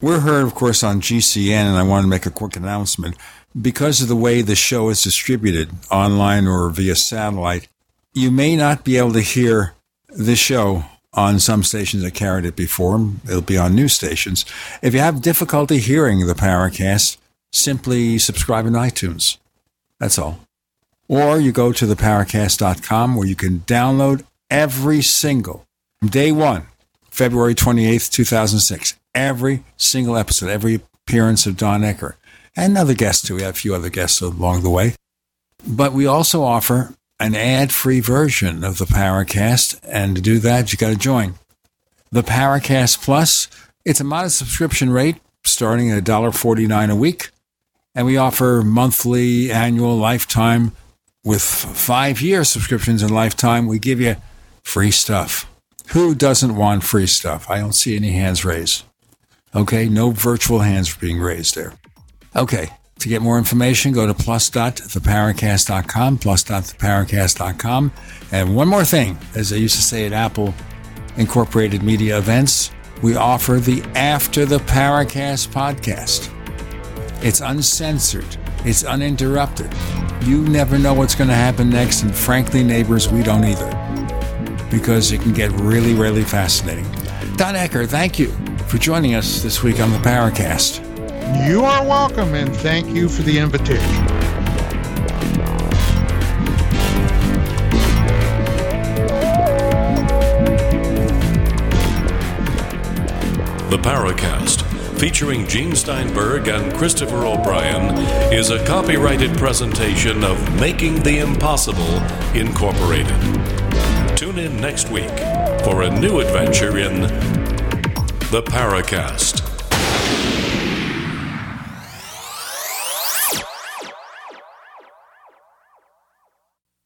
Speaker 2: We're heard, of course, on GCN, and I want to make a quick announcement. Because of the way the show is distributed online or via satellite, you may not be able to hear the show on some stations that carried it before. It'll be on new stations. If you have difficulty hearing the Paracast, simply subscribe in iTunes. That's all. Or you go to theparacast.com where you can download every single, day one, February 28th, 2006, every single episode, every appearance of Don Ecker and other guests too. We have a few other guests along the way. But we also offer an ad free version of the Paracast. And to do that, you got to join the Paracast Plus. It's a modest subscription rate starting at $1.49 a week. And we offer monthly, annual, lifetime with five year subscriptions and lifetime. We give you free stuff. Who doesn't want free stuff? I don't see any hands raised. Okay, no virtual hands being raised there. Okay, to get more information, go to plus.theparacast.com, plus.theparacast.com. And one more thing, as I used to say at Apple Incorporated Media Events, we offer the After the Paracast podcast. It's uncensored, it's uninterrupted. You never know what's going to happen next, and frankly, neighbors, we don't either. Because it can get really, really fascinating. Don Ecker, thank you for joining us this week on the Paracast.
Speaker 4: You are welcome, and thank you for the invitation.
Speaker 1: The Paracast, featuring Gene Steinberg and Christopher O'Brien, is a copyrighted presentation of Making the Impossible Incorporated. Tune in next week for a new adventure in the Paracast.